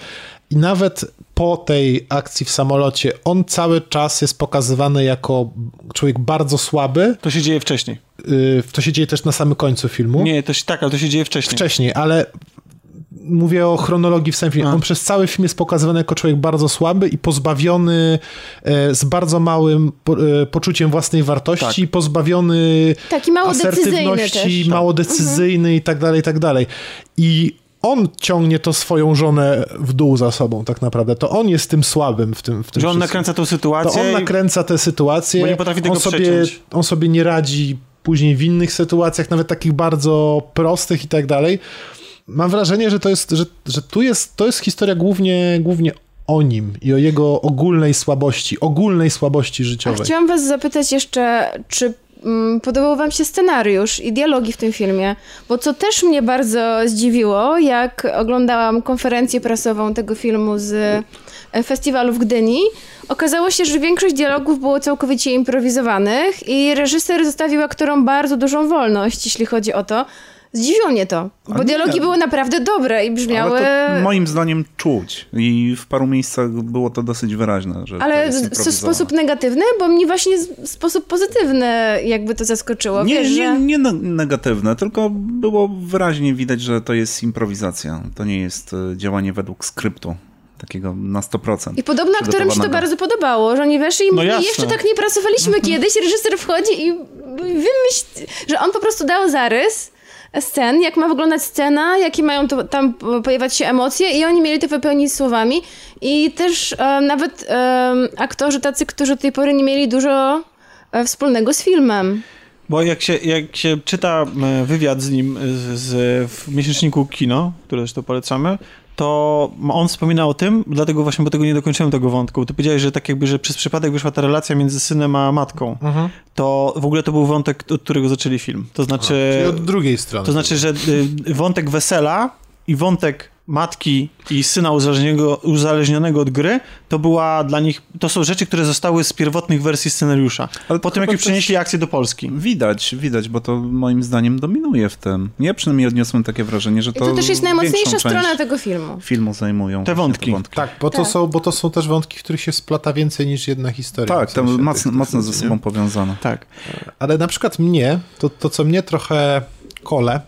i nawet po tej akcji w samolocie on cały czas jest pokazywany jako człowiek bardzo słaby. To się dzieje wcześniej. Yy, To się dzieje też na samym końcu filmu. Nie, to się, tak, ale to się dzieje wcześniej. Wcześniej, ale mówię o chronologii w samym filmie. A. On przez cały film jest pokazywany jako człowiek bardzo słaby i pozbawiony e, z bardzo małym po, e, poczuciem własnej wartości, Tak. pozbawiony Taki mało decyzyjny asertywności, też. mało decyzyjny i tak dalej, i tak dalej. I on ciągnie to swoją żonę w dół za sobą tak naprawdę. To on jest tym słabym w tym, w tym Że on wszystkim. nakręca tą To sytuację. on i- nakręca tę sytuację. Bo nie potrafi tego on sobie, przeciąć. on sobie nie radzi później w innych sytuacjach, nawet takich bardzo prostych i tak dalej. Mam wrażenie, że to jest, że, że tu jest, to jest historia głównie, głównie o nim i o jego ogólnej słabości, ogólnej słabości A życiowej. chciałam was zapytać jeszcze, czy podobał wam się scenariusz i dialogi w tym filmie? Bo co też mnie bardzo zdziwiło, jak oglądałam konferencję prasową tego filmu z e, festiwalu w Gdyni, okazało się, że większość dialogów było całkowicie improwizowanych i reżyser zostawił aktorom bardzo dużą wolność, jeśli chodzi o to, Zdziwiło mnie to, bo nie. dialogi były naprawdę dobre i brzmiały... Moim zdaniem czuć i w paru miejscach było to dosyć wyraźne, że Ale w- sposób negatywny, bo mnie właśnie w sposób pozytywny jakby to zaskoczyło. Nie, Wiesz, nie, że... nie ne- negatywne, tylko było wyraźnie widać, że to jest improwizacja. To nie jest e, działanie według skryptu, takiego na 100%. I podobno aktorom się to bardzo podobało, że oni weszli i mówili, jasne. jeszcze tak nie pracowaliśmy (laughs) kiedyś, reżyser wchodzi i wymyśl, że on po prostu dał zarys scen, jak ma wyglądać scena, jakie mają to, tam pojawiać się emocje i oni mieli to wypełnić słowami i też e, nawet e, aktorzy tacy, którzy do tej pory nie mieli dużo e, wspólnego z filmem. Bo jak się, jak się czyta e, wywiad z nim z, z, w miesięczniku Kino, który zresztą polecamy, to on wspomina o tym, dlatego właśnie, bo tego nie dokończyłem tego wątku. Ty powiedziałeś, że tak jakby, że przez przypadek wyszła ta relacja między synem a matką. To w ogóle to był wątek, od którego zaczęli film. To znaczy... Czyli od drugiej strony. To znaczy, że y, wątek wesela i wątek matki i syna uzależnionego, uzależnionego od gry, to była dla nich, to są rzeczy, które zostały z pierwotnych wersji scenariusza. Ale po tym, jak już przenieśli akcję do Polski. Widać, widać, bo to moim zdaniem dominuje w tym. Ja przynajmniej odniosłem takie wrażenie, że I to to też jest najmocniejsza strona tego filmu. filmu zajmują Te właśnie wątki. Tak, bo to, Tak. Są, bo to są też wątki, w których się splata więcej niż jedna historia. Tak, W to sensie mocno, tych- mocno ze sobą powiązane. Tak. Ale na przykład mnie, to, to co mnie trochę kole,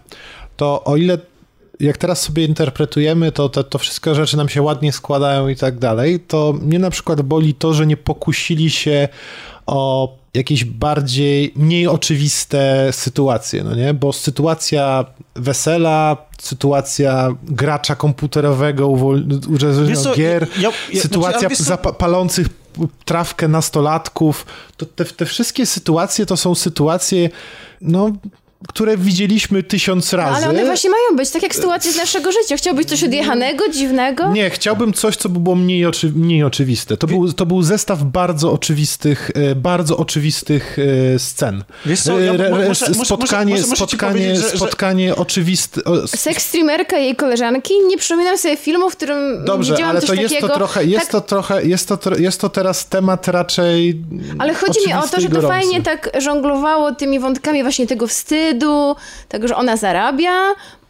to o ile jak teraz sobie interpretujemy, to, to to wszystkie rzeczy nam się ładnie składają i tak dalej, to mnie na przykład boli to, że nie pokusili się o jakieś bardziej, mniej oczywiste sytuacje, no nie? Bo sytuacja wesela, sytuacja gracza komputerowego, uzależnionego gier, ja- ja- sytuacja znaczy, co- zapa- palących trawkę nastolatków, to te, te wszystkie sytuacje to są sytuacje, no, które widzieliśmy tysiąc No, razy. ale one właśnie mają być, tak jak sytuacje z naszego życia. Chciałbyś coś odjechanego, dziwnego? Nie, chciałbym coś, co by było mniej, oczy, mniej oczywiste. To był, to był zestaw bardzo oczywistych, e, bardzo oczywistych e, scen. Wiesz co, ja re- mo- re- muszę- muszę- spotkanie, muszę- spotkanie, że- spotkanie oczywiste. Seks streamerka i jej koleżanki? Nie przypominam sobie filmu, w którym Dobrze, widziałam ale to jest takiego. to trochę, jest tak, to trochę, jest to, jest to teraz temat raczej Ale chodzi mi o to, że to gorący. fajnie tak żonglowało tymi wątkami właśnie tego wstydu, tego, że ona zarabia.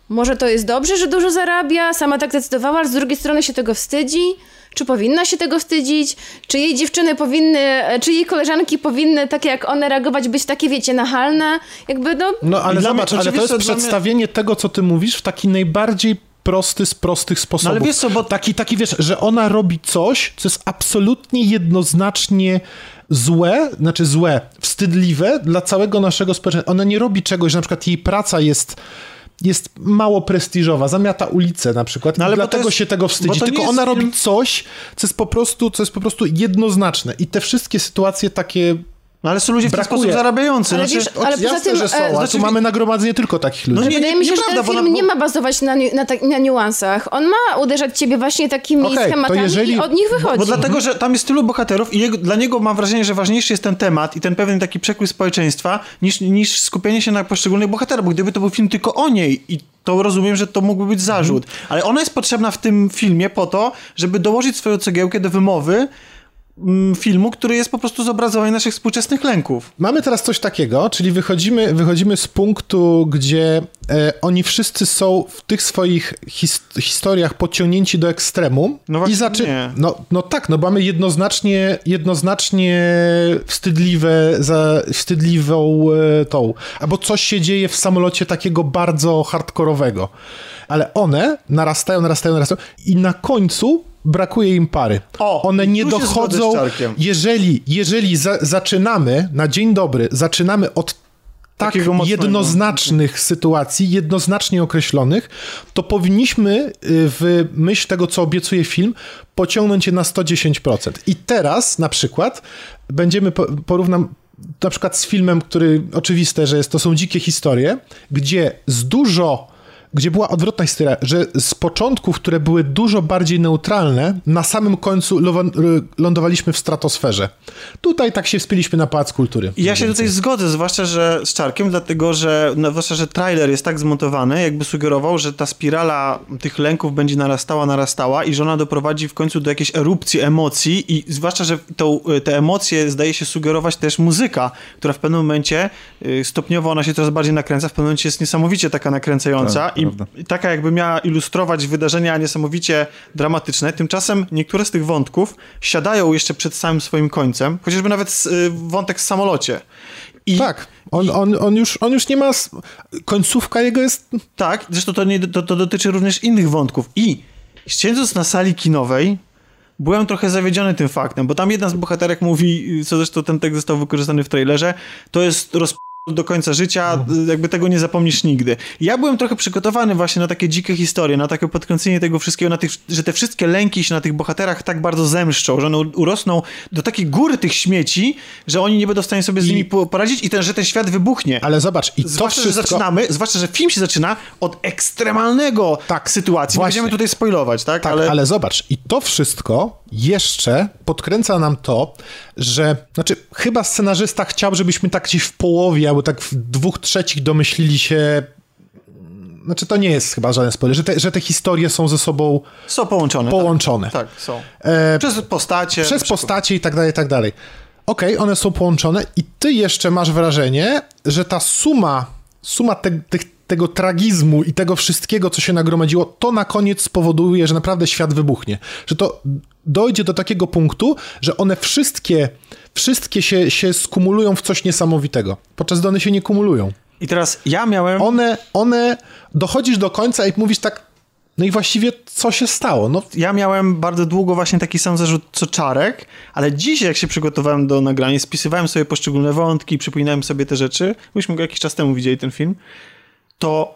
Może to jest dobrze, że dużo zarabia, sama tak decydowała, ale z drugiej strony się tego wstydzi. Czy powinna się tego wstydzić? Czy jej dziewczyny powinny, czy jej koleżanki powinny, takie jak one, reagować, być takie, wiecie, nachalne? Jakby, no, No ale zobacz, ale to jest dla mnie- przedstawienie tego, co ty mówisz w taki najbardziej prosty z prostych sposobów. No ale wiesz co, bo- Taki, taki wiesz, że ona robi coś, co jest absolutnie jednoznacznie złe, znaczy złe, wstydliwe dla całego naszego społeczeństwa. Ona nie robi czegoś, że na przykład jej praca jest jest mało prestiżowa, zamiata ulicę na przykład No ale dlatego jest- się tego wstydzi, tylko ona film- robi coś, co jest po prostu, co jest po prostu jednoznaczne i te wszystkie sytuacje takie No ale są ludzie w ten Brakuje. sposób zarabiający. Ale Znaczy, wiesz, ale poza Jasne, tym, że są, e, ale znaczy- tu mamy nagromadzenie tylko takich ludzi. No nie, Wydaje mi się, że ten bo film na- nie ma bazować na, na, tak- na niuansach. On ma uderzać ciebie właśnie takimi to schematami jeżeli- i od nich wychodzi. Bo dlatego, że tam jest tylu bohaterów i jego, dla niego mam wrażenie, że ważniejszy jest ten temat i ten pewien taki przekrój społeczeństwa, niż, niż skupienie się na poszczególnych bohaterach, bo gdyby to był film tylko o niej i to rozumiem, że to mógłby być zarzut. Ale ona jest potrzebna w tym filmie po to, żeby dołożyć swoją cegiełkę do wymowy filmu, który jest po prostu zobrazowaniem naszych współczesnych lęków. Mamy teraz coś takiego, czyli wychodzimy, wychodzimy z punktu, gdzie e, oni wszyscy są w tych swoich his, historiach podciągnięci do ekstremum No właśnie i zaczy... nie. no, no tak, no mamy jednoznacznie, jednoznacznie wstydliwe, za, wstydliwą e, tą, albo coś się dzieje w samolocie takiego bardzo hardkorowego, ale one narastają, narastają, narastają i na końcu brakuje im pary. O, one nie dochodzą, jeżeli, jeżeli za, zaczynamy na dzień dobry, zaczynamy od tak jednoznacznych sytuacji, jednoznacznie określonych, to powinniśmy y, w myśl tego, co obiecuje film, pociągnąć je na 110%. I teraz na przykład będziemy, po- porównam na przykład z filmem, który oczywiste, że jest, to są dzikie historie, gdzie z dużo gdzie była odwrotna historia, że z początków, które były dużo bardziej neutralne, na samym końcu y, lądowaliśmy w stratosferze. Tutaj tak się wspiliśmy na Pałac Kultury. Ja się tutaj zgodzę, zwłaszcza, że z Czarkiem, dlatego, że no, zwłaszcza, że trailer jest tak zmontowany, jakby sugerował, że ta spirala tych lęków będzie narastała, narastała i że ona doprowadzi w końcu do jakiejś erupcji emocji i zwłaszcza, że tą, te emocje zdaje się sugerować też muzyka, która w pewnym momencie y, stopniowo ona się coraz bardziej nakręca, w pewnym momencie jest niesamowicie taka nakręcająca Tak, i prawda. taka jakby miała ilustrować wydarzenia niesamowicie dramatyczne. Tymczasem niektóre z tych wątków siadają jeszcze przed samym swoim końcem, chociażby nawet y, wątek w samolocie. I Tak, on, on, on, już, on już nie ma... Końcówka jego jest... tak, zresztą to, nie, to, to dotyczy również innych wątków. I siedząc na sali kinowej, byłem trochę zawiedziony tym faktem, bo tam jedna z bohaterek mówi, co zresztą ten tekst został wykorzystany w trailerze, to jest roz do końca życia, jakby tego nie zapomnisz nigdy. Ja byłem trochę przygotowany właśnie na takie dzikie historie, na takie podkręcenie tego wszystkiego, na tych, że te wszystkie lęki się na tych bohaterach tak bardzo zemszczą, że one urosną do takiej góry tych śmieci, że oni nie będą w stanie sobie z nimi po- poradzić i ten, że ten świat wybuchnie. Ale zobacz, i to Zwłaszcza, wszystko... że zaczynamy, zwłaszcza, że film się zaczyna od ekstremalnego Tak, sytuacji. Nie właśnie. będziemy tutaj spoilować, tak? Tak, ale... zobacz, i to wszystko jeszcze podkręca nam to, że, znaczy, chyba scenarzysta chciał, żebyśmy tak gdzieś w połowie, albo tak w dwóch trzecich domyślili się, znaczy to nie jest chyba żaden spoiler, że te, że te historie są ze sobą są połączone. połączone. Tak, tak są. E, Przez postacie. przez postacie i tak dalej, i tak dalej. Okej, one są połączone i ty jeszcze masz wrażenie, że ta suma, suma te, tych, tego tragizmu i tego wszystkiego, co się nagromadziło, to na koniec spowoduje, że naprawdę świat wybuchnie. Że to dojdzie do takiego punktu, że one wszystkie, wszystkie się, się skumulują w coś niesamowitego, podczas gdy one się nie kumulują. I teraz ja miałem... One, one, dochodzisz do końca i mówisz tak, no i właściwie co się stało? No Ja miałem bardzo długo właśnie taki sam zarzut co Czarek, ale dzisiaj jak się przygotowałem do nagrania, spisywałem sobie poszczególne wątki, przypominałem sobie te rzeczy, myśmy go jakiś czas temu widzieli ten film, to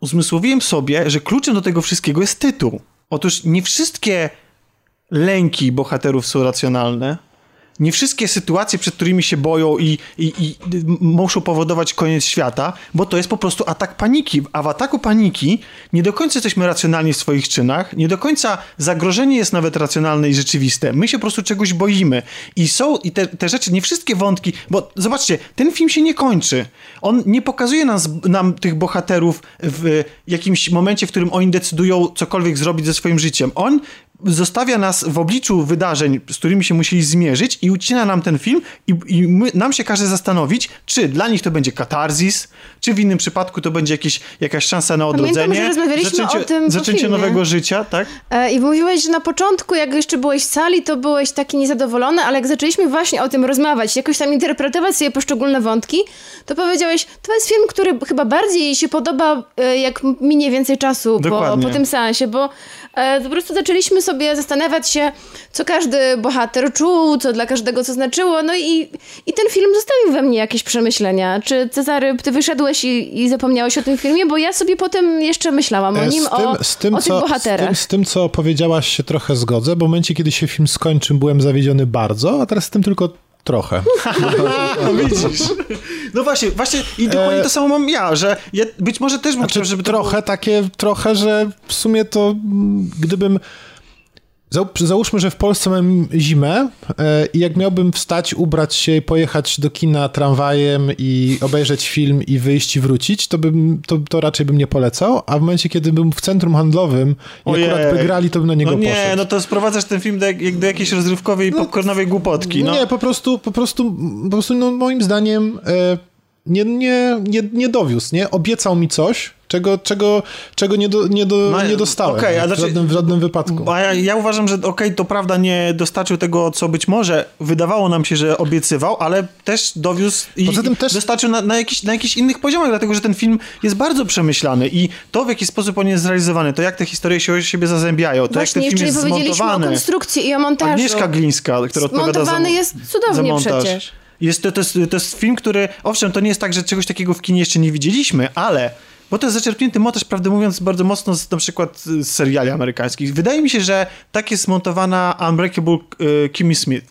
uzmysłowiłem sobie, że kluczem do tego wszystkiego jest tytuł. Otóż nie wszystkie lęki bohaterów są racjonalne. Nie wszystkie sytuacje, przed którymi się boją i, i, i muszą powodować koniec świata, bo to jest po prostu atak paniki. A w ataku paniki nie do końca jesteśmy racjonalni w swoich czynach, nie do końca zagrożenie jest nawet racjonalne i rzeczywiste. My się po prostu czegoś boimy. I są i te, te rzeczy, nie wszystkie wątki, bo zobaczcie, ten film się nie kończy. On nie pokazuje nas, nam tych bohaterów w jakimś momencie, w którym oni decydują cokolwiek zrobić ze swoim życiem. On zostawia nas w obliczu wydarzeń, z którymi się musieli zmierzyć i ucina nam ten film i, i my, nam się każe zastanowić, czy dla nich to będzie katarzis, czy w innym przypadku to będzie jakieś, jakaś szansa na Pamiętam, odrodzenie, że rozmawialiśmy zaczęcie, o tym zaczęcie nowego życia, tak? E, I mówiłeś, że na początku, jak jeszcze byłeś w sali, to byłeś taki niezadowolony, ale jak zaczęliśmy właśnie o tym rozmawiać, jakoś tam interpretować sobie poszczególne wątki, to powiedziałeś, to jest film, który chyba bardziej się podoba, e, jak minie więcej czasu po, po tym seansie, bo e, po prostu zaczęliśmy sobie zastanawiać się, co każdy bohater czuł, co dla każdego co znaczyło, no i, i ten film zostawił we mnie jakieś przemyślenia. Czy Cezary, ty wyszedłeś i, i zapomniałeś o tym filmie? Bo ja sobie potem jeszcze myślałam o E, nim, z tym, o, z tym, o tych co, bohaterach. Z tym, z tym, co powiedziałaś, się trochę zgodzę, bo w momencie, kiedy się film skończył, byłem zawiedziony bardzo, a teraz z tym tylko trochę. (laughs) No widzisz. No właśnie, właśnie i dokładnie to samo mam ja, że ja być może też bym Znaczy, chciał, żeby trochę było... takie, trochę, że w sumie to mm, gdybym... Zał- Załóżmy, że w Polsce mam zimę e, i jak miałbym wstać, ubrać się i pojechać do kina tramwajem i obejrzeć film i wyjść i wrócić, to, bym, to, to raczej bym nie polecał, a w momencie, kiedy bym w centrum handlowym i Ojej. akurat by grali, to bym na niego No nie, poszedł. no to sprowadzasz ten film do, do jakiejś rozrywkowej, popcornowej głupotki, no. Nie, po prostu, po prostu, po prostu no, moim zdaniem e, nie, nie, nie, nie dowiózł, nie? Obiecał mi coś, czego, czego, czego nie, do, nie, do, No, nie dostałem okej, a w, znaczy- żadnym, w żadnym wypadku. A ja, ja uważam, że okej, to prawda nie dostarczył tego, co być może wydawało nam się, że obiecywał, ale też dowiózł i Poza tym też- dostarczył na, na, jakiś, na jakichś innych poziomach, dlatego że ten film jest bardzo przemyślany i to, w jaki sposób on jest zrealizowany, to jak te historie się o siebie zazębiają, to Właśnie, jak ten film jest powiedzieliśmy o zmontowany. konstrukcji i o montażu. Agnieszka Glińska, która odpowiada za, Zmontowany jest cudownie za montaż. przecież. Jest to, to, jest, to jest film, który, owszem, to nie jest tak, że czegoś takiego w kinie jeszcze nie widzieliśmy, ale, bo to jest zaczerpnięty motyw, prawdę mówiąc, bardzo mocno z, na przykład z seriali amerykańskich. Wydaje mi się, że tak jest zmontowana Unbreakable y, Kimmy Smith.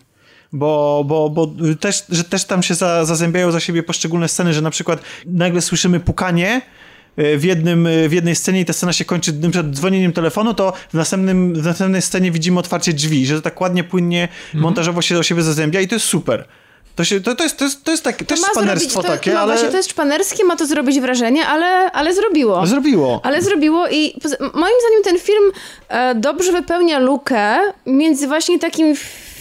Bo, bo, bo też, że też tam się za, zazębiają za siebie poszczególne sceny, że na przykład nagle słyszymy pukanie e, w, jednym, e, w jednej scenie i ta scena się kończy na przykład dzwonieniem telefonu, to w, następnym, w następnej scenie widzimy otwarcie drzwi, że to tak ładnie, płynnie, Mhm. montażowo się do siebie zazębia i to jest super. To, się, to, to, jest, to, jest, to jest tak, też ma szpanerstwo zrobić, takie, to, no ale właśnie to jest szpanerskie, ma to zrobić wrażenie, ale, ale zrobiło. zrobiło. Ale zrobiło i moim zdaniem ten film e, dobrze wypełnia lukę między właśnie takim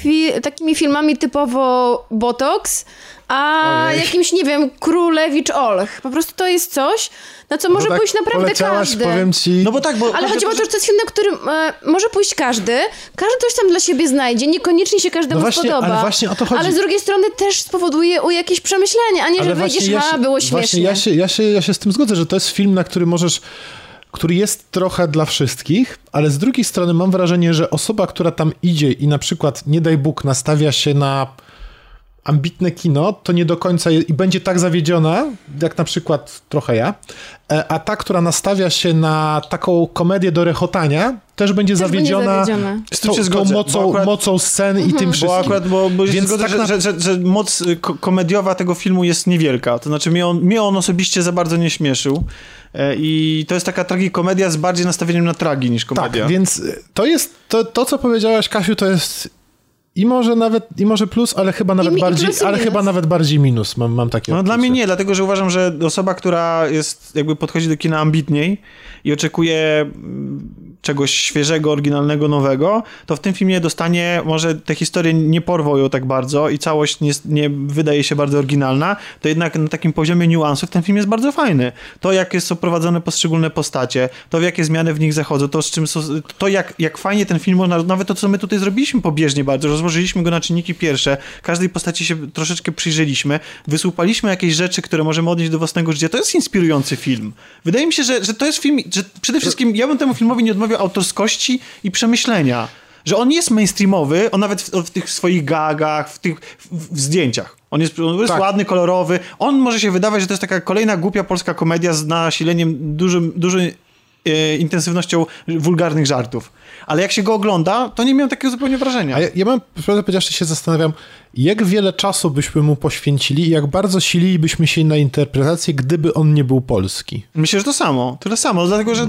fi, takimi filmami typowo Botox, a Ojej. jakimś, nie wiem, Królewicz Olch. Po prostu to jest coś, na co może No tak pójść naprawdę każdy. powiem ci... No bo tak, bo... Ale chodzi o to, że to jest film, na którym e, może pójść każdy. Każdy coś tam dla siebie znajdzie. Niekoniecznie się każdemu No właśnie, spodoba. ale właśnie o to chodzi. Ale z drugiej strony też spowoduje u jakieś przemyślenie, a nie, że wejdziesz, ja a się- było śmiesznie. Właśnie ja się, ja, się, ja się z tym zgodzę, że to jest film, na który możesz który jest trochę dla wszystkich, ale z drugiej strony mam wrażenie, że osoba, która tam idzie i na przykład, nie daj Bóg, nastawia się na ambitne kino, to nie do końca i będzie tak zawiedziona, jak na przykład trochę ja, e, a ta, która nastawia się na taką komedię do rechotania, też będzie Też będzie zawiedziona zawiedziona. Z tym tą, się tą mocą, akurat- mocą scen i tym wszystkim. Bo akurat, bo, bo się Więc zgodzę, tak że, na- że, że, że moc ko- komediowa tego filmu jest niewielka. To znaczy mnie on, mnie on osobiście za bardzo nie śmieszył. E, I to jest taka tragikomedia z bardziej nastawieniem na tragi niż komedia. Tak, więc to jest, to, to co powiedziałaś Kasiu, to jest i może nawet, i może plus, ale chyba nawet mi- bardziej, ale minus. chyba nawet bardziej minus, mam, mam takie No dla mnie nie, dlatego że uważam, że osoba, która jest, jakby podchodzi do kina ambitniej i oczekuje mm, czegoś świeżego, oryginalnego, nowego, to w tym filmie dostanie, może te historie nie porwą ją tak bardzo i całość nie, nie wydaje się bardzo oryginalna, to jednak na takim poziomie niuansów ten film jest bardzo fajny. To, jak jest oprowadzone poszczególne postacie, to w jakie zmiany w nich zachodzą, to z czym, są- to jak, jak fajnie ten film, można- nawet to, co my tutaj zrobiliśmy pobieżnie bardzo, rozłożyliśmy go na czynniki pierwsze, każdej postaci się troszeczkę przyjrzeliśmy, wysłupaliśmy jakieś rzeczy, które możemy odnieść do własnego życia. To jest inspirujący film. Wydaje mi się, że, że to jest film, że przede wszystkim ja bym temu filmowi nie odmawiał autorskości i przemyślenia. Że on jest mainstreamowy, on nawet w, w tych swoich gagach, w tych w, w zdjęciach. On jest, on jest Tak. ładny, kolorowy. On może się wydawać, że to jest taka kolejna głupia polska komedia z nasileniem dużym, dużej e, intensywnością wulgarnych żartów. Ale jak się go ogląda, to nie miałem takiego zupełnie wrażenia. A ja, ja mam, prawdę powiedziawszy, się zastanawiam, jak wiele czasu byśmy mu poświęcili i jak bardzo sililibyśmy się na interpretację, gdyby on nie był polski. Myślę, że to samo. Tyle samo, dlatego że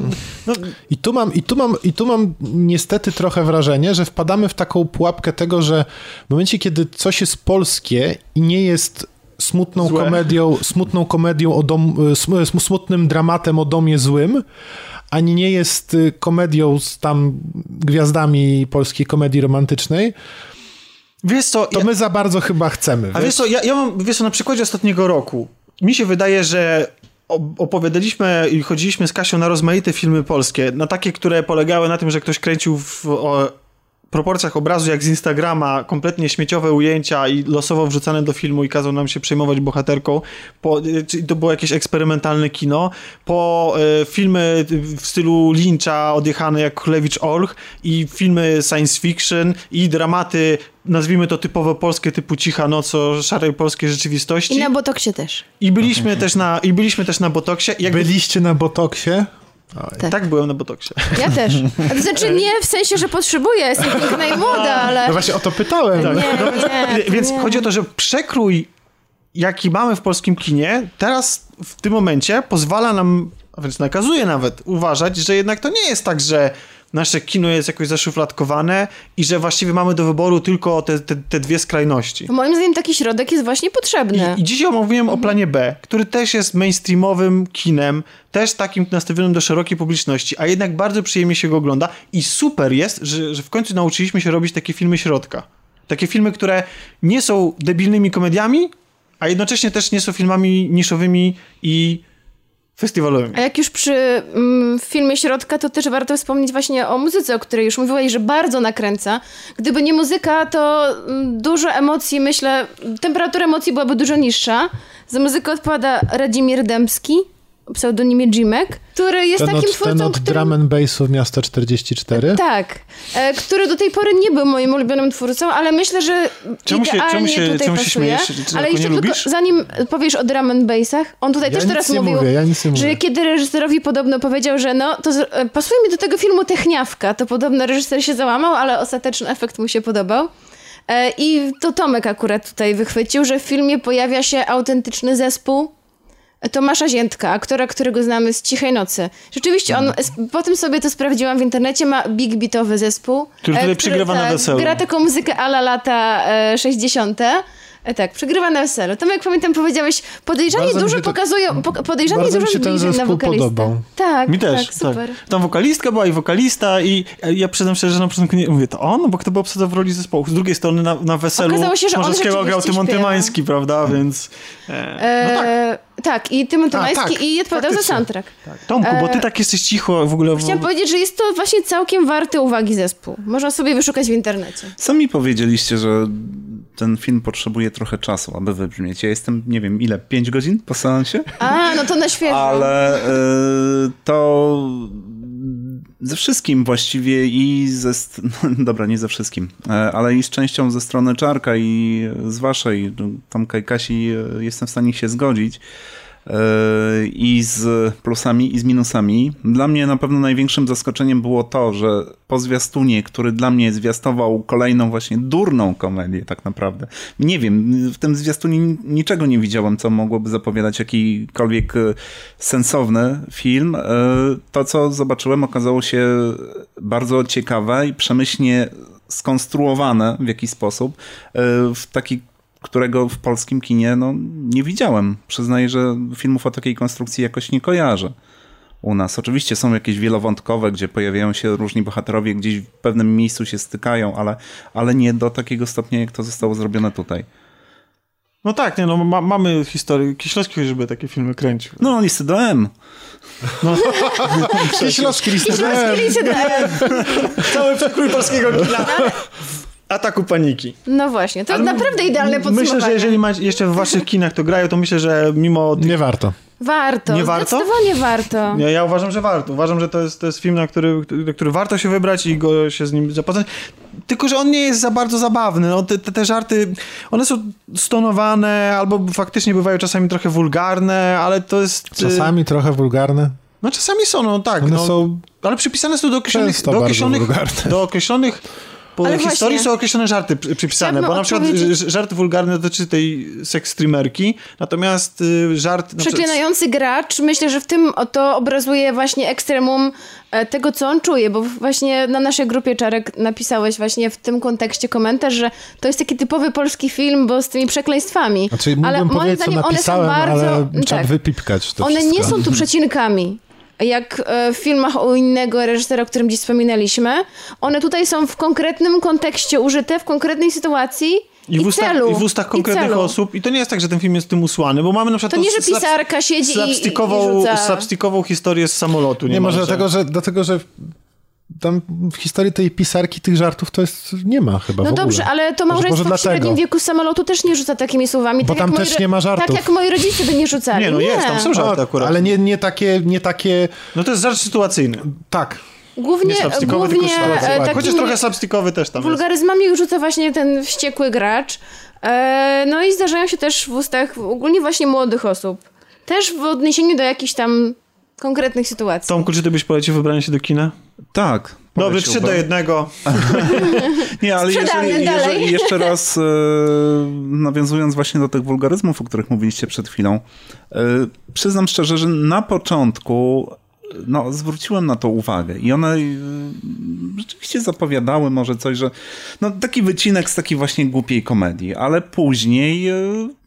no, I tu mam, i tu mam, i tu mam niestety trochę wrażenie, że wpadamy w taką pułapkę tego, że w momencie, kiedy coś jest polskie i nie jest smutną Złe. komedią, smutną komedią o dom, sm- sm- smutnym dramatem o domie złym, ani nie jest y, komedią z tam gwiazdami polskiej komedii romantycznej, wiesz co, to ja, my za bardzo chyba chcemy. a wiesz co, ja, ja mam, wiesz co, na przykładzie ostatniego roku, mi się wydaje, że opowiadaliśmy i chodziliśmy z Kasią na rozmaite filmy polskie, na takie, które polegały na tym, że ktoś kręcił w o, proporcjach obrazu jak z Instagrama, kompletnie śmieciowe ujęcia i losowo wrzucane do filmu i kazał nam się przejmować bohaterką. Po, y, czyli to było jakieś eksperymentalne kino. Po e, filmy w stylu Lyncha odjechane jak Królewicz Olch i filmy science fiction i dramaty nazwijmy to typowo polskie typu Cicha Noc o szarej polskiej rzeczywistości. I na Botoksie też. I byliśmy też na, i byliśmy też na Botoksie. Jakby, Byliście na Botoksie? Tak. Tak, byłem na Botoksie. Ja też. A to znaczy nie w sensie, że potrzebuję, jestem piękna (laughs) i młoda, ale... No właśnie o to pytałem. Nie, nie, to (laughs) Więc nie. chodzi o to, że przekrój, jaki mamy w polskim kinie, teraz w tym momencie pozwala nam, a wręcz nakazuje nawet, uważać, że jednak to nie jest tak, że nasze kino jest jakoś zaszufladkowane i że właściwie mamy do wyboru tylko te, te, te dwie skrajności. Bo moim zdaniem taki środek jest właśnie potrzebny. I, I dzisiaj omówiłem o planie B, który też jest mainstreamowym kinem, też takim nastawionym do szerokiej publiczności, a jednak bardzo przyjemnie się go ogląda i super jest, że, że w końcu nauczyliśmy się robić takie filmy środka. Takie filmy, które nie są debilnymi komediami, a jednocześnie też nie są filmami niszowymi i festiwalowymi. A jak już przy mm, filmie Środka, to też warto wspomnieć właśnie o muzyce, o której już mówiłaś, że bardzo nakręca. Gdyby nie muzyka, to mm, dużo emocji, myślę, temperatura emocji byłaby dużo niższa. Za muzykę odpowiada Radzimir Dębski, pseudonimie Jimek, który jest Ten takim od, ten twórcą, od który... drum and bassu Miasta 44. Tak, e, który do tej pory nie był moim ulubionym twórcą, ale myślę, że Czemu się- idealnie czemu się- tutaj czemu się pasuje. śmiejesz? Ale jeszcze tylko, lubisz? zanim powiesz o drum and bassach, on tutaj Ja też teraz mówił, mówię, ja że mówię. kiedy reżyserowi podobno powiedział, że no, to z- e, pasuje mi do tego filmu techniawka, to podobno reżyser się załamał, ale ostateczny efekt mu się podobał. E, I to Tomek akurat tutaj wychwycił, że w filmie pojawia się autentyczny zespół, Tomasza Ziętka, aktora, którego znamy z Cichej Nocy. Rzeczywiście on, s- potem sobie to sprawdziłam w internecie, ma big beatowy zespół. Który tutaj e, przygrywa na tak, weselu. Gra taką muzykę ala lata e, 60. E, tak, przygrywa na weselu. Tam jak pamiętam powiedziałeś, podejrzanie Bardzo dużo pokazują, po, podejrzanie bardzo mi dużo się ten na wokalistę. podobał. Tak, Mi też, tak, super. Tam wokalistka była i wokalista i ja przyznam szczerze, że na początku nie mówię, to on? Bo kto by obsadzał w roli zespołu? Z drugiej strony na, na weselu Okazało się, że on grał Tymon. Tymański, prawda, więc... E, no tak, E, tak, i Tymon Tymański tak, i odpowiadał za faktycznie. soundtrack. tak. Tomku, bo ty tak jesteś cicho w ogóle... Chciałam powiedzieć, że jest to właśnie całkiem warty uwagi zespół. Można sobie wyszukać w internecie. Sami powiedzieliście, że ten film potrzebuje trochę czasu, aby wybrzmieć. Ja jestem, nie wiem, ile? 5 godzin po seansie? A, no to na świeżo. Ale y, to ze wszystkim właściwie i ze... (laughs) No, dobra, nie ze wszystkim, e, ale i z częścią ze strony Czarka i z waszej, Tomka i Kasi e, jestem w stanie się zgodzić. E, I z plusami, i z minusami. Dla mnie na pewno największym zaskoczeniem było to, że po zwiastunie, który dla mnie zwiastował kolejną właśnie durną komedię tak naprawdę. Nie wiem, w tym zwiastunie niczego nie widziałem, co mogłoby zapowiadać jakikolwiek e, sensowny film. E, To, co zobaczyłem, okazało się bardzo ciekawe i przemyślnie skonstruowane w jakiś sposób w taki którego w polskim kinie no, nie widziałem. Przyznaję, że filmów o takiej konstrukcji jakoś nie kojarzę u nas. Oczywiście są jakieś wielowątkowe, gdzie pojawiają się różni bohaterowie, gdzieś w pewnym miejscu się stykają, ale, ale nie do takiego stopnia, jak to zostało zrobione tutaj. No tak, nie, no ma, mamy historię, Kieślowski żeby takie filmy kręcił. No, listy do M. Kieślowski list Kieślowski liczy daje. Cały przekrój polskiego kina. Ataku paniki. No właśnie, to Ale naprawdę idealne podsumowanie. Myślę, że jeżeli macie jeszcze w waszych kinach to grają, to myślę, że mimo... Nie warto. Warto, Nie warto? zdecydowanie warto. Ja, ja uważam, że warto. Uważam, że to jest, to jest film, na który, na który warto się wybrać i go się z nim zapoznać. Tylko, że on nie jest za bardzo zabawny. No, te, te, te żarty, one są stonowane, albo faktycznie bywają czasami trochę wulgarne, ale to jest... y, Czasami trochę wulgarne. No czasami są, no tak. One no, są Ale przypisane są do określonych... Często Do określonych, do określonych po Ale historii właśnie- są określone żarty przy- przypisane, bo na przykład odpowiedzieć- żart wulgarny dotyczy tej seks streamerki, natomiast y, żart... na przykład- Przeklinający gracz, myślę, że w tym oto obrazuje właśnie ekstremum e, tego, co on czuje, bo właśnie na naszej grupie Czarek napisałeś właśnie w tym kontekście komentarz, że to jest taki typowy polski film, bo z tymi przekleństwami. Znaczy, ale moim zdaniem one są bardzo... ale trzeba tak. wypipkać to One wszystko. nie są tu (laughs) przecinkami. Jak e, w filmach u innego reżysera, o którym dziś wspominaliśmy. One tutaj są w konkretnym kontekście użyte, w konkretnej sytuacji i, I w, ustach, celu. I w ustach konkretnych osób. I to nie jest tak, że ten film jest tym usłany, bo mamy na przykład To nie, że pisarka siedzi i, i, i slapstickową, rzuca... slapstickową historię z samolotu. Nie, może niemalże. dlatego, że, dlatego, że tam w historii tej pisarki tych żartów to jest nie ma chyba No w ogóle. dobrze, ale to Może- małżeństwo może w średnim wieku samolotu też nie rzuca takimi słowami. Bo tak tam jak moi też ro- nie ma żartów. Tak jak moi rodzice by nie rzucali. Nie, no jest, tam są żarty akurat. ale nie, nie takie, nie takie, No to jest żart sytuacyjny. tak. Głównie, Nie głównie e, takimi Chociaż trochę slapstickowy też tam jest. wulgaryzmami rzuca właśnie ten wściekły gracz. E, no i zdarzają się też w ustach ogólnie właśnie młodych osób. Też w odniesieniu do jakichś tam konkretnych sytuacji. Tomku, czy ty byś polecił wybranie się do kina? Tak. Dobry, 3 do. 1. (laughs) Nie, ale jeżeli, jeżeli (laughs) jeszcze raz e, nawiązując właśnie do tych wulgaryzmów, o których mówiliście przed chwilą, e, przyznam szczerze, że na początku no, zwróciłem na to uwagę i one e, rzeczywiście zapowiadały może coś, że no, taki wycinek z takiej właśnie głupiej komedii, ale później e,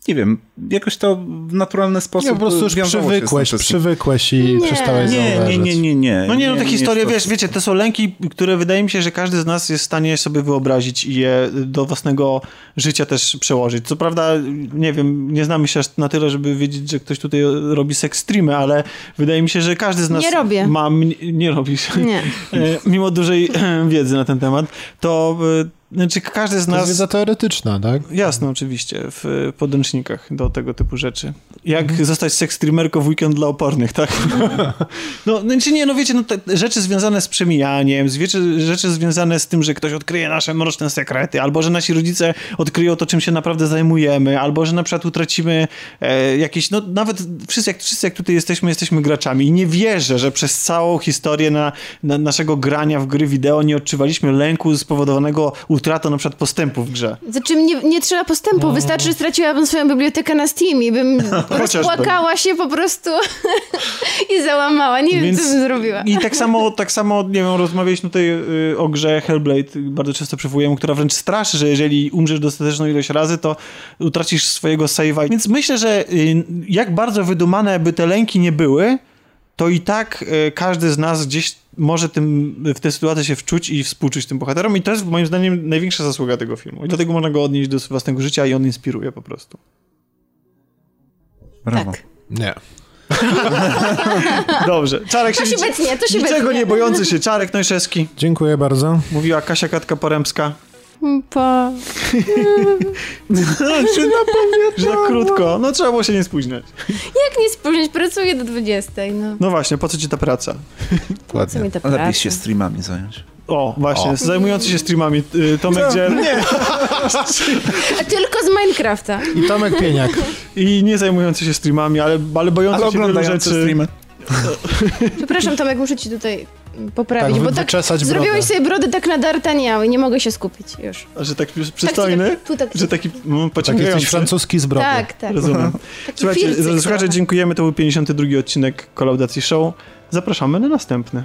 nie wiem, jakoś to w naturalny sposób Nie, po prostu już przywykłeś, przywykłeś i Nie. przestałeś Nie, zauważyć. nie, nie, nie, nie. No nie, no te historie, to- wiesz, wiecie, to są lęki, które wydaje mi się, że każdy z nas jest w stanie sobie wyobrazić i je do własnego życia też przełożyć. Co prawda, nie wiem, nie znamy się aż na tyle, żeby wiedzieć, że ktoś tutaj robi seks streamy, ale wydaje mi się, że każdy z nas Nie robię. ma... Nie robisz. Nie. E, Mimo dużej (clears throat) wiedzy na ten temat, to e, znaczy każdy z To jest nas... wiedza teoretyczna, tak? Jasne, oczywiście, w podręcznikach do tego typu rzeczy. Jak zostać seks streamerką w weekend dla opornych, tak? (laughs) no, no, czy nie, no wiecie, no, te rzeczy związane z przemijaniem, rzeczy, rzeczy związane z tym, że ktoś odkryje nasze mroczne sekrety, albo że nasi rodzice odkryją to, czym się naprawdę zajmujemy, albo że na przykład utracimy e, jakieś, no nawet wszyscy jak, wszyscy jak tutaj jesteśmy, jesteśmy graczami i nie wierzę, że przez całą historię na, na naszego grania w gry wideo nie odczuwaliśmy lęku spowodowanego utratą na przykład postępu w grze. Znaczy nie, nie trzeba postępu, wystarczy, że straciłabym swoją bibliotekę na Steam i bym (laughs) rozpłakała się po prostu (laughs) i załamała. Nie wiem, co bym zrobiła. I tak samo, (laughs) tak samo, nie wiem, rozmawialiśmy tutaj y, o grze Hellblade, bardzo często przywołujemy, która wręcz straszy, że jeżeli umrzesz dostateczną ilość razy, to utracisz swojego save'a. Więc myślę, że y, jak bardzo wydumane by te lęki nie były, to i tak y, każdy z nas gdzieś może tym, w tę sytuację się wczuć i współczuć tym bohaterom i to jest moim zdaniem największa zasługa tego filmu. I dlatego można go odnieść do własnego życia i on inspiruje po prostu. Brawo. Tak. Nie. (laughs) Dobrze. Czarek się, To się to się Niczego nie bojący się. Czarek Nojszewski. Dziękuję bardzo. Mówiła Kasia Katka-Poremska. Pa. (laughs) (laughs) Że tak krótko. No trzeba było się nie spóźniać. Jak nie spóźnić? Pracuję do 20, no. No właśnie, po co ci ta praca? Co mi ta Lepiej praca? się streamami zająć. O, właśnie, zajmujący się streamami. y, Tomek Dziel. Nie. A tylko z Minecrafta. I Tomek Pieniak. I nie zajmujący się streamami, ale, ale bojący Ale się wielu rzeczy. streamy. Przepraszam, Tomek, muszę ci tutaj poprawić, Tak, bo tak zrobiłeś brodę. sobie brodę tak nadartaniały i nie mogę się skupić już. A że tak przy- przystojny? tu tak- że taki mm, Tak pociągający. jesteś francuski z brody. Tak, tak. Rozumiem. Taki Słuchajcie, słuchacze, dziękujemy. To był 52 odcinek Kolaudacji Show. Zapraszamy na następny.